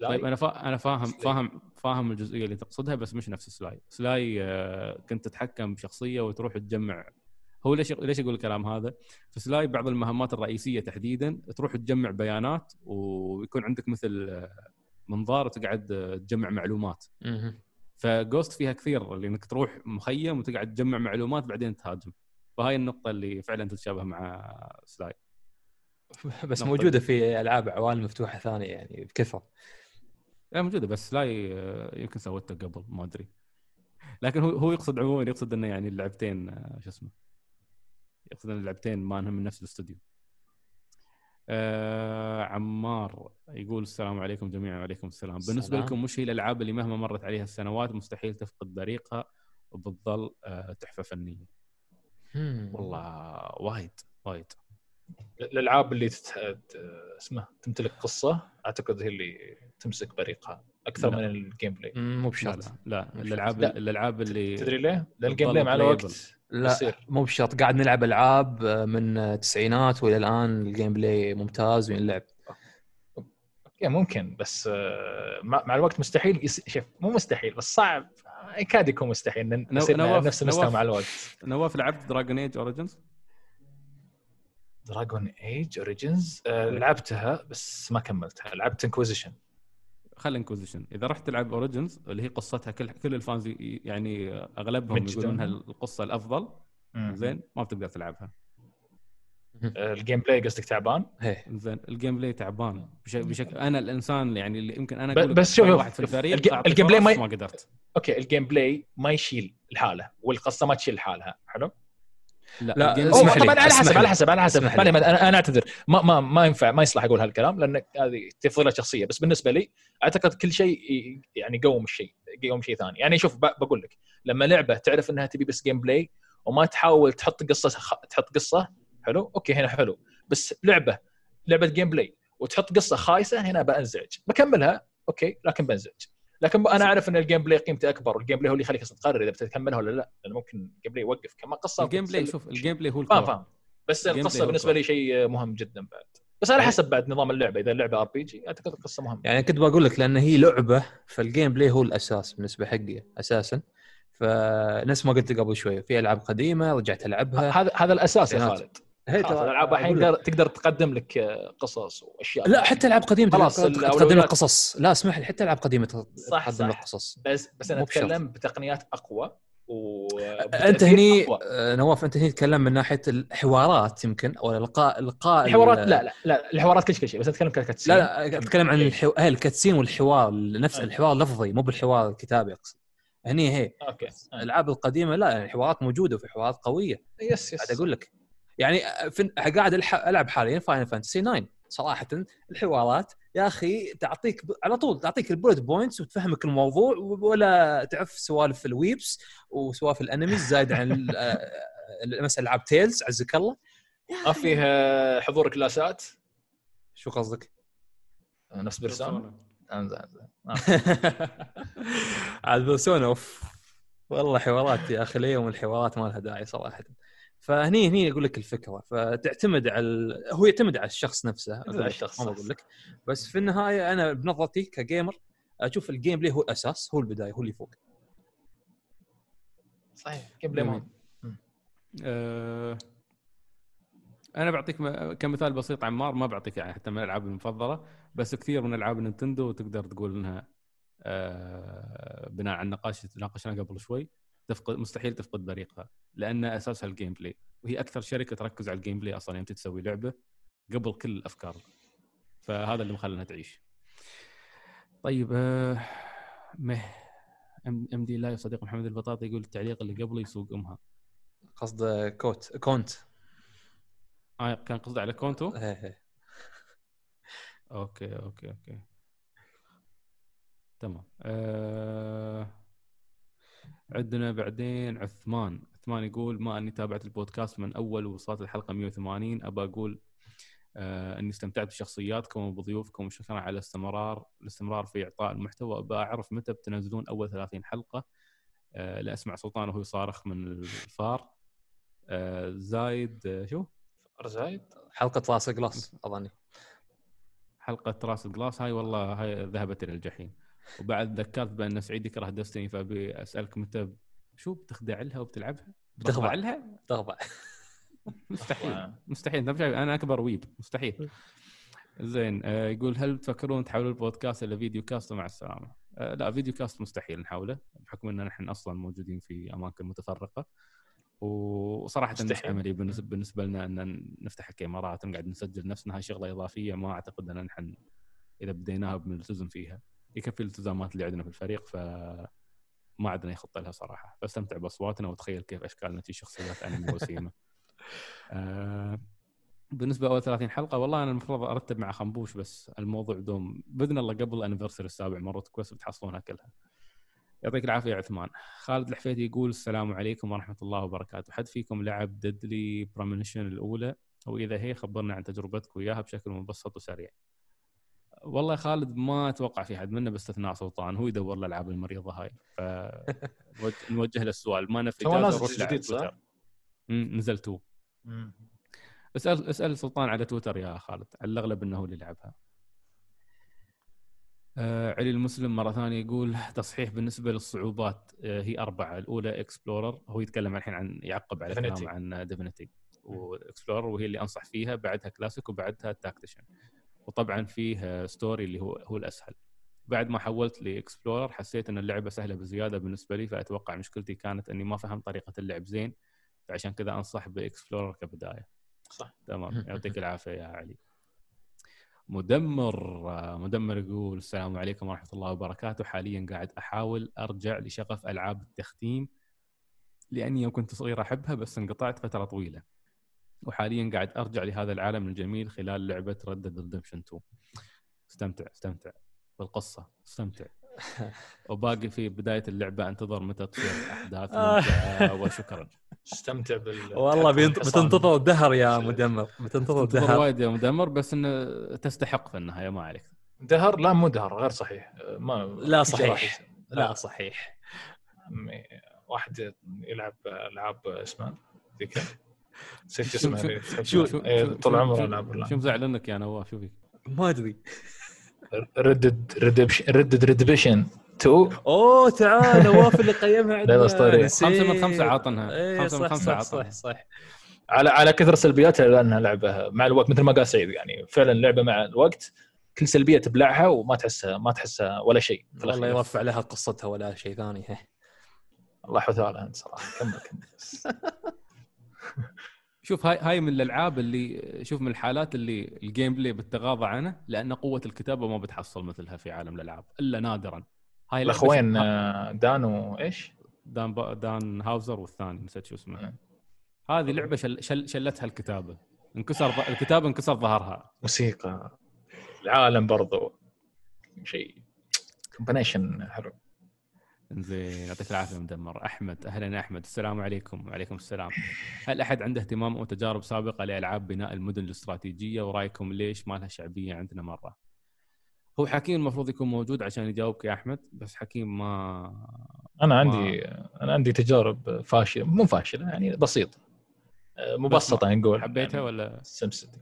طيب أنا فا... أنا فاهم Sly. فاهم فاهم الجزئية اللي تقصدها بس مش نفس Sly Sly آه، كنت تتحكم بشخصية وتروح تجمع هو ليش ليش يقول الكلام هذا؟ في Sly بعض المهمات الرئيسية تحديدا تروح تجمع بيانات ويكون عندك مثل آه، منظار تقعد آه، تجمع معلومات. ف Ghost فيها كثير اللي انك تروح مخيم وتقعد تجمع معلومات بعدين تهاجم فهاي النقطة اللي فعلا تتشابه مع Sly بس نقطة. موجودة في ألعاب عوالم مفتوحة ثانية يعني بكثرة لا موجودة بس سلاي آه، يمكن سويته قبل ما أدري. لكن هو هو يقصد عموما يقصد إنه يعني اللعبتين آه، شو اسمه يقصد إن اللعبتين ما إنهم من نفس الاستوديو. آه عمار يقول السلام عليكم جميعا وعليكم السلام. بالنسبة. لكم وش هي الألعاب اللي مهما مرت عليها السنوات مستحيل تفقد بريقها وبتظل آه تحفة فنية. والله وايد وايد. الألعاب اللي تت... اسمه تمتلك قصة أعتقد هي اللي تمسك بريقها أكثر لا. من ال gameplay مو لا بشرط لا, الألعاب لا. الألعاب اللي تدري ليه؟ لأن ال gameplay مع. الوقت لا يصير. مو بشرط قاعد نلعب ألعاب من التسعينات وإلى الآن ال gameplay ممتاز وينلعب okay ممكن بس آه، مع مع الوقت مستحيل يس... شوف مو مستحيل بس صعب آه، يكاد يكون مستحيل نو- نصير نواف- نفس المستوى. مع الوقت نواف لعبت Dragon Age Origins Dragon Age Origins لعبتها بس ما كملتها. لعبت Inquisition خل Inquisition إذا رحت تلعب Origins اللي هي قصتها كل كل ال fans يعني أغلبهم مجدون. يقولون انها القصة الأفضل. زين ما بتقدر تلعبها. الجيم بلاي قصدك تعبان؟ هي زين ال gameplay تعبان. بشكل, بشكل أنا الإنسان يعني اللي يمكن أنا ب- أقول بس شوف- واحد في الفريق ال gameplay ما- ما قدرت. okay ال gameplay ما يشيل الحالة والقصة ما تشيل حالها. حلو؟ لا، اسمح أوه لي، طبعا على حسب. على حسب على حسب. ما أنا أنا أعتذر ما ما ما ينفع ما يصلح أقول هالكلام لأن هذه تفضيلات شخصية. بس بالنسبة لي أعتقد كل شيء يعني يقوم الشيء يقوم شيء ثاني. يعني شوف بقول لك لما لعبة تعرف إنها تبي بس gameplay وما تحاول تحط قصة خ- تحط قصة حلو؟ okay هنا حلو. بس لعبة لعبة gameplay وتحط قصة خايسة هنا بنزعج بكملها okay لكن بنزعج لكن أنا أعرف إن ال gameplay قيمته أكبر وال gameplay هو اللي يخليك تقرر إذا بتكملها ولا لا لأنه ممكن ال gameplay يوقف. كما قصة ال gameplay. شوف ال gameplay هو فاهم ال core فاهم. بس القصة بالنسبة. لي شيء مهم جدا بعد. بس على حسب بعد نظام اللعبة. إذا اللعبة RPG أعتقد القصة مهمة. يعني كنت بقول لك لأن هي لعبة فال gameplay هو الأساس بالنسبة حقي أساسا. فنفس ما قلت قبل شوي في ألعاب قديمة رجعت ألعبها. هذا هذا الأساس يا. خالد. الألعاب الحين. تقدر- تقدم لك آه، قصص وأشياء لا حتى ألعاب قديمة خلاص، تقدم. لك قصص لا اسمح لي حتى ألعاب قديمة تقدم لك. قصص بس بس أنا. أتكلم بتقنيات أقوى و أنت هني آه، نواف أنت هني تتكلم من ناحية الحوارات يمكن أو إلقاء القاء الحوارات ال- لا لا لا الحوارات كل شيء بس أتكلم ك cutscene لا لا أتكلم عن إيه. الحو... ال cutscene والحوار نفس. الحوار اللفظي مو بالحوار الكتابي أقصد هني هي okay. الألعاب القديمة لا الحوارات موجودة وفي حوارات قوية yes قاعد yes أقول لك يعني في... قاعد الح... ألعب حاليا Final Fantasy 9 صراحة الحوارات يا أخي تعطيك ب... على طول تعطيك ال bullet points وتفهمك الموضوع ولا تعرف سوالف ال weebs وسوالف ال animes زايد عن ال- آه، مثلا العاب Tales عزك الله. ما فيه آه، حضور كلاسات شو قصدك؟ نفس Persona. انزين عاد Persona أوف. والله حوارات يا أخي اليوم الحوارات ما لها داعي صراحة. فهني هني أقول لك الفكرة فتعتمد على. هو يعتمد على الشخص نفسه يعتمد على الشخص ما بقول لك بس في النهاية أنا بنظرتي ك gamer أشوف ال gameplay هو الأساس هو البداية هو اللي فوق صحيح gameplay. مهم. آه، أنا بعطيك م- كمثال بسيط عمار ما بعطيك يعني حتى من الألعاب المفضلة بس كثير من ألعاب Nintendo تقدر تقول إنها آه، بناء على النقاش اللي تناقشنا قبل شوي تفقد مستحيل تفقد بريقها لأن أساسها الجيم بلاي وهي أكثر شركة تركز على الجيم بلاي أصلا يوم تسوي لعبة قبل كل الأفكار. فهذا اللي مخلينها تعيش. طيب آه، مه ام دي لايف صديق محمد البطاطي يقول التعليق اللي قبله يسوق أمها. قصد كوت كونت. آه كان قصده على كونتو؟ إيه، إيه. okay okay okay. تمام. أه... عندنا بعدين عثمان. عثمان يقول ما أني تابعت البودكاست من أول ووصلت الحلقة 180 أبى أقول آه إني استمتعت بشخصياتكم وبضيوفكم وشكرا على الاستمرار الاستمرار في إعطاء المحتوى. أبى أعرف متى بتنزلون أول 30 حلقة؟ آه لاسمع سلطان وهو يصارخ من الفار. آه زايد آه شو؟ زايد. حلقة راس جلاس أظني. حلقة راس الجلاس هاي والله هاي ذهبت إلى الجحيم. وبعد ذكرت بأن سعيد يكره Destiny فأبي أسألك متى شو بتخضع لها وبتلعبها؟ بتخضع. لها؟ تخضع مستحيل. مستحيل. أنا أكبر weeb. مستحيل. زين. آه يقول هل تفكرون تحولون البودكاست إلى video cast؟ مع السلامة؟ آه لا video cast مستحيل نحوله بحكم إن نحن أصلا موجودين في أماكن متفرقة. وصراحه مش مستحيل. عملي. بالنسبة بالنسبة لنا إن نفتح كاميرات ونقعد نسجل نفسنا. هاي شغلة إضافية. ما أعتقد إن نحن إذا بديناها بنلتزم فيها. يكفي الالتزامات اللي عندنا في الفريق ف ما عندنا خطه لها صراحة. فاستمتع بأصواتنا وتخيل كيف أشكالنا في شخصيات أنمي وسيمة. آه بالنسبة اول 30 حلقة والله أنا المفروض أرتب مع خنبوش بس الموضوع دوم. بإذن الله قبل الانيفرساري السابع مرة كويس بتحصلونها كلها. يعطيك العافية يا عثمان. خالد الحفيدي يقول السلام عليكم ورحمة الله وبركاته. حد فيكم لعب Deadly Premonition الأولى؟ وإذا إيه خبرنا عن تجربتك وياها بشكل مبسط وسريع. والله يا خالد ما أتوقع في حد منا باستثناء سلطان هو يدور الألعاب المريضة هاي. ف نوجه له السؤال. ما نفي نازل جديد، صح؟ نزل تو. اسأل اسأل سلطان على تويتر يا خالد على الأغلب إنه هو اللي لعبها آه علي المسلم مرة ثانية يقول تصحيح بالنسبة للصعوبات آه هي أربعة. الأولى Explorer هو يتكلم الحين عن يعقب على Divinity. كلام عن Divinity و Explorer وهي اللي أنصح فيها بعدها كلاسيك وبعدها Tactician وطبعا فيه Story اللي هو هو الأسهل. بعد ما حولت ل Explorer حسيت إن اللعبة سهلة بزيادة بالنسبة لي فأتوقع مشكلتي كانت إني ما فهمت طريقة اللعب زين فعشان كذا أنصح ب Explorer كبداية. صح. تمام. يعطيك العافية يا علي. مدمر مدمر يقول السلام عليكم ورحمة الله وبركاته. حاليا قاعد أحاول أرجع لشغف ألعاب التختيم لأني يوم كنت صغير أحبها بس انقطعت فترة طويلة. وحاليا قاعد أرجع لهذا العالم الجميل خلال لعبة ردد ريدمشن 2 استمتع استمتع. بالقصة استمتع. وباقي في بداية اللعبة أنتظر متى تصير أحداث ممتعة وشكرا. استمتع بال والله. بتنتظر الدهر يا مدمر. بتنتظر تنتظر الدهر. وايد يا مدمر بس إنه تستحق في النهاية ما عليك. دهر؟ لا مو دهر غير صحيح. ما لا صحيح. لا صحيح. واحد يلعب ألعاب اسمها ذيك. نسيت اسمها شو-. إيه، طول عمره يلعب شو مزعلنك يا نواف شو فيك؟ ما أدري Red Dead Redemption Red Dead Redemption 2 أوه تعال نواف اللي قيمها عندنا. خمسة من خمسة عاطنها. إيه، خمسة من صح عاطنها. صح صح على على كثر سلبياتها لأنها لعبة مع الوقت مثل ما قال سعيد يعني فعلا لعبة مع الوقت كل سلبية تبلعها وما تحسها ما تحسها ولا شيء الأخير. يرفع لها قصتها ولا شيء ثاني الله يحفظها انت صراحة كمل كمل شوف هاي هاي من الألعاب اللي شوف من الحالات اللي ال gameplay بتتغاضى عنه لأن قوة الكتابة ما بتحصل مثلها في عالم الألعاب إلا نادرا. هاي الأخوين آه، دان وايش؟ دان با دان هاوزر والثاني نسيت شو اسمه. هذه لعبة شل شل شلتها الكتابة. انكسر الكتابة انكسر ظهرها. موسيقى. العالم برضو شيء. combination حلو. زين يعطيك العافية مدمر. أحمد أهلا يا أحمد. السلام عليكم. وعليكم السلام. هل أحد عنده اهتمام أو تجارب سابقة لألعاب بناء المدن الاستراتيجية؟ ورأيكم ليش ما لها شعبية عندنا مرة؟ هو حكيم المفروض يكون موجود عشان يجاوبك يا أحمد بس حكيم ما أنا عندي أنا عندي تجارب فاشلة مو فاشلة يعني بسيطة. آه، مبسطة نقول. حبيتها يعني ولا؟ SimCity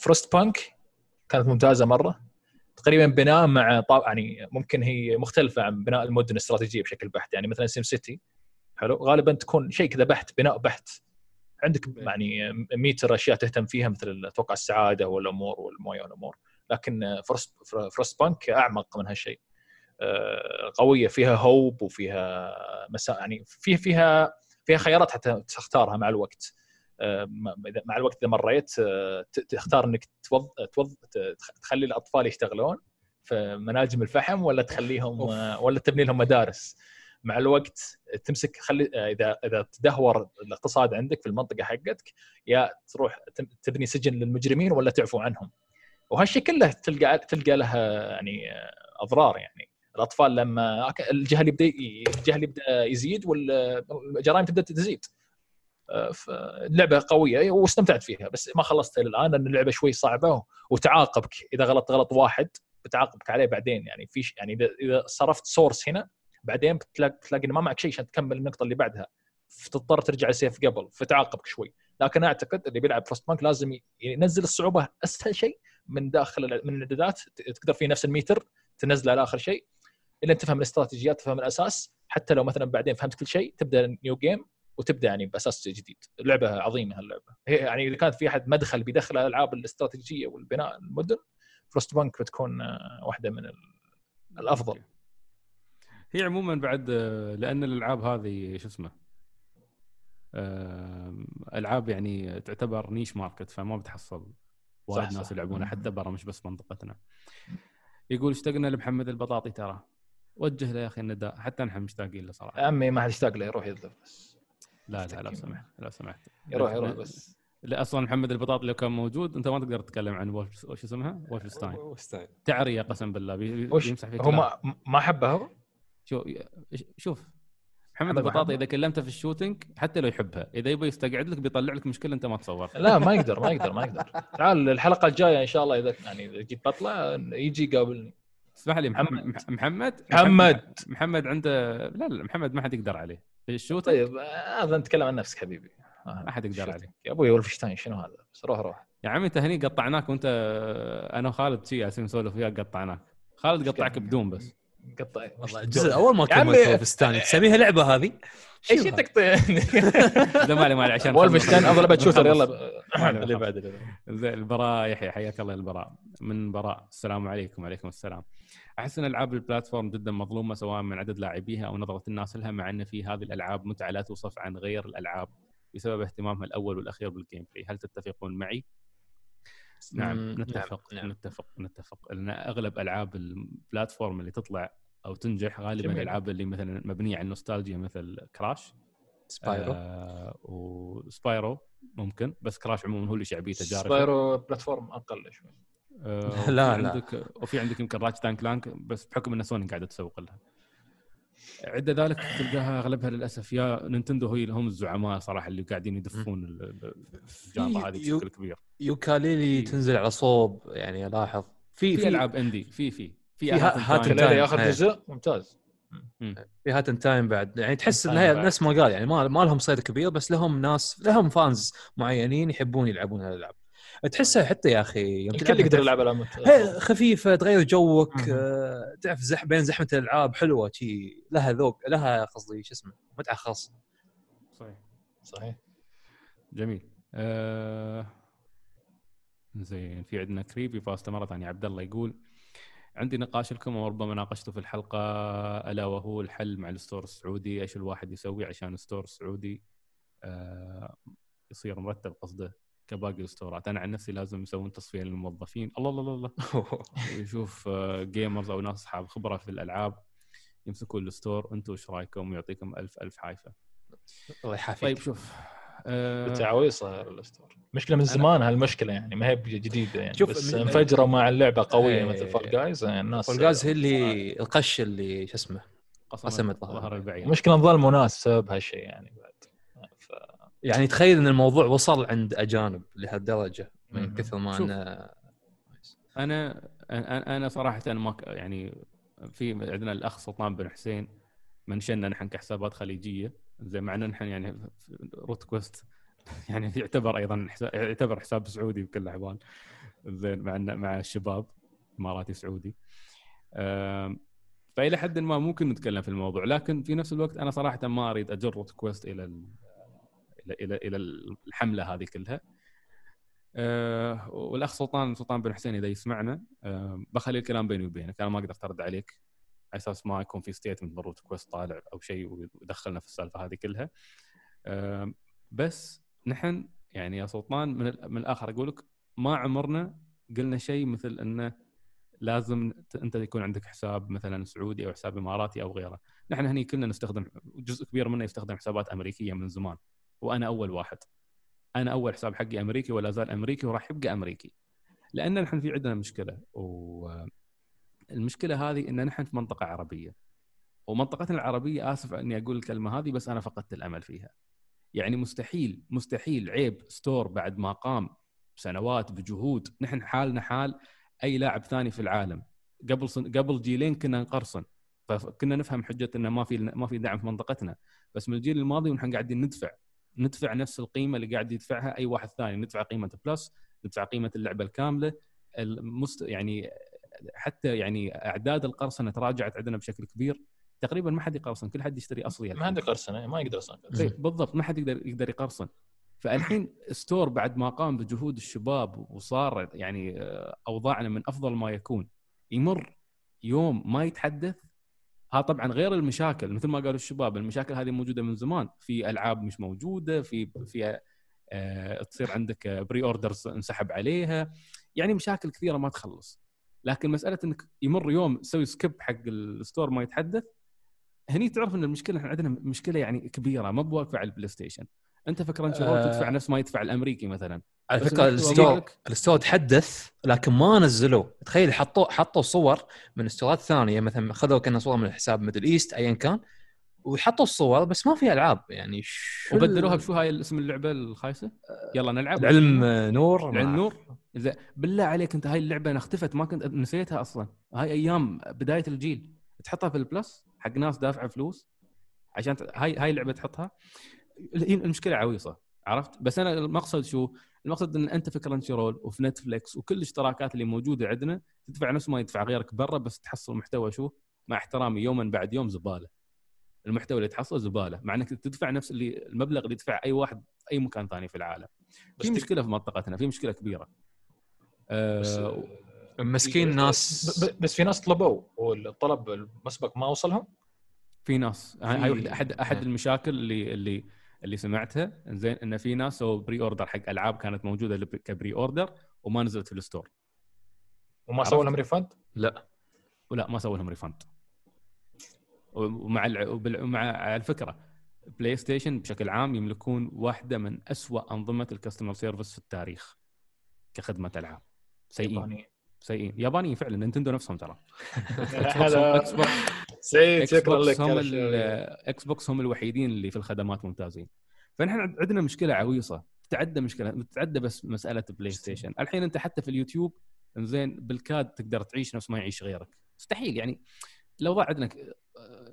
Frostpunk كانت ممتازة مرة. تقريبا بناء مع. يعني ممكن هي مختلفة عن بناء المدن الاستراتيجية بشكل بحت. يعني مثلا SimCity حلو غالبا تكون شيء كذا بحت بناء بحت. عندك يعني ميتر أشياء تهتم فيها مثل أتوقع السعادة والأمور والموية والأمور. لكن Frost Frostpunk أعمق من هالشيء. آه، قوية فيها hope وفيها مسا يعني فيها فيها فيها خيارات حتى تختارها مع الوقت. مع الوقت إذا مريت آه، تختار إنك توظ... توظ... تخلي الأطفال يشتغلون في مناجم الفحم ولا تخليهم off. ولا تبني لهم مدارس؟ مع الوقت تمسك خلي إذا إذا تدهور الاقتصاد عندك في المنطقة حقتك يا تروح تبني سجن للمجرمين ولا تعفو عنهم؟ وهالشيء كله تلقى تلقى له يعني أضرار يعني. الأطفال لما الجهل يبدأ الجهل يبدأ يزيد والجرائم تبدأ تزيد. اللعبة قوية واستمتعت فيها بس ما خلصتها الآن لأن اللعبة شوي صعبة وتعاقبك. إذا غلط غلط واحد بتعاقبك عليه بعدين. يعني في يعني إذا صرفت سورس هنا بعدين بتلاقي تلاقي إنه ما معك شيء عشان تكمل النقطة اللي بعدها. فتضطر ترجع ل save قبل فتعاقبك شوي. لكن أعتقد اللي بيلعب Frostpunk لازم ينزل الصعوبة أسهل شيء من داخل من الإعدادات. تقدر في نفس الميتر تنزله على اخر شيء. إلا تفهم الاستراتيجيات تفهم الأساس. حتى لو مثلا بعدين فهمت كل شيء تبدأ new game وتبدأ يعني بأساس جديد. لعبة. عظيمة هاللعبة. هي يعني إذا كانت في أحد مدخل بيدخل الألعاب الاستراتيجية والبناء المدن Frostpunk بتكون آه، واحدة من الأفضل. هي عموما بعد آه، لأن الألعاب هذه شو اسمه ألعاب يعني تعتبر niche market فما بتحصل. وايد ناس يلعبونها حتى برا مش بس منطقتنا. يقول اشتقنا لمحمد البطاطي ترى. وجه له يا أخي النداء حتى نحن مشتاقين له صراحة. عمي ما حد يشتاق له يروح يذلف بس لا لا لو سمحت لو سمحت. يروح يروح بس. لا أصلا محمد البطاطي لو كان موجود أنت ما تقدر تتكلم عن وش اسمها؟ Wolfenstein تعرية قسم بالله بيمسح فيك هو ما ما حبه هو؟ شوف شوف محمد البطاطي إذا كلمته في ال shooting حتى لو يحبها إذا يبغى يستقعد لك بيطلع لك مشكلة أنت ما تصور لا ما يقدر ما يقدر ما يقدر. تعال الحلقة الجاية إن شاء الله إذا يعني إذا جيت بطلع يجي يقابلني. اسمح لي محمد. محمد. محمد. محمد عنده لا لا محمد ما حد يقدر عليه. في ال shoot طيب هذا نتكلم عن نفسك حبيبي. ما حد يقدر عليه يا أبوي Wolfenstein شنو هذا؟ بس روح روح. يا عمي انت هني قطعناك وانت أنا وخالد شي جالسين نسولف وياك قطعناك. خالد قطعك بدون بس. قطع. والله الجزء الأول ما كملت Wolfenstein تسميها لعبة هذه؟ إيش تقطع؟ لا مالي مالي عشان Wolfenstein افضل shooter يلا. اللي بعد زين البراء يحيى حياك الله البراء. من براء. السلام عليكم وعليكم السلام. أحس إن ألعاب ال platform جدا مظلومة سواء من عدد لاعبيها أو نظرة الناس لها مع إن في هذه الألعاب متعة لا توصف عن غير الألعاب بسبب اهتمامها الأول والأخير بال gameplay هل تتفقون معي؟ نعم نتفق نعم. نتفق نتفق. لأن أغلب ألعاب ال platform اللي تطلع أو تنجح غالبا الألعاب اللي مثلا مبنية على النوستالجيا مثل Crash Spyro آه و Spyro ممكن بس Crash عموما هو اللي شعبيته جارفه سبايرو بلاتفورم أقل شوي. آه لا لا. عندك وفي عندك يمكن Ratchet and Clank بس بحكم إن سوني قاعدة تسوق لها. عدا ذلك تلقاها أغلبها للأسف يا Nintendo هي هم الزعماء صراحة اللي قاعدين يدفون ال genre هذه بشكل كبير. Yooka-Laylee تنزل على صوب يعني الاحظ في في ألعاب indie في في في Hat Time. ياخذ جزء؟ ممتاز. في Hat Time بعد. يعني تحس انها نفس ما قال يعني ما, ما لهم صيد كبير بس لهم ناس لهم fans معينين يحبون يلعبون هالألعاب. تحسها حتى يا أخي الكل يقدر يلعب العاب خفيفة تغير جوك آه تعرف زح بين زحمة الألعاب حلوة شي لها ذوق لها قصدي شو اسمه متعة خاصة. صحيح. صحيح. جميل. آه... زين في عندنا Creepypasta مرة ثانية. عبد الله يقول عندي نقاش لكم وربما ناقشته في الحلقة ألا وهو الحل مع ال store السعودي؟ إيش الواحد يسوي عشان ال store السعودي آه يصير مرتب قصده؟ كباقي الستورات أنا عن نفسي لازم يسوون تصفية للموظفين. الله الله الله يشوف gamers أو ناس أصحاب خبرة في الألعاب يمسكون ال store. أنتم إيش رأيكم؟ ويعطيكم ألف ألف عافية. الله يعافيك طيب شوف آه تعويض صاير ال store. مشكلة من زمان هالمشكلة يعني ما هي جديدة يعني شوف بس انفجروا مع اللعبة قوية مثل Fall Guys الناس Fall Guys هي اللي القش اللي شو اسمه قسمت ظهر البعير. المشكلة نظل مناس بسبب هالشيء يعني. يعني تخيل إن الموضوع وصل عند أجانب لهالدرجة من مم. كثر ما أنا أنا أنا صراحة أنا ما يعني في عندنا الاخ سلطان بن حسين منشنا نحن كحسابات خليجيه زي مع ان نحن يعني روت كويست يعني يعتبر أيضا حساب يعتبر حساب سعودي بكل الاحوال زين مع مع الشباب اماراتي سعودي فالى حد ما ممكن نتكلم في الموضوع لكن في نفس الوقت أنا صراحة ما اريد اجر روت كويست إلى ال- إلى إلى الحملة هذه كلها. أه والأخ سلطان سلطان بن حسين إذا يسمعنا أه بخلي الكلام بيني وبينك. أنا ما قدرت أرد عليك. على أساس ما يكون في statement من روت كويست طالع أو شيء ودخلنا في السالفة هذه كلها. أه بس نحن يعني يا سلطان من, من الآخر أقول لك ما عمرنا قلنا شيء مثل إنه لازم أنت يكون عندك حساب مثلا سعودي أو حساب إماراتي أو غيره. نحن هني كلنا نستخدم جزء كبير منا يستخدم حسابات أمريكية من زمان. وأنا أول واحد. أنا أول حساب حقي أمريكي ولا زال أمريكي وراح يبقى أمريكي. لأن نحن في عندنا مشكلة والمشكلة هذه إن نحن في منطقة عربية. ومنطقتنا العربية آسف إني أقول الكلمة هذه بس أنا فقدت الأمل فيها. يعني مستحيل مستحيل عيب ستور بعد ما قام بسنوات بجهود. نحن حالنا حال أي لاعب ثاني في العالم. قبل سن... قبل جيلين كنا نقرصن. فكنا نفهم حجة انه ما في ما في دعم في منطقتنا. بس من الجيل الماضي ونحن قاعدين ندفع. ندفع نفس القيمة اللي قاعد يدفعها أي واحد ثاني. ندفع قيمة Plus ندفع قيمة اللعبة الكاملة. المست... يعني حتى يعني أعداد القرصنة تراجعت عندنا بشكل كبير. تقريبا ما حد يقرصن كل حد يشتري اصلي ما عندك قرصنه ما يقدر أصلا إيه، بالضبط ما حد يقدر يقدر يقرصن. فالحين store بعد ما قام بجهود الشباب وصار يعني آه، أوضاعنا من أفضل ما يكون. يمر يوم ما يتحدث ها طبعا غير المشاكل مثل ما قالوا الشباب المشاكل هذه موجودة من زمان. في ألعاب مش موجودة في في آه، تصير عندك pre-orders انسحب عليها. يعني مشاكل كثيرة ما تخلص. لكن مسألة إنك يمر يوم تسوي scape حق ال store ما يتحدث هني تعرف إن المشكلة إحنا عندنا مشكلة يعني كبيرة ما ب واقفة على البلاي ستيشن. أنت فكر انت آه. تدفع نفس ما يدفع الأمريكي مثلا؟ على فكرة الستور الستور تحدث لكن ما نزلوا تخيل حطوا حطوا صور من ستورات ثانية مثلا خذوا كنا صور من حساب ميدل إيست ايا كان وحطوا الصور بس ما في ألعاب. يعني شو وبدلوها بشو هاي اسم اللعبة الخايسة؟ يلا نلعب. العلم نور. العلم نور. زين. بالله عليك أنت هاي اللعبة أنا اختفت ما كنت نسيتها أصلا. هاي أيام بداية الجيل. تحطها في ال Plus حق ناس دافعه فلوس عشان. هاي هاي اللعبة تحطها. هي المشكلة عويصة. عرفت؟ بس أنا المقصد شو؟ المقصد إن أنت في كرنشي رول وفي نتفلكس وكل الاشتراكات اللي موجودة عندنا تدفع نفس ما يدفع غيرك برا بس تحصل محتوى شو؟ مع احترامي يوما بعد يوم زبالة. المحتوى اللي تحصله زبالة مع إنك تدفع نفس اللي المبلغ اللي يدفع أي واحد في أي مكان ثاني في العالم. بس في مشكلة في منطقتنا في مشكلة كبيرة. بس أه مسكين ناس. ب- ب- بس في ناس طلبوا والطلب المسبق ما وصلهم؟ في ناس. هاي احد أحد إيه. المشاكل اللي اللي اللي سمعتها زين إن في ناس سووا pre-order حق ألعاب كانت موجودة ك pre-order وما نزلت في ال store وما؟ سووا لهم refund ولا ما سووا لهم refund ومع الع... على الفكرة بلاي ستيشن بشكل عام يملكون واحدة من أسوأ أنظمة ال customer service في التاريخ كخدمة ألعاب. سيئين. ياباني. سيئين. يابانيين فعلا نينتندو نفسهم ترى. هذا إكس بوكس سعيد إكس شكرا بوكس لك هم على ال- الشيء. إكس بوكس هم الوحيدين اللي في الخدمات ممتازين. فنحن عند- عندنا مشكلة عويصة. تتعدى مشكلة تتعدى بس مسألة بلاي ستيشن الحين انت حتى في اليوتيوب زين بالكاد تقدر تعيش نفس ما يعيش غيرك. مستحيل يعني. لو ضاع عندنا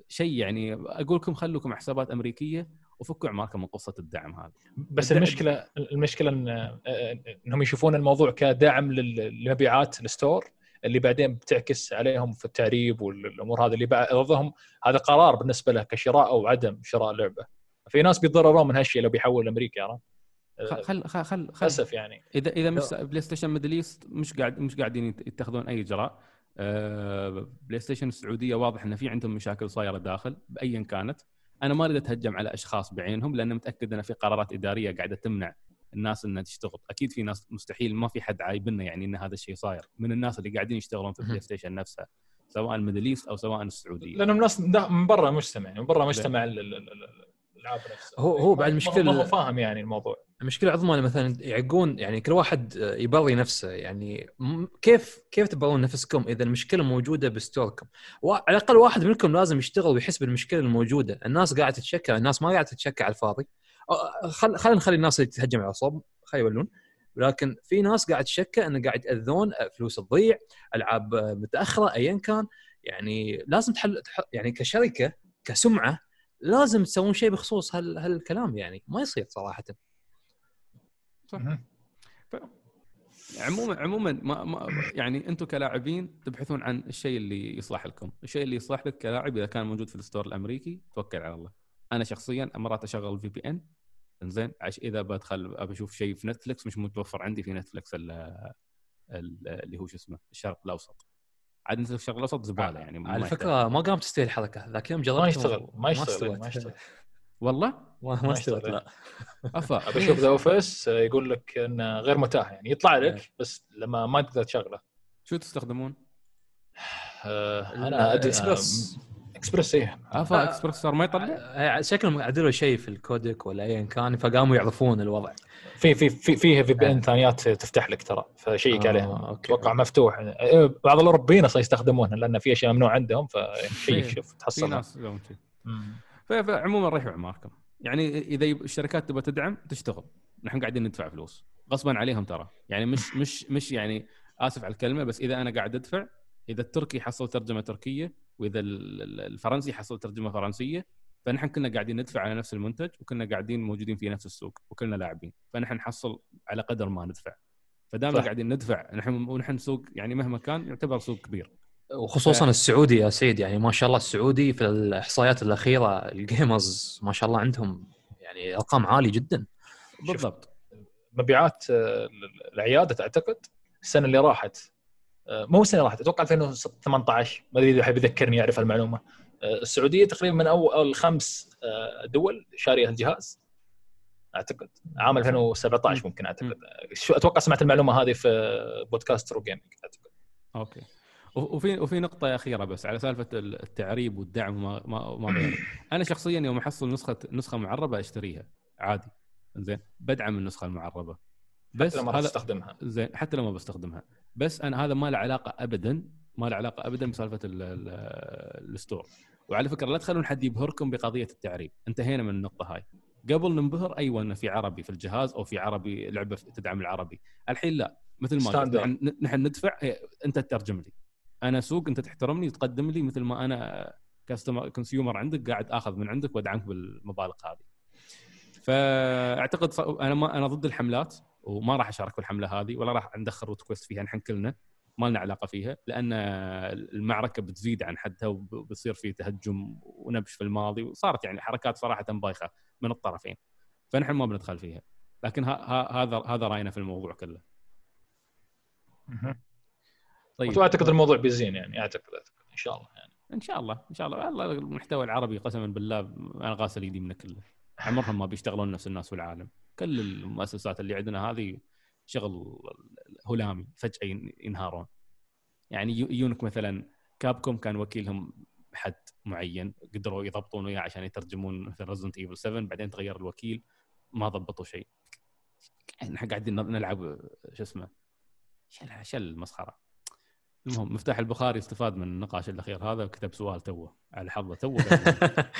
شيء يعني أقول لكم خلوكم حسابات أمريكية وفكوا اعماركم من قصة الدعم هذه. بس الدعم- المشكلة المشكلة آه، إنهم يشوفون الموضوع كدعم لل- لمبيعات ال store اللي بعدين بتعكس عليهم في التعريب والأمور هذه اللي بعضهم هذا قرار بالنسبة له كشراء أو عدم شراء لعبة. في ناس بيتضررون من هالشيء لو بيحول لأمريكا عرفت؟ خل خل خل, خل, خل للأسف يعني. اذا إذا مش بلاي ستيشن ميدل إيست مش قاعد مش قاعدين يت- يتخذون أي إجراء. آه، بلاي ستيشن السعودية واضح إن في عندهم مشاكل صايرة داخل أيا كانت. أنا ما أريد أتهجم على أشخاص بعينهم لأن متأكد إن في قرارات إدارية قاعدة تمنع الناس إنها تشتغل أكيد في ناس مستحيل ما في حد عايبنا يعني إن هذا الشيء صاير من الناس اللي قاعدين يشتغلون في البلاي ستيشن نفسها سواء ميدل إيست أو سواء السعودية. لانهم ناس من برا المجتمع يعني من برا مجتمع ال- ال- ال- ال- الألعاب نفسها. هو- هو بعد ما هو فاهم يعني الموضوع. المشكلة العظمى مثلا يعقون يعني كل واحد يبري نفسه يعني. كيف كيف تبرون نفسكم إذا المشكلة موجودة بستوركم؟ على الأقل واحد منكم لازم يشتغل ويحس بالمشكلة الموجودة. الناس قاعدة تتشكى الناس ما قاعدة تتشكى على الفاضي. خل خلينا نخلي الناس اللي تهجم على الصوب خلي يولون. لكن في ناس قاعد تشكى انه قاعد يأذون فلوس تضيع ألعاب متأخرة ايا كان. يعني لازم تحل تح- يعني كشركة كسمعة لازم تسوون شيء بخصوص هال هالكلام يعني. ما يصير صراحة. صح. مهم. عموما عموما ما, ما يعني أنتم كلاعبين تبحثون عن الشيء اللي يصلح لكم، الشيء اللي يصلح لك كلاعب إذا كان موجود في الستور الأمريكي توكل على الله. أنا شخصيا مرات أشغل VPN إنزين عشان إذا بدخل ابى أشوف شيء في نتفلكس مش متوفر عندي في نتفلكس ال- ال- اللي هو شو اسمه الشرق الأوسط. عاد نتفلكس الشرق الأوسط زبالة يعني ما على. فكرة ما قامت تستوي الحركه ذاك يوم جربت ما يشتغل ما يشتغل. ما يشتغل والله ما ما ما استوت يشتغل. لا أفا ابى أشوف ذا أوفيس يقول لك إنه غير متاح يعني يطلع. لك بس لما ما تقدر تشغله شو تستخدمون؟ آه، أنا أدري اكسبرس إكسبرس إيه أفا آه، إكسبرس صار ما يطلع؟ آه، شكلهم عدلوا شيء في الكودك ولا ايا كان فقاموا يعرفون الوضع في في في فيها في بي آه. ان ثانيات تفتح لك ترى فشيك آه، عليها. أتوقع مفتوح إيه، بعض الأوروبيين أصلا يستخدمونها لأن في أشياء ممنوع عندهم فشيك في- شوف في تحصلها ناس يسوون شي. مم. ف- فعموما ريحوا اعماركم يعني إذا الشركات تبغى تدعم تشتغل نحن قاعدين ندفع فلوس غصبا عليهم ترى يعني مش مش مش يعني آسف على الكلمة بس إذا أنا قاعد أدفع إذا التركي حصل ترجمة تركية وإذا ال- ال- الفرنسي حصل ترجمة فرنسية فنحن كنا قاعدين ندفع على نفس المنتج وكنا قاعدين موجودين في نفس السوق وكلنا لاعبين. فنحن نحصل على قدر ما ندفع. فدام صح. قاعدين ندفع نحن ونحن سوق يعني مهما كان يعتبر سوق كبير. وخصوصا السعودي يا سيد يعني ما شاء الله السعودي في الإحصائيات الأخيرة الجيمرز ما شاء الله عندهم يعني ارقام عاليه جدا. بالضبط. مبيعات آه، العادة تعتقد السنة اللي راحت آه، مو السنة اللي راحت أتوقع 2018 ما أدري إذا حد يذكرني يعرف المعلومة. آه، السعودية تقريبا من اول خمس آه، دول شارية الجهاز. أعتقد عام 2017 ممكن أعتقد. شو أتوقع سمعت المعلومة هذه في بودكاست رو جيمنج أعتقد. أوكي. وفي وفي نقطة أخيرة بس على سالفة التعريب والدعم وما ما ما. أنا شخصيا يوم أحصل نسخة نسخة معربة أشتريها عادي. زين بدعم النسخة المعربة. بس بس لما راح هذا تستخدمها زين حتى لو ما بستخدمها. بس أنا هذا ما له علاقة أبدا ما له بسالفة ال- ال- الستور. وعلى فكرة لا تخلون حد يبهركم بقضية التعريب. انتهينا من النقطة هاي. قبل ننبهر أيوه إنه في عربي في الجهاز أو في عربي لعبة تدعم العربي. الحين لا مثل ما. نحن نحن ندفع إيه، أنت تترجم لي. أنا سوق أنت تحترمني وتقدم لي مثل ما أنا customer consumer عندك قاعد آخذ من عندك وأدعمك بالمبالغ هذه. فأعتقد أنا ما أنا ضد الحملات. وما راح اشارك بالحمله هذه ولا راح ندخل Root Quest فيها نحن كلنا ما لنا علاقة فيها لأن المعركة بتزيد عن حدها وبتصير في تهجم ونبش في الماضي وصارت يعني حركات صراحة بايخة من الطرفين فنحن ما بندخل فيها. لكن هذا هذا رأينا في الموضوع كله. طيب. واعتقد الموضوع بيزين يعني أعتقد أعتقد إن شاء الله يعني. إن شاء الله إن شاء الله. والله المحتوى العربي قسما بالله أنا غاسل ايدي منه كله. عمرهم ما بيشتغلون نفس الناس في العالم كل المؤسسات اللي عندنا هذه شغل هلامي فجأة ين- ينهارون. يعني يجونك مثلا كابكوم كان وكيلهم حد معين قدروا يضبطون وياه عشان يترجمون مثل Resident Evil 7 بعدين تغير الوكيل ما ضبطوا شيء. إحنا قاعدين نلعب شو اسمه شل شل المسخرة. المهم مفتاح البخاري استفاد من النقاش الأخير هذا وكتب سؤال توه على حظه توه.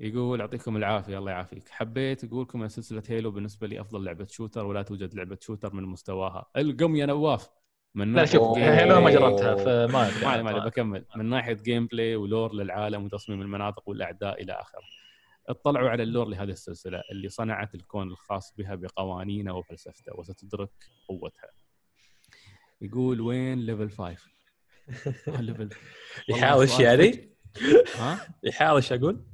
يقول يعطيكم العافية الله يعافيك. حبيت أقول لكم إن سلسلة هيلو بالنسبة لي أفضل لعبة shooter ولا توجد لعبة shooter من مستواها. القم يا نواف. من لا شوف. هيلو ما جربتها فما ما ما بكمل. من ناحية gameplay و lore للعالم وتصميم المناطق والأعداء إلى آخره. اطلعوا على اللور لهذه السلسلة اللي صنعت الكون الخاص بها بقوانينه وفلسفته وستدرك قوتها. يقول وين ليفل 5 ليفل يحاول يعني فج- ها؟ يحاول إيش أقول؟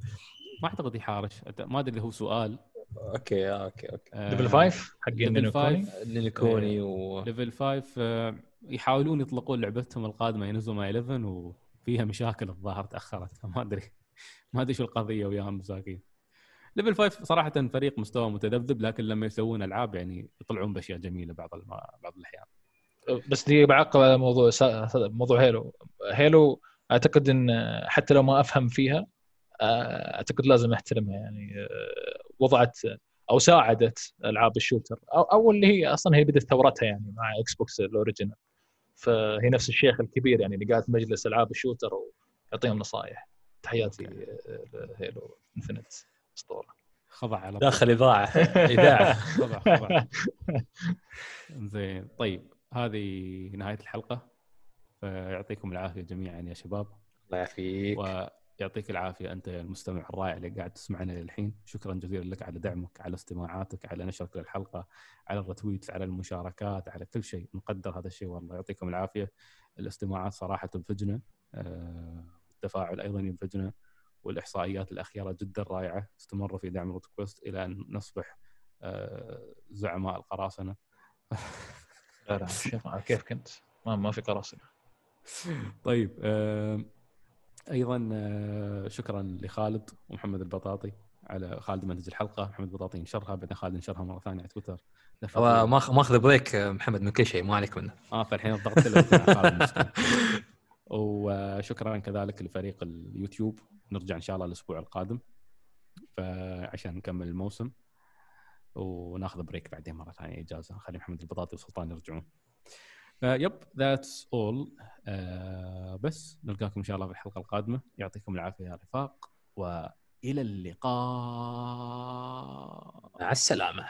ما أعتقد يحارش ما أدري إذا هو سؤال. أوكي أوكي أوكي. آه، ليفل 5 حقين ليفل نينو كوني فايف. نينيكوني و ليفل 5 آه، يحاولون يطلقون لعبتهم القادمة ينزلوا 11 وفيها مشاكل الظاهر تأخرت فما أدري. ما أدري شو القضية وياهم مساكين. ليفل 5 صراحة فريق مستوى متذبذب لكن لما يسوون ألعاب يعني يطلعون بأشياء جميلة بعض الم... بعض الأحيان. بس دي بعقب على موضوع سا... موضوع هيلو هيلو أعتقد إن حتى لو ما أفهم فيها آه، أعتقد لازم أحترمها يعني آه، وضعت أو ساعدت ألعاب ال shooter أو, أو اللي هي أصلا هي بدأت ثورتها يعني مع إكس بوكس ال original. فهي نفس الشيخ الكبير يعني اللي قاعد في مجلس ألعاب ال shooter ويعطيهم نصائح. تحياتي هيلو Infinite أسطورة. خضع على داخل إذاعة. إذاعة. خضع خضع. زين طيب هذه نهاية الحلقة. فيعطيكم العافية جميعا يا شباب. الله يعافيك. ويعطيك العافية أنت يا المستمع الرائع اللي قاعد تسمعنا للحين. شكرا جزيلا لك على دعمك على استماعاتك على نشرك للحلقة على ال retweets على المشاركات على كل شيء. نقدر هذا الشيء والله. يعطيكم العافية. الاستماعات صراحة تنفجنا آه، التفاعل أيضا ينفجنا والإحصائيات الأخيرة جدا رائعة. استمروا في دعم الريكوست إلى أن نصبح آه، زعماء القراصنة. لا لا كيف كنت؟ ما ما في قراصنة. طيب آه، أيضا آه، شكرا لخالد ومحمد البطاطي على خالد منتج الحلقة. محمد البطاطي نشرها بعدين خالد نشرها مرة ثانية على تويتر. ماخذ break محمد من كل شيء ما عليك منه. آه فالحين الضغط. وشكرا كذلك لفريق اليوتيوب. نرجع إن شاء الله الأسبوع القادم. فعشان نكمل الموسم وناخذ break بعدين مرة ثانية إجازة. نخلي محمد البطاطي وسلطان يرجعون. فيب that's all بس نلقاكم إن شاء الله في الحلقة القادمة. يعطيكم العافية يا رفاق وإلى اللقاء. مع السلامة.